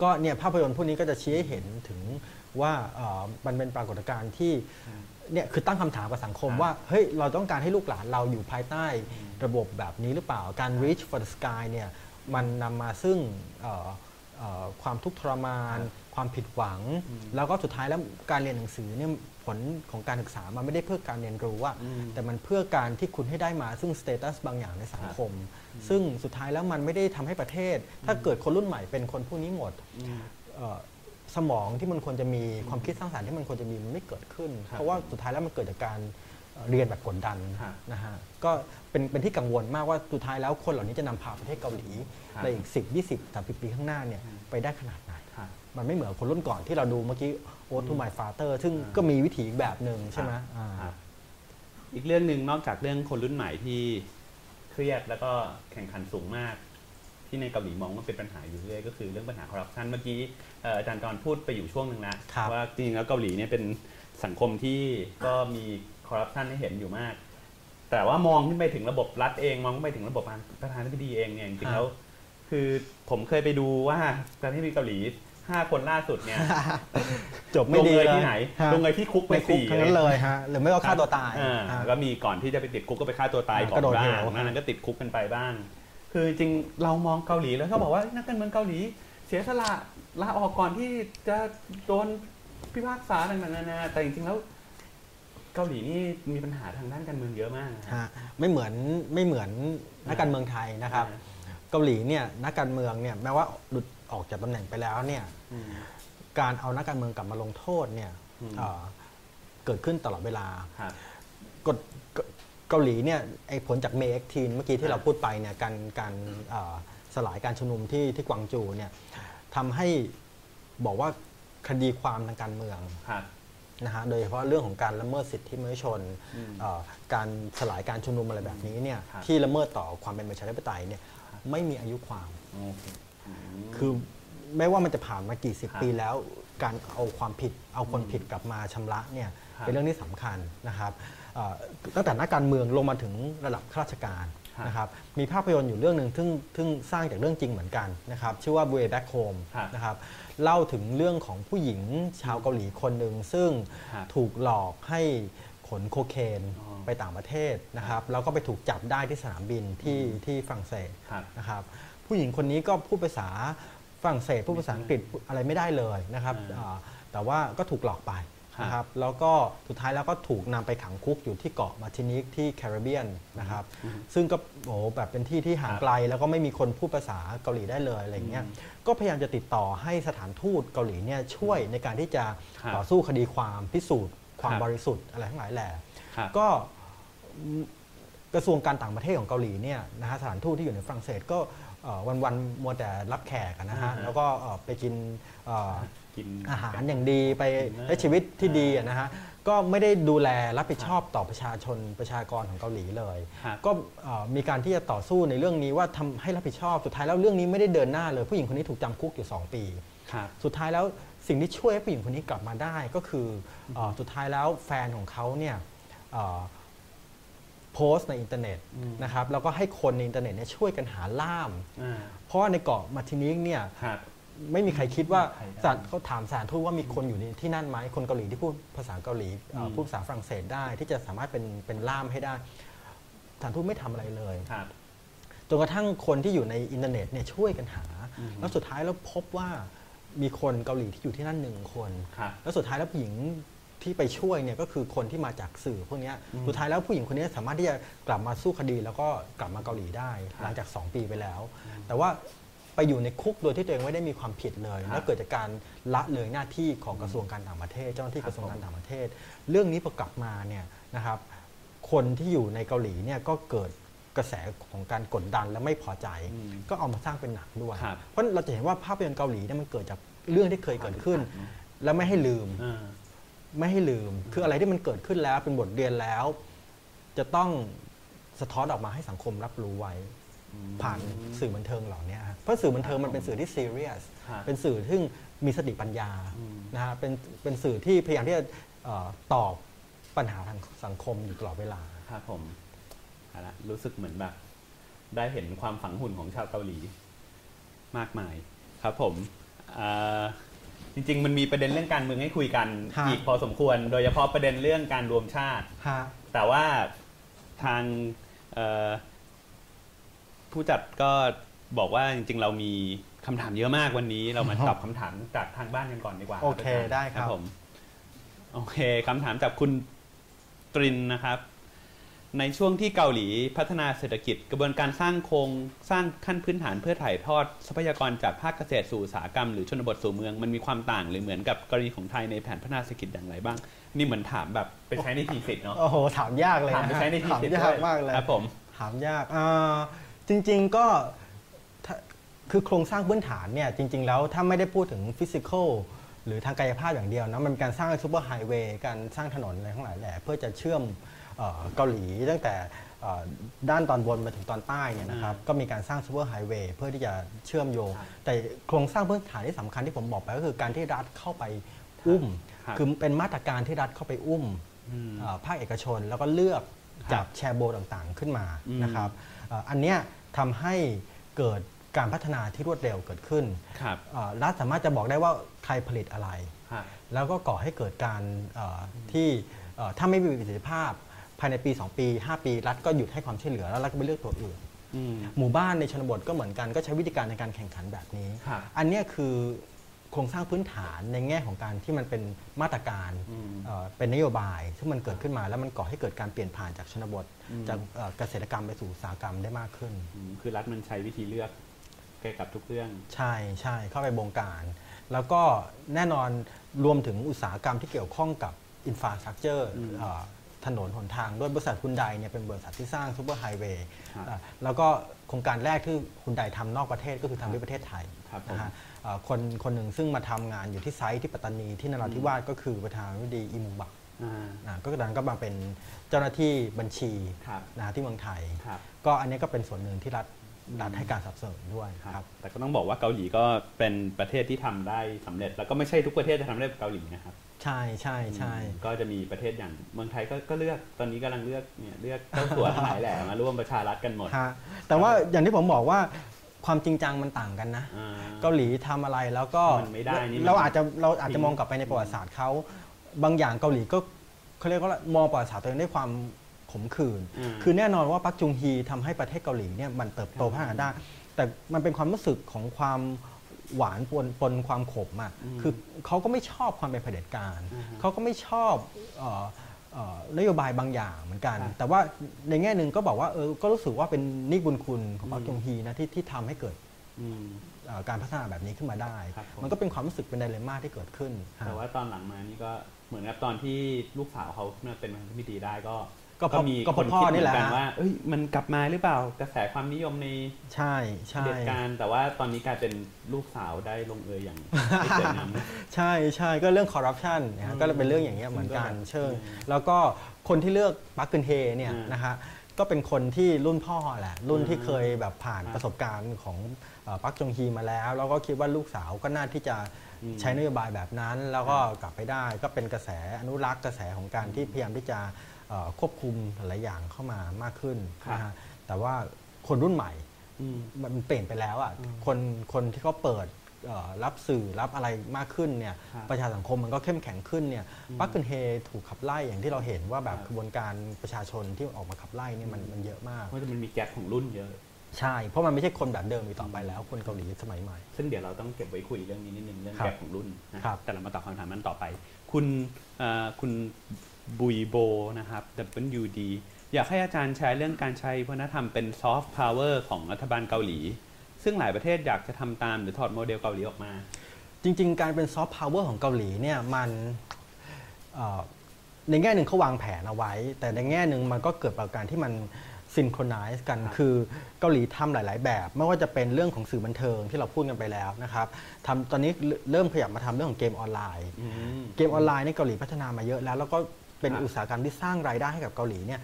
ก็เนี่ยภาพยนตร์พวกนี้ก็จะชี้ให้เห็นถึงว่าเอ่อมันเป็นปรากฏการณ์ที่ เนี่ยคือตั้งคำถามกับสังคมครับว่าเฮ้ยเราต้องการให้ลูกหลานเราอยู่ภายใต้ระบบแบบนี้หรือเปล่าการ reach for the sky เนี่ยมันนำมาซึ่งเอ่อเอ่อความทุกข์ทรมาน ความผิดหวัง แล้วก็สุดท้ายแล้วการเรียนหนังสือเนี่ยผลของการศึกษามันไม่ได้เพื่อการเรียนรู้อะอืมแต่มันเพื่อการที่คุณให้ได้มาซึ่งสเตตัสบางอย่างในสังคม ซึ่งสุดท้ายแล้วมันไม่ได้ทำให้ประเทศ ถ้าเกิดคนรุ่นใหม่เป็นคนพวกนี้หมดอืมเอ่อ สมองที่มันควรจะมีความคิดสร้างสรรค์ที่มันควรจะมีมันไม่เกิดขึ้นครับเพราะว่าสุดท้ายแล้วมันเกิดจากการเอ่อเรียนแบบกดดันครับนะฮะก็เป็นเป็นที่กังวลมากว่าสุดท้ายแล้วคนเหล่านี้จะนำพาประเทศเกาหลีครับในอีก 10 20 30 ปีข้างหน้าเนี่ยไปได้ขนาดไหนครับมันไม่เหมือนคนรุ่นก่อนที่เราดูเมื่อกี้โอทูมายฟาเตอร์ซึ่งก็มีวิถีอีกแบบหนึ่งใช่ไหมอ่าครับอีกเรื่องหนึ่งนอกจากเรื่องคนรุ่นใหม่ที่เครียดแล้วก็แข่งขันสูงมาก ที่ในเกาหลีมองว่าเป็นปัญหาอยู่เรื่อยก็คือเรื่องปัญหาคอร์รัปชันเมื่อกี้เอ่ออาจารย์กรพูดไปอยู่ช่วงหนึ่งแล้วครับว่าจริงๆแล้วเกาหลีเนี่ยเป็นสังคมที่ก็มีคอร์รัปชันให้เห็นอยู่มาก แต่ว่ามองขึ้นไปถึงระบบรัฐเองมองขึ้นไปถึงระบบประธานาธิบดีเองเนี่ยจริงๆแล้ว คือผมเคยไปดูว่าประธานาธิบดีเกาหลีห้าคนล่าสุดเนี่ยจบไม่ลงดีเอยเลยที่ไหนฮะลงเอยที่คุกไปในคุกสี่ทั้งนั้นเลยฮะหรือไม่ก็ฆ่าตัวตายอ่อ่าก็มีก่อนที่จะไปติดคุกก็ไปฆ่าตัวตายอ่าก่อก็นโดนบ้างเหว นั้นก็ติดคุกกันไปบ้าง คือจริงเรามองเกาหลีแล้วเขาบอกว่านักการเมืองเกาหลี เสียสละลาออกก่อนที่จะโดนพิพากษาต่างๆนานาแต่จริงๆแล้วเกาหลีนี่มีปัญหาทางด้านการเมืองเยอะมากนะฮะไม่เหมือนไม่เหมือนนักการเมืองไทยนะครับ เกาหลีเนี่ยนักการเมืองเนี่ยแม้ว่าหลุดออกจากตำแหน่งไปแล้วเนี่ยอืมการเอานักการเมืองกลับมาลงโทษเนี่ยอืมเอ่อเกิดขึ้นตลอดเวลาครับกฎ เกเกาหลีเนี่ยไอ้ผลจากเมย์ทีนเมื่อกี้ครัที่บเราพูดไปเนี่ยการการเอ่อสลายการชุมนุมที่ที่กวางจูเนี่ยทำให้บอกว่าคดีความทางการเมืองครับนะฮะโดยเฉพาะเรื่องของการละเมิดสิทธิมนุษยชนอืมเอ่อการสลายการชุมนุมอะไรแบบนี้เนี่ยครับที่ละเมิดต่อความเป็นประชาธิปไตยเนี่ยไม่มีอายุความโอเคอืมคือไม่ว่ามันจะผ่านมากี่สิบครับปีแล้ว การเอาความผิดเอาคนผิดกลับมาชำระเนี่ยครับเป็นเรื่องที่สำคัญนะครับเอ่อ ตั้งแต่นักการเมืองลงมาถึงระดับข้าราชการครับนะครับมีภาพยนตร์อยู่เรื่องหนึ่งซึ่งซึ่งสร้างจากเรื่องจริงเหมือนกันนะครับชื่อว่า Way Back Home ครับนะครับเล่าถึงเรื่องของผู้หญิงชาวเกาหลีคนหนึ่งซึ่งครับถูกหลอกให้ขนโคเคนอ๋อไปต่างประเทศนะครับแล้วก็ไปถูกจับได้ที่สนามบินที่ที่ฝรั่งเศสครับนะครับผู้หญิงคนนี้ก็พูดภาษาฝรั่งเศสพูดภาษาอังกฤษอะไรไม่ได้เลยนะครับอ่าอ่าแต่ว่าก็ถูกหลอกไปครับ นะครับแล้วก็สุดท้ายแล้วก็ถูกนำไปขังคุกอยู่ที่เกาะมาร์ตินิกที่แคริบเบียนนะครับซึ่งก็โอ้โหแบบเป็นที่ที่ห่างไกลแล้วก็ไม่มีคนพูดภาษาเกาหลีได้เลยอะไรเงี้ยก็พยายามจะติดต่อให้สถานทูตเกาหลีเนี่ยช่วยในการที่จะครับต่อสู้คดีความพิสูจน์ ความครับบริสุทธิ์อะไรทั้งหลายแหละครับก็อืมกระทรวงการต่างประเทศของเกาหลีเนี่ยนะฮะสถานทูตที่อยู่ในฝรั่งเศสก็ เอ่ออ่อวันๆมัวแต่รับแขกอะนะฮะอ่าฮะแล้วก็เอ่อไปกินเอ่อกินอาหารอย่างดีไปดินเนอร์ใช้ชีวิตที่ดีอะนะฮะก็ไม่ได้ดูแลรับผิดชอบต่อประชาชนประชากรของเกาหลีเลยครับก็เอ่อมีการที่จะต่อสู้ในเรื่องนี้ว่าทำให้รับผิดชอบสุดท้ายแล้วเรื่องนี้ไม่ได้เดินหน้าเลย ผู้หญิงคนนี้ถูกจำคุกอยู่ 2 ปีครับสุดท้ายแล้วสิ่งที่ช่วยให้ผู้หญิงคนนี้กลับมาได้ก็คือเออสุดท้ายแล้วแฟนของเขาเนี่ยเอ่อ โพสต์ในอินเทอร์เน็ตอืมนะครับแล้วก็ให้คนในอินเทอร์เน็ตเนี่ยช่วยกันหาล่ามอ่าเพราะว่าในเกาะมาร์ตินีกเนี่ยครับไม่มีใครคิดว่าใครได้ศาลเขาถามสถานทูตว่ามีคนอยู่ในที่นั่นไหมคนเกาหลีที่พูดภาษาเกาหลีเอ่ออืมพูดภาษาฝรั่งเศสได้ ที่จะสามารถเป็นเป็นล่ามให้ได้สถานทูตไม่ทำอะไรเลยครับจนกระทั่งคนที่อยู่ในอินเทอร์เน็ตเนี่ยช่วยกันหาอืมแล้วสุดท้ายแล้วพบว่ามีคนเกาหลีที่อยู่ที่นั่นหนึ่งคนครับแล้วสุดท้ายแล้วผู้หญิง ที่ไปช่วยเนี่ยก็คือคนที่มาจากสื่อพวกเนี้ยอืมสุดท้ายแล้วผู้หญิงคนนี้สามารถที่จะกลับมาสู้คดี แล้วก็กลับมาเกาหลีได้ครับหลังจาก 2 ปีไปแล้ว แต่ว่าไปอยู่ในคุกโดยที่ตัวเองไม่ได้มีความผิดเลยครับและเกิดจากการละเลยหน้าที่ของกระทรวงการต่างประเทศ เจ้าหน้าที่ครับกระทรวงการต่างประเทศ เรื่องนี้พอกลับมาเนี่ยนะครับคนที่อยู่ในเกาหลีเนี่ยก็เกิดกระแสของการกดดันและไม่พอใจอืมก็เอามาสร้างเป็นหนังด้วยครับเพราะเราจะเห็นว่าภาพยนตร์เกาหลีเนี่ยมันเกิดจากเรื่องที่เคยเกิดขึ้น และไม่ให้ลืมอ่า ไม่ให้ลืม คืออะไรที่มันเกิดขึ้นแล้วเป็นบทเรียนแล้ว จะต้องสะท้อนออกมาให้สังคมรับรู้ไว้ ผ่านสื่อบันเทิงเหล่านี้ฮะเพราะสื่อบันเทิงมันเป็นสื่อที่ซีเรียสครับเป็นสื่อที่มีสติปัญญาอืมนะฮะเป็นเป็นสื่อที่พยายามที่จะเอ่อตอบปัญหาทางสังคมอยู่ตลอดเวลาครับผมเอาละรู้สึกเหมือนแบบได้เห็นความฝังหุ่นของชาวเกาหลี มากมายครับผมอ่า จริง ๆ มันมีประเด็นเรื่องการเมืองให้คุยกัน ฮะ อีกพอสมควร โดยเฉพาะประเด็นเรื่องการรวมชาติ ฮะ แต่ว่าทางเอ่อผู้จัดก็บอกว่าจริง ๆ เรามีคำถามเยอะมากวันนี้ เรามาตอบคำถามจากทางบ้านกันก่อนดีกว่าโอเคอาจารย์ได้ครับ ผมโอเคคำถามจากคุณตรินนะครับ ในช่วงที่เกาหลีพัฒนาเศรษฐกิจ กระบวนการสร้างโครงสร้างขั้นพื้นฐานเพื่อถ่ายทอด ทรัพยากรจากภาคเกษตรสู่อุตสาหกรรมหรือชนบทสู่เมืองมันมีความต่างหรือเหมือนกับกรณีของไทยในแผนพัฒนาเศรษฐกิจอย่างไรบ้าง นี่เหมือนถามแบบไปใช้ใน thesis เนาะโอ้โหถามยากเลยถามนะไปฮะใช้ใน thesis ถามยากมากเลยครับผมถามยากอ่าจริง ๆก็ถ้าคือโครงสร้างพื้นฐานเนี่ยจริง ๆ แล้วถ้าไม่ได้พูดถึง physical หรือทางกายภาพอย่างเดียวนะมันเป็นการสร้างซูเปอร์ไฮเวย์การสร้างถนนอะไรทั้งหลายแหละเพื่อจะเชื่อมเอ่อเกาหลีตั้งแต่เอ่อด้านตอนบนมาถึงตอนใต้เนี่ยนะครับก็มีการสร้างซูเปอร์ไฮเวย์เพื่อที่จะเชื่อมโยงครับแต่โครงสร้างพื้นฐานที่สำคัญที่ผมบอกไปก็คือการที่รัฐเข้าไปอุ้มครับคือเป็นมาตรการที่รัฐเข้าไปอุ้มอืมเอ่อภาคเอกชนแล้วก็เลือกครับจับแชโบลต่างๆขึ้นมาอืมนะครับเอ่ออันเนี้ยทำให้เกิด การพัฒนาที่รวดเร็วเกิดขึ้นครับเอ่อรัฐสามารถจะบอกได้ว่าใครผลิตอะไรครับแล้วก็ก่อให้เกิดการเอ่อที่เอ่อถ้าไม่มีประสิทธิภาพภายในปี 2 ปี 5 ปี รัฐก็หยุดให้ความช่วยเหลือแล้วรัฐก็ไปเลือกตัวอื่นอืมหมู่บ้านในชนบทก็เหมือนกันก็ใช้วิธีการในการแข่งขันแบบนี้ครับอันเนี้ยคือโครงสร้างพื้นฐานในแง่ของการที่มันเป็นมาตรการอืมเอ่อเป็นนโยบายที่มันเกิดขึ้นมา แล้วมันก่อให้เกิดการเปลี่ยนผ่านจากชนบทอืมจากเอ่อเกษตรกรรมไปสู่อุตสาหกรรมได้มากขึ้นอืมคือรัฐมันใช้วิธีเลือก เกี่ยวกับทุกเรื่อง ใช่ใช่เข้าไปบงการ แล้วก็แน่นอนรวมถึงอุตสาหกรรมที่เกี่ยวข้องกับอินฟ a าสตรักเจอร์อืมถนนหนทางด้วยบริษัทฮุนไดเนี่ยเป็นบริษัทที่สร้างซูเปอร์ไฮเวย์ครับอะแล้วก็โครงการแรกที่ฮุนไดทำนอกประเทศก็คือทำที่ประเทศไทยครับผมนะฮะเอ่อคนคนหนึ่งซึ่งมาทำงานอยู่ที่ site ที่ปัตตานีที่นราธิวาสก็คือประธานาธิบดีอีมยองบักอ่าอะก็กระนั้นก็มาเป็นเจ้าหน้าที่บัญชีครับนะฮะที่เมืองไทยครับก็อันนี้ก็เป็นส่วนหนึ่งที่รัฐ รัฐให้การสนับสนุนด้วยคครัรับบแต่ก็ต้องบอกว่าเกาหลีก็เป็นประเทศที่ทำได้สำเร็จ แล้วก็ไม่ใช่ทุกประเทศจะทำได้แบบเกาหลีนะครับ ใช่ใช่ใช่อืมก็จะมีประเทศอย่างเมืองไทยก็ก็เลือกตอนนี้กำลังเลือกเนี่ยเลือกเจ้าสัวทั้งหลายแหละมาร่วมประชารัฐกันหมดฮะแต่ว่าอย่างที่ผมบอกว่าความจริงจังมันต่างกันนะอ่าเกาหลีทำอะไรแล้วก็มันไม่ได้นี่มันเราอาจจะเราอาจทิ้จะงมองกลับไปในประวัติศาสตร์เขาบางอย่างเกาหลีก็เขาเรียกว่ามองประวัติศาสตร์ตัวเองด้วยความ ขมขื่นอืมคือแน่นอนว่าปักจุงฮีทำให้ประเทศเกาหลีเนี่ยมันเติบโตอืมพัฒนาได้แต่มันเป็นความรู้สึกของความหวานปนปนความขมอะอืมคือเขาก็ไม่ชอบความเป็นเผด็จการอือฮึเขาก็ไม่ชอบเอ่อเอ่อนโยบายบางอย่างเหมือนกันครับแต่ว่าในแง่หนึ่งก็บอกว่าเออก็รู้สึกว่าเป็นนิบุญคุณของปักอืมจุงฮีนะที่ที่ทำให้เกิดอืมเอ่อการพัฒนาแบบนี้ขึ้นมาได้ครับผมมันก็เป็นความรู้สึกเป็นไดเลม่าที่เกิดขึ้น แต่ว่าตอนหลังมานี่ก็เหมือนกับตอนที่ลูกสาวเขาเป็นประธานาธิบดีได้ก็ ก็เพราะมีก็เพคราะนพ่อคิดเหมืนี่อแหละนกันฮะว่าเอ้ยมันกลับมาหรือเปล่ากระแสความนิยมในใช่ใช่เผด็จการแต่ว่าตอนนี้กลายเป็นลูกสาวได้ลงเอยอย่างไม่สวยงามใช่ใช่ก็เรื่องคอร์รัปชันนะอืฮะมก็เป็นเรื่องอย่างเงี้ยเหมือนกันซึ่งก็แบบเชิงอืมแล้วก็คนที่เลือกปักกึนเฮเนี่ยอ่านนะฮะก็เป็นคนที่รุ่นพ่อแหละ รุ่นที่อ่าเคยแบบผ่านครับประสบการณ์ของเอ่อปักจงฮีมาแล้ว แล้วก็คิดว่าลูกสาวก็น่าที่จะอืมใช้นโยบายแบบนั้น แล้วก็กลับไปได้ก็เป็นกระแสอนุรักษ์กระแสของการที่พยายามที่จะเอ่อ ควบคุมหลายอย่างเข้ามามากขึ้นนะฮะแต่ว่าคนรุ่นใหม่อืมมันเปลี่ยนไปแล้วอะอืมคนคนที่เขาเปิดเอ่อรับสื่อรับอะไรมากขึ้นเนี่ยครับประชาสังคมมันก็เข้มแข็งขึ้นเนี่ยอืมปักกึนเฮถูกขับไล่อย่างที่เราเห็นว่าแบบครับกระบวนการประชาชนที่ออกมาขับไล่เนี่ยมันมันเยอะมากเพราะมันมีแกลบของรุ่นเยอะใช่ เพราะมันไม่ใช่คนแบบเดิมอีกต่อไปแล้ว คนเกาหลีสมัยใหม่ ซึ่งเดี๋ยวเราต้องเก็บไว้คุยเรื่องนี้นิดนึงเรื่องครับ gap ของรุ่นนะครับแต่เรามาตอบคำถามนั้นต่อไป คุณเอ่อคุณ บุยโบนะครับ WD อยากให้อาจารย์แชร์เรื่องการใช้วัฒนธรรมเป็นซอฟต์พาวเวอร์ของรัฐบาลเกาหลี ซึ่งหลายประเทศอยากจะทำตามหรือถอดโมเดลเกาหลีออกมา จริง ๆ การเป็นซอฟต์พาวเวอร์ของเกาหลีเนี่ยมันเอ่อในแง่หนึ่งเขาวางแผนเอาไว้ แต่ในแง่หนึ่งมันก็เกิดปรากฏการณ์ที่มัน synchronize กันครับคือเกาหลีทำหลาย ๆ แบบ ไม่ว่าจะเป็นเรื่องของสื่อบันเทิงที่เราพูดกันไปแล้วนะครับทำตอนนี้เริ่มขยับมาทำเรื่องของเกมออนไลน์อืมเกมออนไลน์ในเกาหลีพัฒนามาเยอะแล้ว แล้วก็ เป็นครับอุตสาหกรรมที่สร้างรายได้ให้กับเกาหลีเนี่ย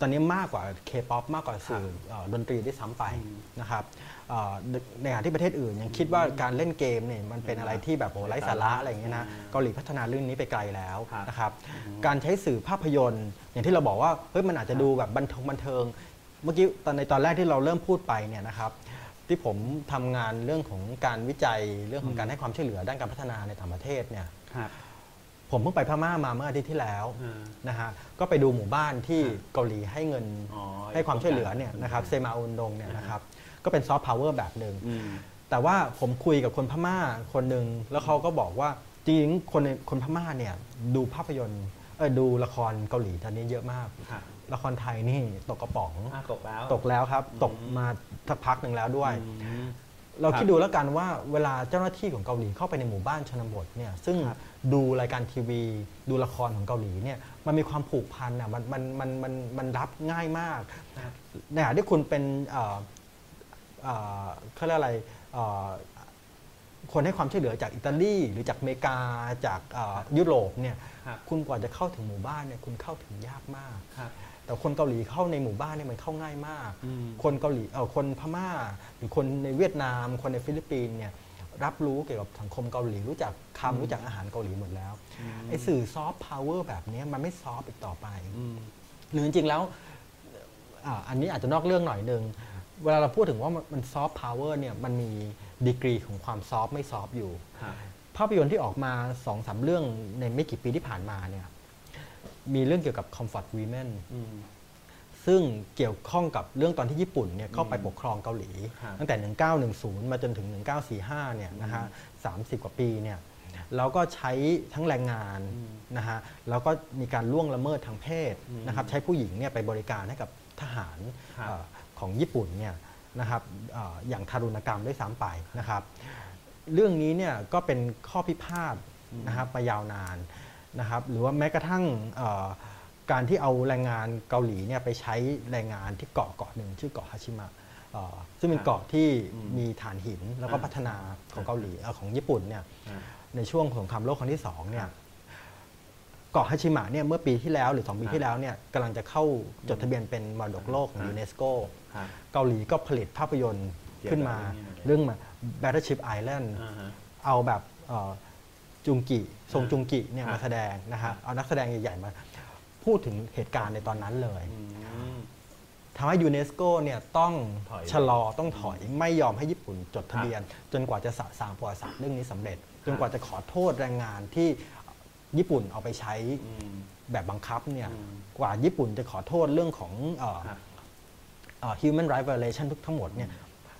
ตอนนี้มากกว่าเคป๊อปมากกว่าสื่อเอ่อดนตรีด้วยซ้ำไปอืมนะครับเอ่อในในขณะที่ประเทศอื่นยังคิดว่าการเล่นเกมเนี่ยมันเป็นอะไรที่แบบโอ้ไร้สาระอะไรอย่างเงี้ยนะอืมเกาหลีพัฒนาเรื่องนี้ไปไกลแล้วครับนะครับการใช้สื่อภาพยนตร์ อย่างที่เราบอกว่าเฮ้ยมันอาจจะดูแบบบันเทิงบันเทิง เมื่อกี้ตอนในตอนแรกที่เราเริ่มพูดไปเนี่ยนะครับที่ผมทำงานเรื่องของการวิจัยเรื่องของการให้ความช่วยเหลือด้านการพัฒนาในต่างประเทศเนี่ยครับ ผมเพิ่งไปพม่ามาเมื่ออาทิตย์ที่แล้วอ่านะฮะก็ไปดูหมู่บ้านที่ครับเกาหลีให้เงินอ๋อให้ความช่วยเหลือเนี่ยอืมนะครับแซมาอึลอุนดงเนี่ยอ่าฮะนะครับก็เป็นซอฟต์พาวเวอร์แบบหนึ่งอืมแต่ว่าผมคุยกับคนพม่าคนหนึ่งแล้วเขาก็บอกว่าจริงๆคนในคนพม่าเนี่ยดูภาพยนตร์เออดูละครเกาหลีตอนนี้เยอะมากครับละครไทยนี่ตกกระป๋องอะตกแล้วตกแล้วครับอืมตกมาสักพักหนึ่งแล้วด้วยอืมเราครับคิดดูแล้วกันว่าเวลาเจ้าหน้าที่ของเกาหลีเข้าไปในหมู่บ้านชนบทเนี่ยซึ่งครับ ดูรายการทีวี ดูละครของเกาหลีเนี่ยมันมีความผูกพันอะมันมันมันมันมันรับง่ายมากครับในขณะที่คุณเป็นเอ่อเอ่อเขาเรียกอะไรเอ่อคนให้ความช่วยเหลือจากอิตาลีหรือจากอเมริกาจากเอ่อยุโรปเนี่ยครับคุณกว่าจะเข้าถึงหมู่บ้านเนี่ยคุณเข้าถึงยากมากครับแต่คนเกาหลีเข้าในหมู่บ้านเนี่ยมันเข้าง่ายมากอืมคนเกาหลีเออคนพม่า หรือคนในเวียดนาม คนในฟิลิปปินส์เนี่ย รับรู้เกี่ยวกับสังคมเกาหลีรู้จักคำรู้จักอาหารเกาหลีหมดแล้วไอ้สื่อซอฟต์พาวเวอร์แบบเนี้ยมันไม่ soft อีกต่อไปอืมหรือจริงๆแล้วอ่าอันนี้อาจจะนอกเรื่องหน่อยหนึ่งเวลาเราพูดถึงว่ามันซอฟต์พาวเวอร์เนี่ยมันมีดีกรีของความ soft ไม่ soft อยู่ครับภาพยนตร์ที่ออกมา2อสาเรื่องในไม่กี่ปีที่ผ่านมาเนี่ยมีเรื่องเกี่ยวกับ comfort women อืม ซึ่งเกี่ยวข้องกับเรื่องตอนที่ญี่ปุ่นเนี่ยเข้าไปอืมปกครองเกาหลีครับตั้งแต่ 1910 มาจนถึง 1945 เนี่ยนะฮะ30 กว่าปีเนี่ยแล้วก็ใช้ทั้งแรงงานอืมนะฮะแล้วก็มีการล่วงละเมิดทางเพศอืมนะครับใช้ผู้หญิงเนี่ยไปบริการให้กับทหารครับเอ่อของญี่ปุ่นเนี่ยนะครับเอ่ออย่างทารุณกรรมด้วยซ้ำไปนะครับ เรื่องนี้เนี่ยก็เป็นข้อพิพาทนะครับมายาวนานนะครับหรือว่าแม้กระทั่งเอ่อ การที่เอาแรงงานเกาหลีเนี่ยไปใช้แรงงานที่เกาะเกาะหนึ่งชื่อเกาะฮาชิมะเอ่อซึ่งเป็นเกาะที่อืมมีฐานหินแล้วก็อ่าพัฒนาของเกาหลีเอ่อของญี่ปุ่นเนี่ยอ่าในช่วงสงครามโลกครั้งที่สองเนี่คยรับเกาะฮาชิมะเนี่ยเมื่อปีที่แล้วหรือ 2 ปีครับที่แล้วเนี่ยกำลังจะเข้าจดทะเบียนเป็นมรดกโลกของครับยูเนสโกครับเกาหลีก็ผลิตภาพยนตร์เกี่ยวกับขึ้นมาเรื่องนี้หมดเลยเรื่องมา Battleship Island อ่าฮะเอาแบบเอ่อจุงกิทรงจุงกิเนี่ยครับมาแสดงนะครัฮะบเอานักแสดงใหญ่ๆมา พูดถึงเหตุการณ์ในตอนนั้นเลยอืมทำให้ยูเนสโกเนี่ยต้องถอยชะลอต้องถอยไม่ยอมให้ญี่ปุ่นจดทะเบียน จนกว่าจะสะสางประวัติศาสตร์เรื่องนี้สำเร็จ จนกว่าจะขอโทษแรงงานที่ญี่ปุ่นเอาไปใช้อืมแบบบังคับเนี่ยอืมกว่าญี่ปุ่นจะขอโทษเรื่องของเอ่อครับเอ่อ human rights violation ทุกทั้งหมดเนี่ย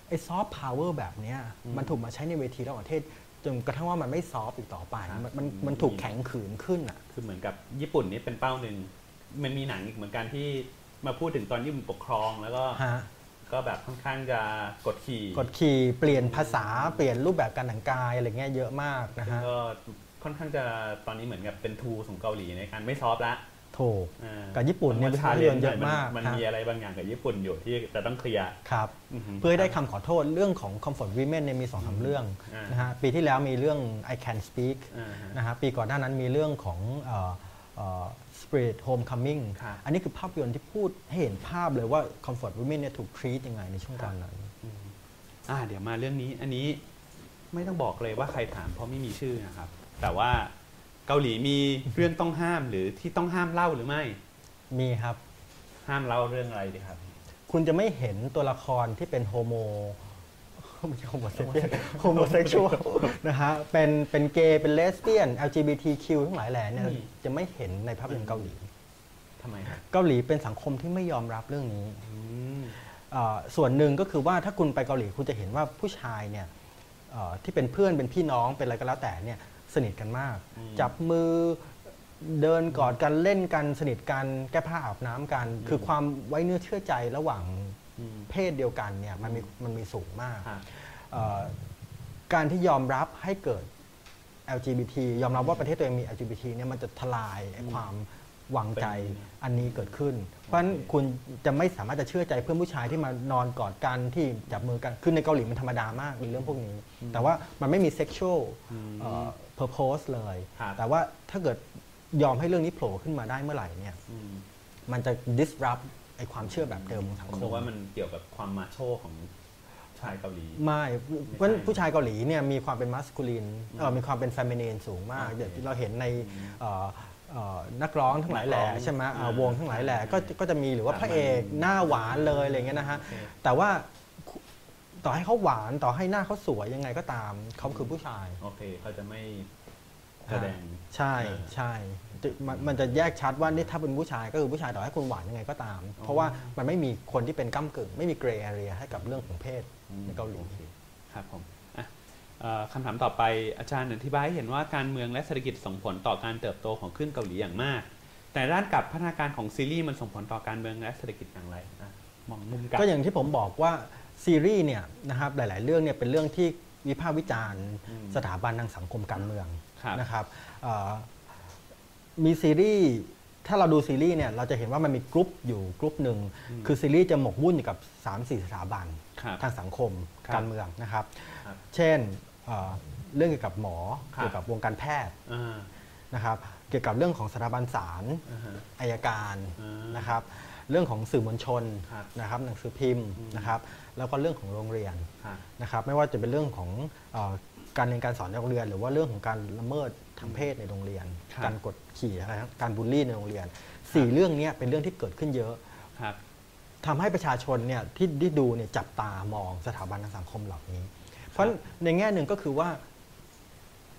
ไอ้ซอฟต์พาวเวอร์แบบเนี้ยอืมมันถูกมาใช้ในเวทีระหว่างประเทศจนกระทั่งว่ามันไม่ soft อีกต่อไปครับมันมันอืมมันถูกแข็งขืนขึ้นอะคือเหมือนกับญี่ปุ่นนี่เป็นเป้าหนึ่ง มันมีหนังอีกเหมือนกันที่มาพูดถึงตอนญี่ปุ่นปกครองแล้วก็ฮะก็แบบค่อนข้างจะกดขี่กดขี่เปลี่ยนภาษาเปลี่ยนรูปแบบการแต่งกายอะไรเงี้ยเยอะมากนะซึ่งฮะก็ค่อนข้างจะตอนนี้เหมือนกับเป็นทูของเกาหลีในการไม่ซอฟต์ละถูกอ่ากับญี่ปุ่นเนี่ยต้องภาพยนตร์เยอะมากมันฮะมีอะไรบางอย่างกับญี่ปุ่นอยู่ที่จะต้องเคลียร์ครับอือฮึเพื่อให้ได้คำขอโทษเรื่องของ comfort women เนี่ยมีสองสามเรื่องอ่านนะฮะปีที่แล้วมีเรื่อง I can speak อ่าฮะนะฮะปีก่อนหน้านั้นมีเรื่องของเอ่อเอ่อ spirit homecoming ครับอันนี้คือภาพยนตร์ที่พูดให้เห็นภาพเลยว่า comfort women เนี่ยถูก treat ยังไงในช่วงตอนนั้นอ่าเดี๋ยวมาเรื่องนี้อันนี้ไม่ต้องบอกเลยว่าใครถามเพราะไม่มีชื่อนะครับ แต่ว่าเกาหลีมีเรื่องต้องห้ามหรือที่ต้องห้ามเล่าหรือไม่ มีครับ ห้ามเล่าเรื่องอะไรดีครับ คุณจะไม่เห็นตัวละครที่เป็นโฮโม ไม่ใช่ homosex homosexual นะฮะเป็นเป็นเกย์เป็นเลสเบี้ยน LGBTQ ทั้งหลายแหล่เนี่ยอืมจะไม่เห็นในภาพยนตร์เกาหลีทำไมครับเกาหลีเป็นสังคมที่ไม่ยอมรับเรื่องนี้อืมเอ่อส่วนหนึ่งก็คือว่าถ้าคุณไปเกาหลีคุณจะเห็นว่าผู้ชายเนี่ยเอ่อที่เป็นเพื่อนเป็นพี่น้องเป็นอะไรก็แล้วแต่เนี่ยสนิทกันมาก จับมือเดินกอดกันเล่นกันสนิทกันแก้ผ้าอาบน้ำกัน คือความไว้เนื้อเชื่อใจระหว่างอืม เพศเดียวกันเนี่ยมันมีมันมีสูงมากครับเอ่อการที่ยอมรับให้เกิด LGBT ยอมรับว่าประเทศตัวเองมี LGBT เนี่ยมันจะทลายไอ้ความหวังใจอันนี้เกิดขึ้น เพราะฉะนั้นคุณจะไม่สามารถจะเชื่อใจเพื่อนผู้ชายที่มานอนกอดกันที่จับมือกัน คือในเกาหลีมันธรรมดามากในเรื่องพวกนี้ แต่ว่ามันไม่มี sexual เอ่อ purpose เลยครับแต่ว่าถ้าเกิดยอมให้เรื่องนี้โผล่ขึ้นมาได้เมื่อไหร่เนี่ยอืมมันจะ disrupt ไอ้ความเชื่อแบบเดิมของสังผมคคิมดว่ามันเกี่ยวกับความมาโชของชายเกาหลีไม่เพราะฉะนั้นไม่ใช่ผู้ชายเกาหลีเนี่ยมีความเป็นมัสคูลินเอ่อมีความเป็นเฟมินีนสูงมากโอเคเดี๋ยวที่เราเห็นในเอ่อเอ่อนักร้องทั้งหลายแหล่นักร้องใช่ไหมอ่าอ่าวงทั้งหลายแหล่ก็ใช่ก็จะมีหรือว่าสามัญพระเอกหน้าหวานเลยอะไรเงี้ยนะฮะโอเคแต่ว่าต่อให้เขาหวานต่อให้หน้าเขาสวยยังไงก็ตามเขาคือผู้ชายโอเคเขาจะไม่แสดงใช่เออใช่จะ มันมันจะแยกชัดว่านี่ถ้าเป็นผู้ชายก็คือผู้ชายต่อให้คุณหวานยังไงก็ตาม เพราะว่ามันไม่มีคนที่เป็นก้ากึ่ง ไม่มีเกรย์แอเรียให้กับเรื่องของเพศในเกาหลีโอคครับผมอะเอ่อคำถามต่อไปอาจารย์อธิบายให้เห็นว่าการเมืองและเศรษฐกิจส่งผลต่อการเติบโตของคลื่นเกาหลีอย่างมาก แต่ด้านกลับพัฒนาการของซีรีส์มันส่งผลต่อการเมืองและเศรษฐกิจอย่างไรอะมองมุมกลับก็อย่างที่ผมบอกว่าซีรีส์เนี่ยนะครับหลาย ๆ เรื่องเนี่ยเป็นเรื่องที่วิพากษ์วิจารณ์อืมสถาบันทางสังคมการเมืองครับนะครับเอ่อ มีซีรีส์ถ้าเราดูซีรีส์เนี่ยเราจะเห็นว่ามันมีกรุ๊ปอยู่กรุ๊ปหนึ่งคือซีรีส์จะหมกมุ่นอยู่กับ 3-4 สถาบันครับทางสังคมครับการเมืองนะครับครับเช่นเอ่อเรื่องเกี่ยวกับหมอครับเกี่ยวกับวงการแพทย์อ่านะครับ เกี่ยวกับเรื่องของสถาบันศาลอ่าฮะอัยการอ่านนะครับเรื่องของสื่อมวลชนครับนะครับหนังสือพิมพ์อืมนะครับแล้วก็เรื่องของโรงเรียนครับนะครับไม่ว่าจะเป็นเรื่องของเออการเรียนการสอนในโรงเรียน หรือว่าเรื่องของการละเมิด ทางเพศในโรงเรียน ครับการกดขี่อะไรนะการบูลลี่ในโรงเรียนสี่เรื่องเนี้ยเป็นเรื่องที่เกิดขึ้นเยอะครับ ทำให้ประชาชนเนี่ยที่ที่ดูเนี่ยจับตามองสถาบันทางสังคมเหล่านี้ เพราะในแง่หนึ่งก็คือว่า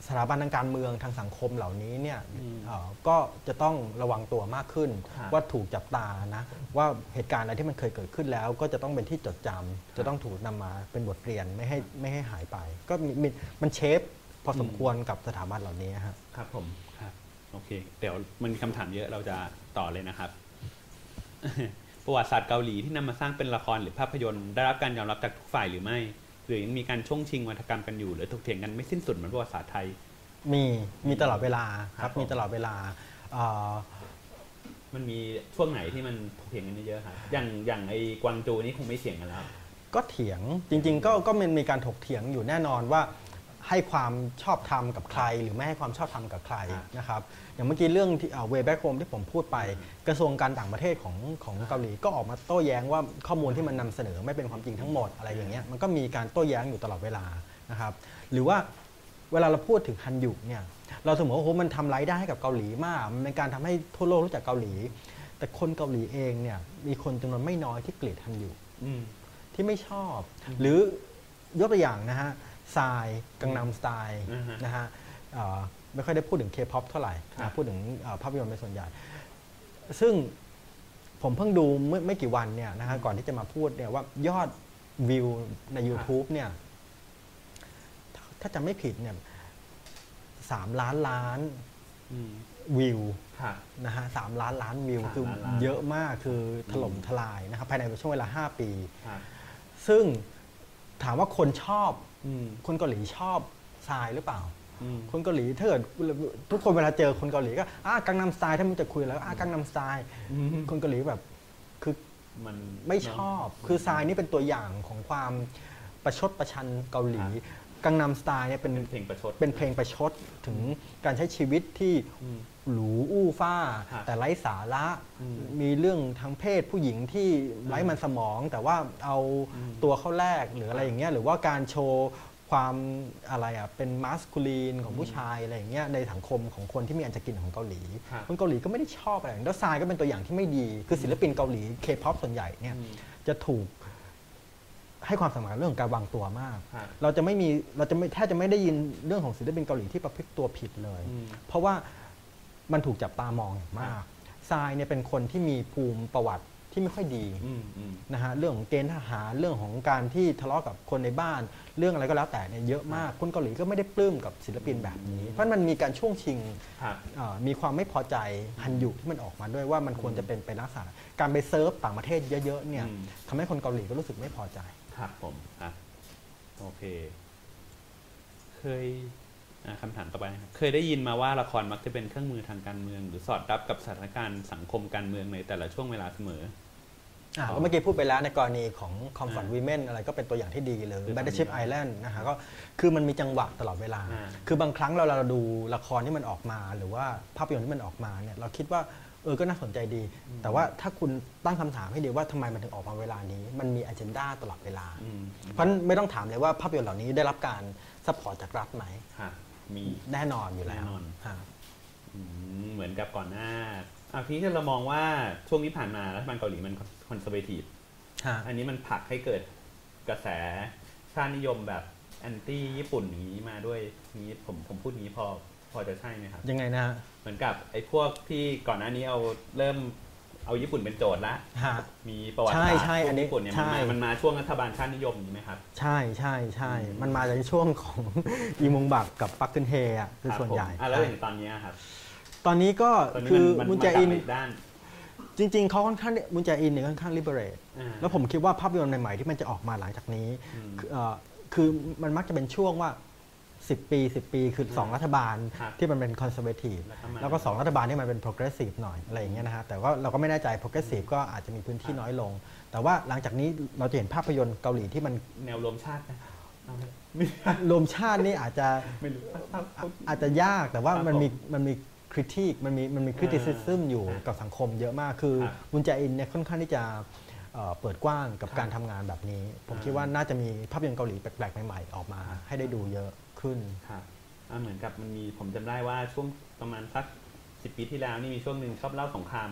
สถาบันทางการเมืองทางสังคมเหล่านี้เนี่ยอืมเอ่อก็จะต้องระวังตัวมากขึ้น ครับ ว่าถูกจับตานะว่าเหตุการณ์อะไรที่มันเคยเกิดขึ้นแล้ว ก็จะต้องเป็นที่จดจำจะต้องถูกนำมาเป็นบทเรียนไม่ให้ไม่ให้หายไป ก็มีมีมันเชฟ พอสมควรกับสถาบันเหล่านี้ฮะครับผมครับโอเค เดี๋ยวมันมีคำถามเยอะเราจะต่อเลยนะครับ ประวัติศาสตร์เกาหลีที่นำมาสร้างเป็นละครหรือภาพยนตร์ได้รับการยอมรับจากทุกฝ่ายหรือไม่ หรือยังมีการช่วงชิงวัฒกรรมกันอยู่หรือถกเถียงกันไม่สิ้นสุดเหมือนประวัติศาสตร์ไทย มีมีตลอดเวลาคครัรับบผมมีตลอดเวลาเอ่อมันมีช่วงไหนที่มันถกเถียงกันเยอะๆครับอย่างอย่างไอ้กวางจูนี่คงไม่เถียงกันแล้วก็เถียงจริง ๆ ก็ก็มันมีการถกเถียงอยู่แน่นอนว่า ให้ความชอบธรรมกับใคร หรือไม่ให้ความชอบธรรมกับใครครับนะครับอย่างเมื่อกี้เรื่องที่ Way Back Home ที่ผมพูดไป กระทรวงการต่างประเทศของของเกาหลีก็ออกมาโต้แย้งว่าข้อมูลที่มันนำเสนอไม่เป็นความจริงทั้งหมดอะไรอย่างเงี้ยมันก็มีการโต้แย้งอยู่ตลอดเวลานะครับหรือว่าเวลาเราพูดถึงฮันรยูเนี่ยเราเสมอว่าโอ้โหมันทำรายได้ให้กับเกาหลีมาก มันเป็นการทำให้ทั่วโลกรู้จักเกาหลี แต่คนเกาหลีเองเนี่ยมีคนจำนวนไม่น้อยที่เกลียดฮันรยูอืมที่ไม่ชอบ หรือยกตัวอย่างนะฮะ Psy Gangnam Style อือฮะนะฮะเอ่อไม่ค่อยได้พูดถึงเคป๊อปเท่าไหร่ครับนะพูดถึงเอ่อภาพยนตร์เป็นส่วนใหญ่ ซึ่งผมเพิ่งดูเมื่อไม่กี่วันเนี่ยนะฮะก่อนที่จะมาพูดเนี่ยว่ายอดวิวใน YouTube เนี่ย ถ้าถ้าจำไม่ผิดเนี่ยสามล้านล้านอืมวิวครับนะฮะสามล้านล้านวิวสามคือล้านล้านเยอะมากคือถล่มทลายนะครับภายในช่วงเวลา 5 ปีครับซึ่งถามว่าคนชอบอืม คนเกาหลีชอบทรายหรือเปล่าอืมคนเกาหลีถ้าเกิดทุกคนเวลาเจอคนเกาหลีก็อะกังนำสไตล์ถ้ามึงจะคุยแล้วอะกังนำสไตล์คนเกาหลีแบบคือมันไม่ชอบ คือทรายนี่เป็นตัวอย่างของความประชดประชันเกาหลีกังนำสไตล์เนี่ยเป็นเป็นเพลงประชดเป็นเพลงประชดถึงการใช้ชีวิตที่อืม หรูอู้ฟ้าครับแต่ไร้สาระอืมมีเรื่องทางเพศผู้หญิงที่ไร้มันสมอง แต่ว่าเอาอืมตัวเข้าแลกหรืออะไรอย่างเงี้ยหรือว่าการโชว์ความอะไรอะเป็นมาสคูลีนของผู้ชายอะไรอย่างเงี้ยในสังคมของคนที่มีอันจะกินของเกาหลีครับคนเกาหลีก็ไม่ได้ชอบอะไรแล้วทรายก็เป็นตัวอย่างที่ไม่ดี คือศิลปินเกาหลีเคป๊อปส่วนใหญ่เนี่ยอืมจะถูกให้ความสำคัญเรื่องของการวางตัวมากครับเราจะไม่มีเราจะไม่แทบจะไม่ได้ยินเรื่องของศิลปินเกาหลีที่ประพฤติตัวผิดเลยอืมเพราะว่า มันถูกจับตามองอย่างมากทรายเนี่ยเป็นคนที่มีภูมิประวัติที่ไม่ค่อยดีอืมอืมนะฮะเรื่องของเกณฑ์ทหารเรื่องของการที่ทะเลาะกับคนในบ้าน เรื่องอะไรก็แล้วแต่เนี่ยเยอะมากคนเกาหลีก็ไม่ได้ปลื้มกับศิลปินแบบนี้ เพราะมันมีการช่วงชิงครับเอ่อมีความไม่พอใจฮันยุที่มันออกมาด้วยว่ามันควรจะเป็นไปลักษณะการไปเซิร์ฟต่างประเทศเยอะๆเนี่ยอืมทำให้คนเกาหลีก็รู้สึกไม่พอใจครับผมครับโอเค เคยอะ คำถามต่อไปนะครับเคยได้ยินมาว่าละครมักจะเป็นเครื่องมือทางการเมือง หรือสอดรับกับสถานการณ์สังคมการเมืองในแต่ละช่วงเวลาเสมออ่าอ๋อก็เมื่อกี้พูดไปแล้วในกรณีของ Comfort อ่า Women อะไรก็เป็นตัวอย่างที่ดีเลยคือ Battleship ทำดี Island นะฮะก็คือมันมีจังหวะตลอดเวลาอ่าคือบางครั้งเราเราดูละครที่มันออกมา หรือว่าภาพยนตร์ที่มันออกมาเนี่ยเราคิดว่าเออก็น่าสนใจดี แต่ว่าถ้าคุณตั้งคำถามให้ดีว่าทำไมมันถึงออกมาเวลานี้ มันมี agenda ตลอดเวลาอืมเพราะฉะนั้นไม่ต้องถามเลยว่าภาพยนตร์เหล่านี้ได้รับการ support จากรัฐไหมครับ มีแน่นอนอยู่แล้วแน่นอนฮะอืมเหมือนกับก่อนหน้าอะพี่ที่เรามองว่าช่วงที่ผ่านมารัฐบาลเกาหลีมัน conservativeฮะอันนี้มันผลักให้เกิดกระแสชาตินิยมแบบแอนตี้ญี่ปุ่นอย่างนี้มาด้วยนี้ผมผมพูดงี้พอพอจะใช่ไหมครับ ยังไงนะฮะเหมือนกับไอ้พวกที่ก่อนหน้านี้เอาเริ่ม เอาญี่ปุ่นเป็นโจทย์ละฮะ มีประวัติใช่ศาสตร์ใช่พวกอันนี้ญี่ปุ่นเนี่ยมันใช่ มามันมาช่วงรัฐบาลชาตินิยมอย่างนี้ไหมครับ ใช่ใช่ใช่อืมมันมาจากช่วงของ อีมุงบักกับปักเกนเฮอะคือรับส่วนใหญ่ผมอะแล้วอย่างตอนเนี้ยครับตอนนี้ก็ตอนนี้คือมันมุมันนแจมาอิจากนอีกด้านจริง ๆเขาค่อนข้างมุนแจอินเนี่ยค่อนข้าง liberal อ่า แล้วผมคิดว่าภาพยนตร์ใหม่ๆที่มันจะออกมาหลังจากนี้อืม คือเอ่อคือมันมักจะเป็นช่วงว่า 10 ปี 10 ปี คือ 2 รัฐบาลครับที่มันเป็น conservative แล้วก็มาแล้วก็ 2 รัฐบาลที่มันเป็น progressive หน่อยอะไรอย่างเงี้ยนะฮะแต่ว่าเราก็ไม่แน่ใจ progressive ก็อาจจะมีพื้นที่น้อยลง แต่ว่าหลังจากนี้เราจะเห็นภาพยนตร์เกาหลีที่มันแนวรวมชาตินะเอาไหมรวมชาตินี่อาจจะไม่รู้ถ้าพูดอาจจะยากแต่ว่าครับมันมีผมมันมีคริติกมันมีมันมีคริติซิซึมอยู่อ่ากับสังคมเยอะมากคือครับมุนแจอินเนี่ยค่อนข้างที่จะเอ่อเปิดกว้างกับครับการทำงานแบบนี้ ผมอ่าคิดว่าน่าจะมีภาพยนตร์เกาหลีแปลกๆ ใหม่ๆ ออกมาให้ได้ดูเยอะ ขึ้นครับอะเหมือนกับมันมีผมจำได้ว่าช่วงประมาณสักสิบปีที่แล้วนี่มีช่วงหนึ่งชอบเล่าสงคราม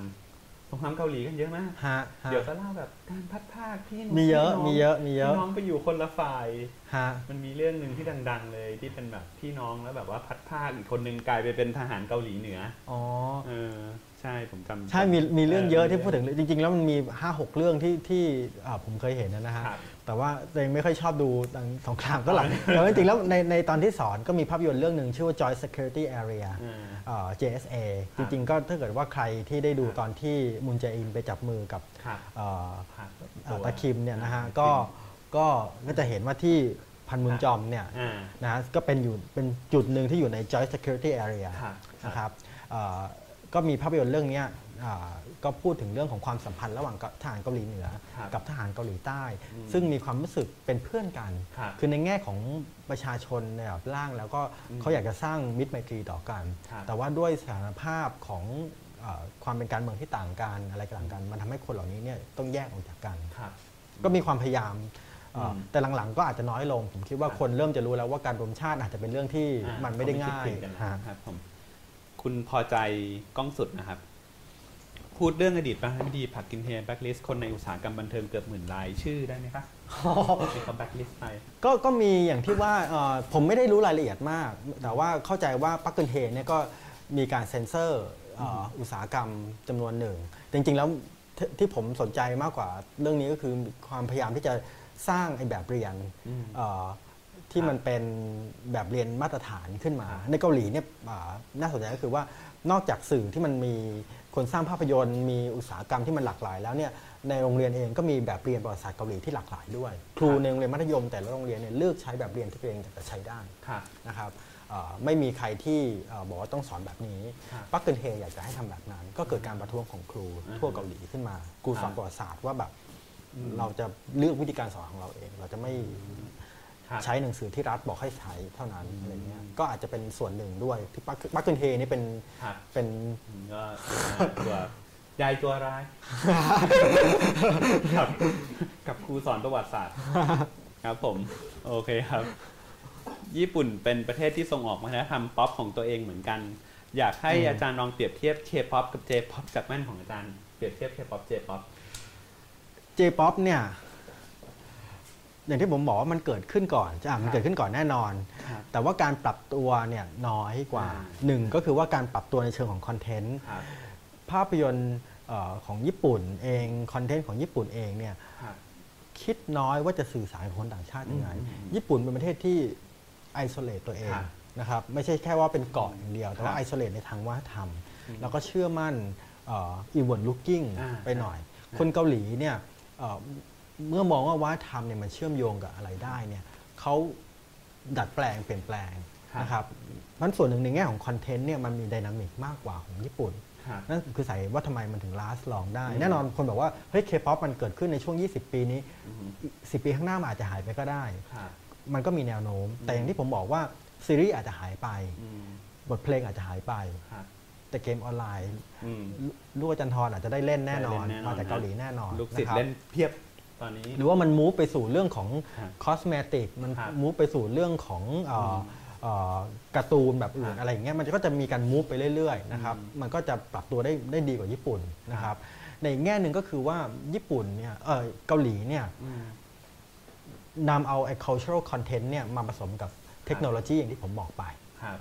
สงครามเกาหลีกันเยอะมากฮะฮะเดี๋ยวก็เล่าแบบการพัดภาคพี่น้งมีเยอะพี่น้งมีเยอะมีเยอะพี่น้องไปอยู่คนละฝ่ายฮะมันมีเรื่องหนึ่งที่ดัง ๆ เลยที่เป็นแบบพี่น้องแล้วแบบว่าพัดภาคอีกคนนึงกลายไปเป็นทหารเกาหลีเหนืออ๋อเออใช่ผมจำใช่มีมีเรื่องเยอะที่มีพูดถึงจริง ๆ แล้วมันมี5 6เรื่องที่ที่อ่าผมเคยเห็นนะฮะครับ แต่ว่าตัวเองไม่ค่อยชอบดูหนังสงครามก็หลังแต่ว่าจริงๆแล้วในในตอนที่สอนก็มีภาพยนตร์เรื่องหนึ่งชื่อว่า Joint Security Area อ่าเอ่อ JSA ครัจบริงๆ ก็ถ้าเกิดว่าใครที่ได้ดูครับตอนที่มุนแจอินไปจับมือกับครับเอ่อครับเอ่อตะคิมเนี่ยนะฮะอ่าก็ก็ก็จะเห็นว่าที่พันมุนจอมเนี่ยอ่านะฮะก็เป็นอยู่เป็นจุดหนึ่งที่อยู่ใน Joint Security Area ครับนะครับเอ่อก็มีภาพยนตร์เรื่องเนี้ยอ่า ก็พูดถึงเรื่องของความสัมพันธ์ระหว่างทหารเกาหลีเหนือ ครับกับทหารเกาหลีใต้อืมซึ่งมีความรู้สึกเป็นเพื่อนกัน ครับคือในแง่ของประชาชนในแบบล่างแล้วก็อืมเขาอยากจะสร้างมิตรไมตรีต่อกัน ครับแต่ว่าด้วยสถานภาพของเออความเป็นการเมืองที่ต่างกันอะไรต่างกัน มันทำให้คนเหล่านี้เนี่ยต้องแยกออกจากกัน ครับ ก็มีความพยายามเอ่ออมแต่หลังๆ ก็อาจจะน้อยลง ผมคิดว่าครับ คนเริ่มจะรู้แล้วว่าการรวมชาติอาจจะเป็นเรื่องที่อ่ามันไม่ได้ง่ายเขคิดกันฮะนะครับผมคุณพอใจกล้องสุดนะครับ พูดเรื่องอดีตประธานาธิบดีพักกึนฮเฮแบ็กลิสคนในอุตสาหกรรมบันเทิงเกือบหมื่นรายชื่อได้ไหมครับที่เขาแบ็กลิสไปก็ก็มีอย่างที่ว่าเอ่อผมไม่ได้รู้รายละเอียดมาก แต่ว่าเข้าใจว่าปักเกินเฮเนี่ยก็มีการเซ็นเซอร์เอ่ออุตสาหกรรมจำนวนหนึ่ง จริง ๆ แล้วที่ที่ผมสนใจมากกว่าเรื่องนี้ก็คือความพยายามที่จะสร้างไอ้แบบเรียนอืมเอ่อที่มันเป็นแบบเรียนมาตรฐานขึ้นมา ในเกาหลีเนี่ยอ่าน่าสนใจก็คือว่านอกจากสื่อที่มันมี คนสร้างภาพยนตร์มีอุตสาหกรรมที่มันหลากหลาย แล้วเนี่ยในโรงเรียนเองก็มีแบบเรียนประวัติศาสตร์เกาหลีที่หลากหลายด้วย ครูครับในโรงเรียนมัธยมแต่ละโรงเรียนเนี่ยเลือกใช้แบบเรียนที่ตัวเองจะใช้ได้ครับนะครับเอ่อไม่มีใครที่เอ่อบอกว่าต้องสอนแบบนี้ครับปักเกินเฮอยากจะให้ทำแบบนั้น ก็เกิดการประท้วงของครูอือฮึทั่วเกาหลีขึ้นมาครูสอนครับประวัติศาสตร์ว่าแบบเราจะเลือกวิธีการสอนของเราเอง เราจะไม่ครับ ใช้หนังสือที่รัฐบอกให้ใช้เท่านั้นอะไรเงี้ยก็อาจจะเป็นส่วนหนึ่งด้วยที่ปักปักเกินเฮนี่เป็นครับเป็นผมก็ตัวยายตัวร้ายกับกับครูสอนประวัติศาสตร์ครับผมโอเคครับ ญี่ปุ่นเป็นประเทศที่ส่งออกวัฒนธรรมป๊อปของตัวเองเหมือนกัน อยากให้อาจารย์ลองเปรียบเทียบเคป๊อปกับ J-pop จากแว่นของอาจารย์เปรียบเทียบ K-pop J-pop J-POP เนี่ย อย่างที่ผมบอกว่ามันเกิดขึ้นก่อนอะมันครับเกิดขึ้นก่อนแน่นอนครับแต่ว่าการปรับตัวเนี่ยน้อยกว่าอ่าหนึ่งก็คือว่าการปรับตัวในเชิงของ content ครับภาพยนตร์เอ่อของญี่ปุ่นเอง content ของญี่ปุ่นเองเนี่ยครับคิดน้อยว่าจะสื่อสารกับคนต่างชาติยังไงอืมอืมญี่ปุ่นเป็นประเทศที่ isolate ตัวเองครับนะครับไม่ใช่แค่ว่าเป็นเกาะอย่างเดียว แต่ว่าครับไอโซเลตในทางวัฒนธรรมอืมแล้วก็เชื่อมั่น inward looking อ่าไปหน่อย คนเกาหลีเนี่ย เอ่อเมื่อมองว่าวัฒนธรรมเนี่ยมันเชื่อมโยงกับอะไรได้เนี่ยเขาดัดแปลงเปลี่ยนแปลงครับนะครับมันส่วนหนึ่งในแง่ของคอนเทนต์เนี่ยมันมีไดนามิกมากกว่าของญี่ปุ่นครับนั่นคือสาเหตุว่าทำไมมันถึง last long ได้อืมแน่นอนคนบอกว่า เฮ้ย K-POP มันเกิดขึ้นในช่วง 20 ปีนี้อืมอีก10 ปีข้างหน้ามันอาจจะหายไปก็ได้ครับมันก็มีแนวโน้ม แต่อย่างที่ผมบอกว่า ซีรีส์อาจจะหายไปอืมบทเพลงอาจจะหายไปครับแต่เกมออนไลน์อืมลูลูกอาจันทรอาจจะได้เล่นแน่นอนได้เล่นแน่นอน มาจากเกาหลีแน่นอนลูกศิษนะคย์รับเล่นเพียบ ตอนนี้ หรือว่ามันมูฟไปสู่เรื่องของครับคอสเมติกมันครับมูฟไปสู่เรื่องของเอ่อเอ่อการ์ตูนแบบอื่ครันบอะไรอย่างเงี้ยมันก็จะมีการมูฟไปเรื่อยๆนะครับอืมมันก็จะปรับตัวได้ได้ดีกว่าญี่ปุ่นนะครับ ในอีกแง่หนึ่งก็คือว่าญี่ปุ่นเนี่ยเออเกาหลีเนี่ยอืมนำเอาไอ้ cultural content เนี่ยมาผสมกับเทคโนโลยีอย่างที่ผมบอกไปครับ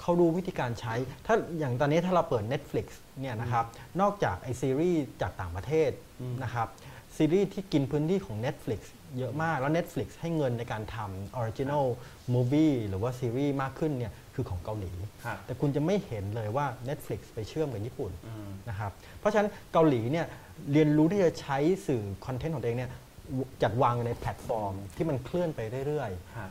เขารู้วิธีการใช้ ถ้าอย่างตอนนี้ถ้าเราเปิด Netflix เนี่ยนะครับ นอกจากไอซีรีส์จากต่างประเทศอืมนะครับ ซีรีส์ที่กินพื้นที่ของ Netflix เยอะมาก แล้ว Netflix ให้เงินในการทำ Original Movie หรือว่าซีรีส์มากขึ้นเนี่ยคือของเกาหลี ครับแต่คุณจะไม่เห็นเลยว่า Netflix ไปเชื่อมกับญี่ปุ่นอืม นะครับเพราะฉะนั้นเกาหลีเนี่ยเรียนรู้ที่จะใช้สื่อ content ของตัวเองเนี่ยจัดวางในแพลตฟอร์ม ที่มันเคลื่อนไปเรื่อยๆครับ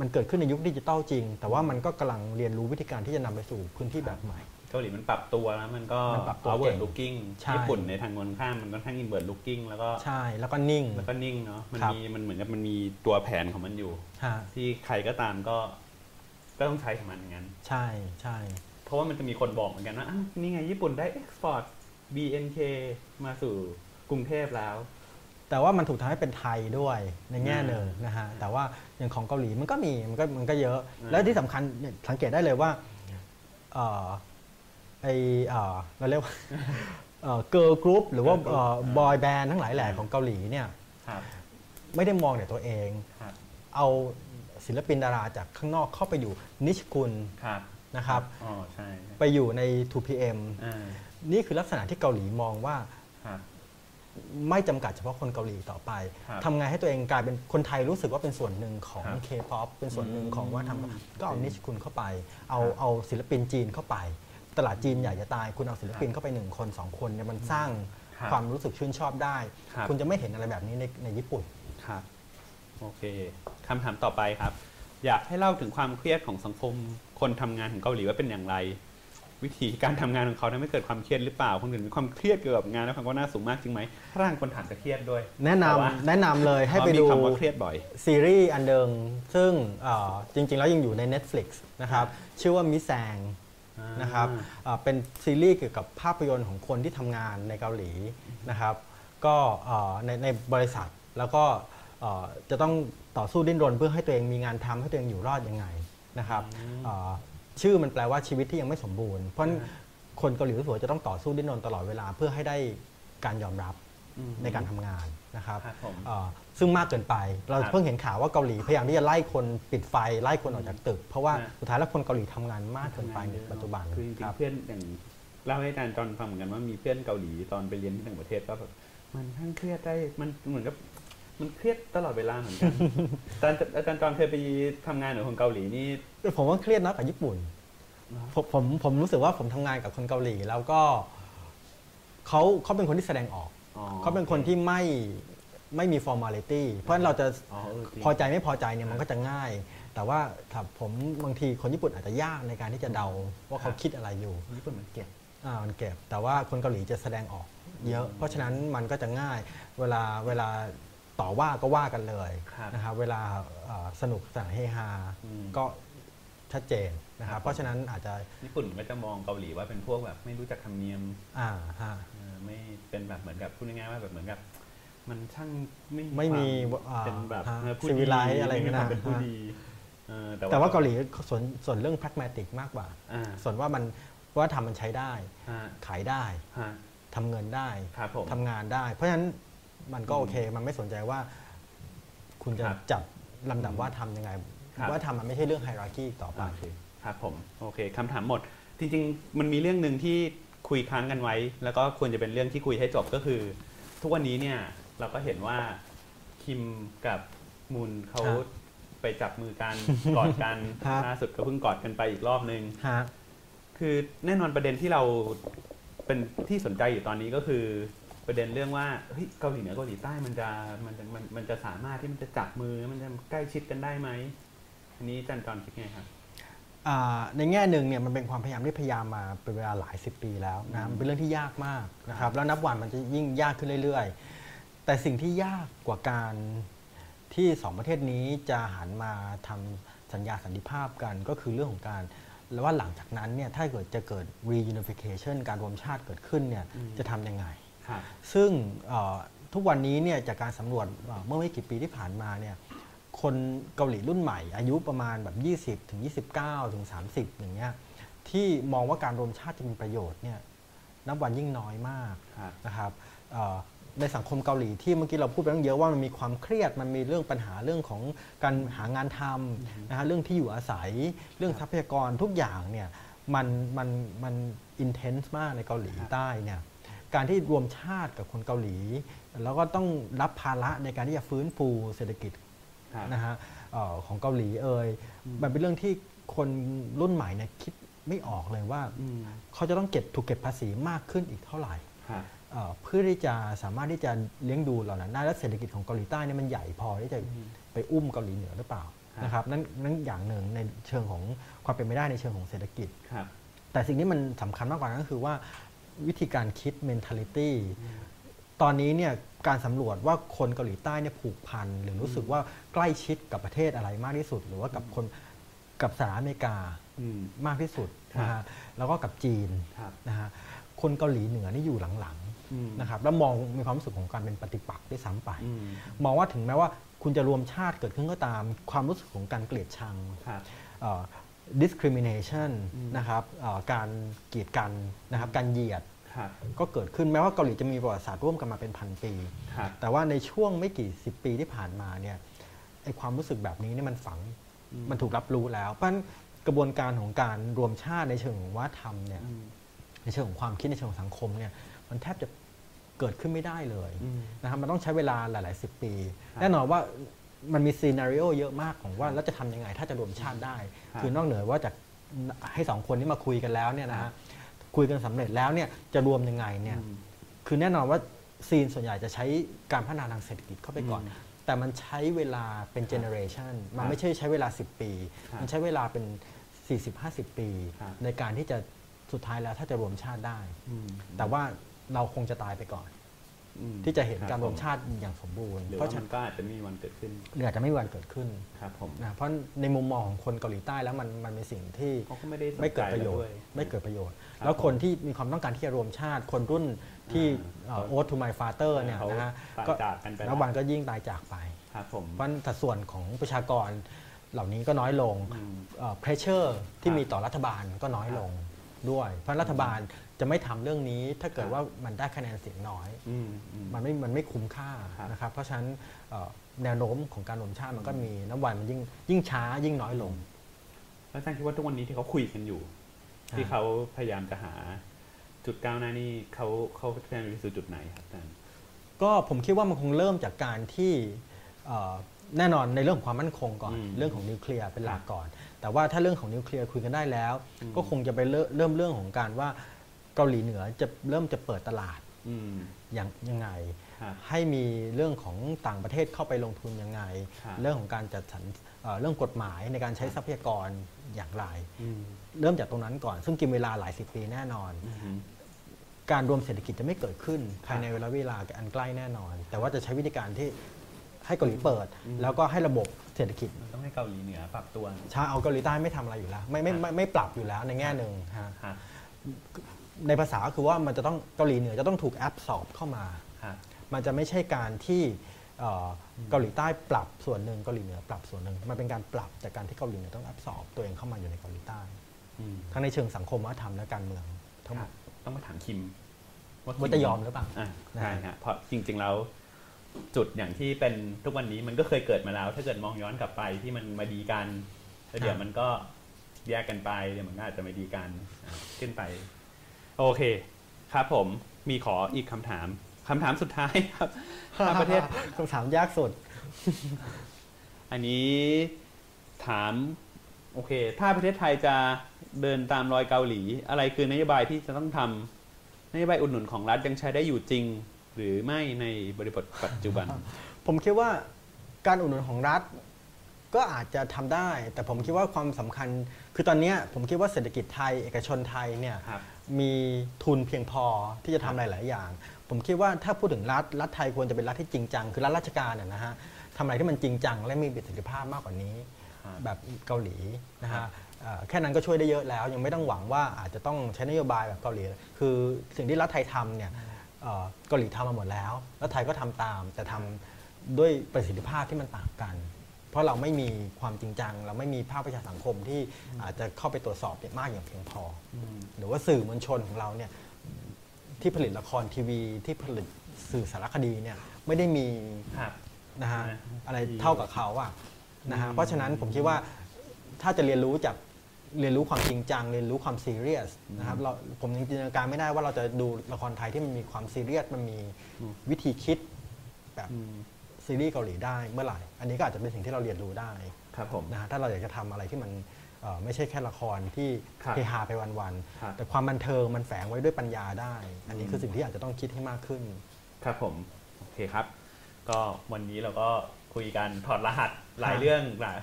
มันเกิดขึ้นในยุคดิจิตอลจริง แต่ว่ามันก็กำลังเรียนรู้วิธีการที่จะนำไปสู่พื้นที่แบบใหม่ เกาหลีมันปรับตัวแล้วมันก็มันปรับตัว outward เก่ง looking ใช่ ญี่ปุ่นในทางตรงข้ามมันก็ทั้ง inward looking แล้วก็ใช่แล้วก็นิ่ง แล้วก็นิ่งเนาะมันครับ มีมันเหมือนกับมันมีตัวแผนของมันอยู่ ฮะที่ใครก็ตามก็ก็ต้องใช้ของมันอย่างนั้น ใช่ใช่ เพราะว่ามันจะมีคนบอกเหมือนกันว่าอ้าวนี่ไงญี่ปุ่นได้ export BNK มาสู่กรุงเทพแล้ว แต่ว่ามันถูกทำให้เป็นไทยด้วยในแง่อืมหนึ่งนะฮะแต่ว่าอย่างของเกาหลีมันก็มีมันก็มันก็เยอะ อืม แล้วที่สำคัญเนี่ยสังเกตได้เลยว่าเอ่อ ไอเอ่อเราเรียกว่า girl group หรือว่า girl group boy band ทั้งหลายแหล่ของเกาหลีเนี่ยครับไม่ได้มองแต่ตัวเองครับเอาศิลปินดาราจากข้างนอกเข้าไปอยู่นิชคุณครับนะครับอ๋อใช่ใช่ไปอยู่ใน 2PM อ่านี่คือลักษณะที่เกาหลีมองว่าครับไม่จำกัดเฉพาะคนเกาหลีต่อไปครับทำไงให้ตัวเองกลายเป็นคนไทยรู้สึกว่าเป็นส่วนหนึ่งของครับ K-POP เป็นส่วนหนึ่งของว่าทำก็เอาโอเคนิชคุณเข้าไป เอาครับเอาศิลปินจีนเข้าไป ตลาดจีนใหญ่จะตาย คุณเอาศิลปินเข้าไปหนึ่งคนสองคนเนี่ยมันสร้างครับความรู้สึกชื่นชอบได้ครับคุณจะไม่เห็นอะไรแบบนี้ในในญี่ปุ่นครับโอเคคำถามต่อไปครับ อยากให้เล่าถึงความเครียดของสังคมคนทำงานของเกาหลีว่าเป็นอย่างไร วิธีการทำงานของเขาทำให้เกิดความเครียดหรือเปล่าคนอื่นมีความเครียดเกี่ยวกับงานและความก้าวหน้าสูงมากจริงไหมถ้าทางคนถามจะเครียดด้วย แนะนำแต่ว่าแนะนำเลยให้ไปเพราะมีดูคำว่าเครียดบ่อยซีรีส์อันเดิมซึ่งเอ่อจริง ๆ แล้วยังอยู่ใน Netflix นะครับชื่อว่ามิแซง นะครับอ่าเป็นซีรีส์เกี่ยวกับภาพยนตร์ของคนที่ทำงานในเกาหลีนะครับก็เอ่อในในบริษัทแล้วก็เอ่อจะต้องต่อสู้ดิ้นรนเพื่อให้ตัวเองมีงานทำให้ตัวเองอยู่รอดยังไงนะครับอืมเอ่อชื่อมันแปลว่าชีวิตที่ยังไม่สมบูรณ์ เพราะฉะนั้นอ่าคนเกาหลีรู้สึกว่าจะต้องต่อสู้ดิ้นรนตลอดเวลาเพื่อให้ได้การยอมรับอืมในการทำงานนะครับครับผมเอ่อ ซึ่งมากเกินไป เราครับเพิ่งเห็นข่าวว่าเกาหลีพยายามที่จะไล่คนปิดไฟไล่คนออกจากตึก เพราะว่าอ่าสุดท้ายแล้วคนเกาหลีทำงานมากเกินไปในปัจจุบันคือจริงครัๆบเพื่อนอย่างเล่าให้อาจารย์จอนฟังเหมือนกันว่ามีเพื่อนเกาหลีตอนไปเรียนที่ต่างประเทศก็แบบมันทั้งเครียดได้มันเหมือนกับมันเครียดตลอดเวลาเหมือนกันอาจารย์อาจารย์จอนเคยไปทำงานกับคนเกาหลีนี่ผมว่าเครียดน้อยกว่าญี่ปุ่นเหรอผมผมผมรู้สึกว่าผมทำงานกับคนเกาหลี แล้วก็เขาเขาเป็นคนที่แสดงออกอ๋อเขาเป็นคนที่ไม่ ไม่มี formality เพราะฉะนั้นเราจะอ๋อเออจริง พอใจไม่พอใจเนี่ยมันก็จะง่าย แต่ว่าถ้าผมบางทีคนญี่ปุ่นอาจจะยากในการที่จะเดาว่าเขาคิดอะไรอยู่ ญี่ปุ่นมันเก็บ อ่ามันเก็บแต่ว่าคนเกาหลีจะแสดงออกเยอะ เพราะฉะนั้นมันก็จะง่ายเวลาเวลาต่อว่าก็ว่ากันเลยครับนะครับเวลาเอ่อสนุกสนานเฮฮาอืม ก็ชัดเจนนะคครัรับบเพราะฉะนั้นอาจจะญี่ปุ่นก็จะมองเกาหลีว่าเป็นพวกแบบไม่รู้จักธรรมเนียมอ่าฮะ เออไม่เป็นแบบเหมือนกับพูดง่ายๆว่าแบบเหมือนกับ มันช่างไม่ไม่มีควาอ่าเป็นแบบฮะเออผู้ civilize ดีอะไรม่มีความนะเป็นผู้ฮะดีเออแต่ว่าเกาหลีส่วนส่วนเรื่อง pragmatic มากกว่าอ่าส่วนว่ามันว่าทำมันใช้ได้ฮะขายได้ฮะทำเงินได้ครับผมทำงานได้ เพราะฉะนั้นมันก็อืมโอเค มันไม่สนใจว่า คุณจะครับจัดลำดับว่าทำยังไงครับว่าทำมันไม่ใช่เรื่องไฮรักีต่อไปโอเคครับผมโอเคคำถามหมด จริง ๆ มันมีเรื่องหนึ่งที่คุยค้างกันไว้ แล้วก็ควรจะเป็นเรื่องที่คุยให้จบก็คือ ทุกวันนี้เนี่ย เราก็เห็นว่าคิมกับมูนเขาครับไปจับมือกันกอดกันครับล่าสุดก็เพิ่งกอดกันไปอีกรอบนึงฮะคือแน่นอนประเด็นที่เราเป็นที่สนใจอยู่ตอนนี้ก็คือประเด็นเรื่องว่าเฮ้ยเกาหลีเหนือเกาหลีใต้มันจะมันจะมันมันจะสามารถที่มันจะจับมือมันจะใกล้ชิดกันได้ไหมอันนี้จันจอนคิดไงครับอ่าในแง่หนึ่งเนี่ยมันเป็นความพยายามที่พยายามมาเป็นเวลาหลายสิบปีแล้วอืนะมมันเป็นเรื่องที่ยากมากนะครับแล้วนับวันมันจะยิ่งยากขึ้นเรื่อยๆ แต่สิ่งที่ยากกว่าการที่สองประเทศนี้จะหันมาทำสัญญาสันติภาพกันก็คือเรื่องของการแล้วว่าหลังจากนั้นเนี่ยถ้าเกิดจะเกิด reunification การรวมชาติเกิดขึ้นเนี่ยจะทำยังไงครับซึ่งเอ่อทุกวันนี้เนี่ยจากการสำรวจเอ่อเมื่อไม่กี่ปีที่ผ่านมาเนี่ยคนเกาหลีรุ่นใหม่ อายุประมาณแบบ 20 ถึง 29 ถึง 30 อย่างเงี้ยที่มองว่าการรวมชาติจะมีประโยชน์เนี่ยนับวันยิ่งน้อยมากครับนะครับเอ่อ ในสังคมเกาหลีที่เมื่อกี้เราพูดไปตั้งเยอะว่ามันมีความเครียดมันมีเรื่องปัญหาเรื่องของการหางานทำนะฮะเรื่องที่อยู่อาศัย เรื่องทรัพยากรทุกอย่างเนี่ยมันมันมันอินเทนส์มากในเกาหลีครับใต้เนี่ยการที่รวมชาติกับคนเกาหลี แล้วก็ต้องรับภาระในการที่จะฟื้นฟูเศรษฐกิจครับนะฮะเอ่อของเกาหลีเอ่ยมันเป็นเรื่องที่คนรุ่นใหม่เนี่ยคิดไม่ออกเลยว่าอืมเขาจะต้องเก็บถูกเก็บภาษีมากขึ้นอีกเท่าไหร่ครับ เอ่อเพื่อที่จะสามารถที่จะเลี้ยงดูเหล่านั้นได้และเศรษฐกิจของเกาหลีใต้เนี่ยมันใหญ่พอที่จะไปอุ้มเกาหลีเหนือหรือเปล่าครับนะครับนั่นนั่นอย่างหนึ่งในเชิงของความเป็นไปได้ในเชิงของเศรษฐกิจครับแต่สิ่งที่มันสำคัญมากกว่านั้นก็คือว่าวิธีการคิด mentality ตอนนี้เนี่ยการสำรวจว่าคนเกาหลีใต้เนี่ยผูกพันหรือรู้สึกว่าใกล้ชิดกับประเทศอะไรมากที่สุด หรือว่ากับคนกับสหรัฐอเมริกาอืมมากที่สุดครับนะฮะแล้วก็กับจีนครับนะฮะคนเกาหลีเหนือนี่อยู่หลังอืมๆ นะครับแล้วมองมีความรู้สึกของการเป็นปฏิปักษ์ด้วยซ้ำไปอืมมองว่าถึงแม้ว่าคุณจะรวมชาติเกิดขึ้นก็ตาม ความรู้สึกของการเกลียดชังครับเอ่อ discrimination อืมนะครับเอ่อการเกลียดกันนะครับการเหยียดครับก็เกิดขึ้นแม้ว่าเกาหลีจะมีประวัติศาสตร์ร่วมกันมาเป็นพันปีครับแต่ว่าในช่วงไม่กี่สิบปีที่ผ่านมาเนี่ยไอความรู้สึกแบบนี้เนี่ยมันฝังอืมมันถูกรับรู้แล้วเพราะฉะนั้นกระบวนการของการรวมชาติในเชิงของวัฒนธรรมเนี่ยอืมในเชิงของความคิดในเชิงของสังคมเนี่ยมันแทบจะ เกิดขึ้นไม่ได้เลยอืมนะครับมันต้องใช้เวลาหลายๆสิบปีครับแน่นอนว่ามันมี scenario เยอะมากของว่าแล้วจะทำยังไงถ้าจะรวมชาติได้ครับคือนอกเหนือว่าจะให้สองคนนี้มาคุยกันแล้วเนี่ยนะฮะคุยกันสำเร็จแล้วเนี่ยจะรวมยังไงเนี่ยอืมคือแน่นอนว่า scene ส่วนใหญ่จะใช้การพัฒนาทางเศรษฐกิจเข้าไปก่อนอืมแต่มันใช้เวลาเป็น generation มันไม่ใช่ใช้เวลา 10 ปีครับมันใช้เวลาเป็น 40-50 ปีครับในการที่จะสุดท้ายแล้วถ้าจะรวมชาติได้อืมแต่ว่า เราคงจะตายไปก่อนอืมที่จะเห็นคบการรวมผชาติอย่างสมบูรณ์หรือเพราะว่าฉะมันั้นนก็อาจจะไมมีวันเกิดขึ้นเรืออาจจะไม่มีวันเกิดขึ้นครับผมนะเพราะในมุมมองของคนเกาหลีใต้แล้วมันมันเป็นสิ่งที่เขาก็ไม่ได้สนไม่เกิดใจประโยชด้วน์ ไม่เกิดประโยชน์ครับแล้วคนที่มีความต้องการที่จะรวมชาติคนรุ่นที่อ่าโอ๊ตทูมายฟาเตอร์เนี่ยเขานะฮะตายก็จากกันไปแล้วแล้ววันก็ยิ่งตายจากไปครับผมเพราะสัดส่วนของประชากรเหล่านี้ก็น้อยลงอืม pressure ที่ครับมีต่อรัฐบาลก็น้อยลงด้วย เพราะรัฐบาล จะไม่ทำเรื่องนี้ถ้าเกิดครับว่ามันได้คะแนนเสียงน้อยอืมอืมมันไม่มันไม่คุ้มค่าครับนะครับเพราะฉะนั้นเอ่อแนวโน้มของการรวมชาติมันก็มีนับวันมันยิ่งยิ่งช้ายิ่งน้อยลง แล้วอาจารย์คิดว่าทุกวันนี้ที่เขาคุยกันอยู่อ่าที่เขาพยายามจะหาจุดก้าวหน้านี่เขาเขาพยายามไปสู่จุดไหนครับอาจารย์ก็ผมคิดว่ามันคงเริ่มจากการที่เอ่อแน่นอนในเรื่องของความมั่นคงก่อนอืมเรื่องของนิวเคลียร์เป็นหลักก่อน แต่ว่าถ้าเรื่องของนิวเคลียร์คุยกันได้แล้วอืมก็คงจะไปเริ่มเริ่มเรื่องของการว่า เกาหลีเหนือจะเริ่มจะเปิดตลาดอืมอย่างยังไงครับให้มีเรื่องของต่างประเทศเข้าไปลงทุนยังไงครับเรื่องของการจัดสรรเอ่อเรื่องกฎหมายในการใช้ทรัพยากรอย่างไรอืมเริ่มจากตรงนั้นก่อน ซึ่งกินเวลาหลายสิบปีแน่นอนอืมการรวมเศรษฐกิจจะไม่เกิดขึ้นครับภายในเวลาเวลาอันใกล้แน่นอน แต่ว่าจะใช้วิธีการที่ให้เกาหลีเปิดอืมแล้วก็ให้ระบบเศรษฐกิจมันต้องให้เกาหลีเหนือปรับตัวชาเอาเกาหลีใต้ไม่ทำอะไรอยู่แล้วไม่ไม่ไม่ไม่ปรับอยู่แล้วในแง่หนึ่งฮะครับ ในภาษาก็คือว่ามันจะต้องเกาหลีเหนือจะต้องถูกแอปสอบเข้ามาครับมันจะไม่ใช่การที่เอ่อเกาหลีใต้ปรับส่วนหนึ่งเกาหลีเหนือปรับส่วนหนึ่งมันเป็นการปรับจากการที่เกาหลีเหนือต้องแอบสอบตัวเองเข้ามาอยู่ในเกาหลีใต้อืมทั้งในเชิงสังคมวัฒนธรรมและการเมืองทั้งหมดต้องมาถามคิมว่าจะยอมหรือเปล่าอ่านะใช่ฮะเพราะจริง ๆ แล้วจุดอย่างที่เป็นทุกวันนี้มันก็เคยเกิดมาแล้ว ถ้าเกิดมองย้อนกลับไปที่มันมาดีกันแล้วเดี๋ยวมันก็แยกกันไปเดี๋ยวมันก็อาจจะไม่ดีกันอะขึ้นไป โอเคครับผมมีขออีกคำถามคำถามสุดท้ายครับถ้าประเทศคำถามยากสุด อันนี้ถามโอเค ถ้าประเทศไทยจะเดินตามรอยเกาหลี อะไรคือนโยบายที่จะต้องทำนโยบายอุดหนุนของรัฐยังใช้ได้อยู่จริง หรือไม่ในบริบทปัจจุบัน ผมคิดว่าการอุดหนุนของรัฐก็อาจจะทำได้ แต่ผมคิดว่าความสำคัญ คือตอนเนี้ยผมคิดว่าเศรษฐกิจไทย เอกชนไทยเนี่ยครับ มีทุนเพียงพอที่จะทำหลาย ๆ อย่าง ผมคิดว่าถ้าพูดถึงรัฐรัฐไทยควรจะเป็นรัฐที่จริงจัง คือรัฐราชการน่ะนะฮะทำอะไรที่มันจริงจัง และมีประสิทธิภาพมากกว่านี้ครับแบบเกาหลีนะครัฮะบเอ่อแค่นั้นก็ช่วยได้เยอะแล้ว ยังไม่ต้องหวังว่าอาจจะต้องใช้นโยบายแบบเกาหลี คือสิ่งที่รัฐไทยทำเนี่ยเอ่อเกาหลีทำมาหมดแล้วรัฐไทยก็ทำตามแต่ทำด้วยประสิทธิภาพที่มันต่างกัน เพราะเราไม่มีความจริงจัง เราไม่มีภาคประชาสังคมที่อาจจะเข้าไปตรวจสอบมากอย่างเพียงพอ หรือว่าสื่อมวลชนของเราเนี่ยที่ผลิตละครทีวีที่ผลิตสื่อสารคดีเนี่ยไม่ได้มีนะฮะอะไรเท่ากับเขาอะนะฮะเพราะฉะนั้นผมคิดว่าถ้าจะเรียนรู้จากเรียนรู้ความจริงจัง เรียนรู้ความซีเรียสนะครับเราผมยังจินตนาการไม่ได้ว่าเราจะดูละครไทยที่มันมีความซีเรียสมันมีวิธีคิดแบบ ซีรีส์เกาหลีได้เมื่อไหร่ อันนี้ก็อาจจะเป็นสิ่งที่เราเรียนรู้ได้ครับผมนะฮะถ้าเราอยากจะทำอะไรที่มันเอ่อไม่ใช่แค่ละครที่ครับเฮฮาไปวันครับๆแต่ความบันเทิงมันแฝงไว้ด้วยปัญญาได้ อันนี้คือสิ่งที่อาจจะต้องคิดให้มากขึ้น ครับผมโอเคครับ ก็วันนี้เราก็คุยกันถอดรหัสหลายครับเรื่องหลาย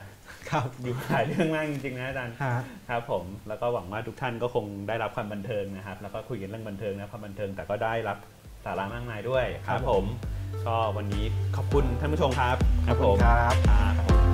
ครับอยู่หลายเรื่องมากจริงๆนะอาจารย์ฮะครับผมแล้วก็หวังว่าทุกท่านก็คงได้รับความบันเทิงนะครับ แล้วก็คุยกันเรื่องบันเทิงนะความบันเทิงแต่ก็ได้รับ สาระมากมายด้วยครับผม ก็วันนี้ขอบคุณท่านผู้ชมครับ ครับผมครับครับ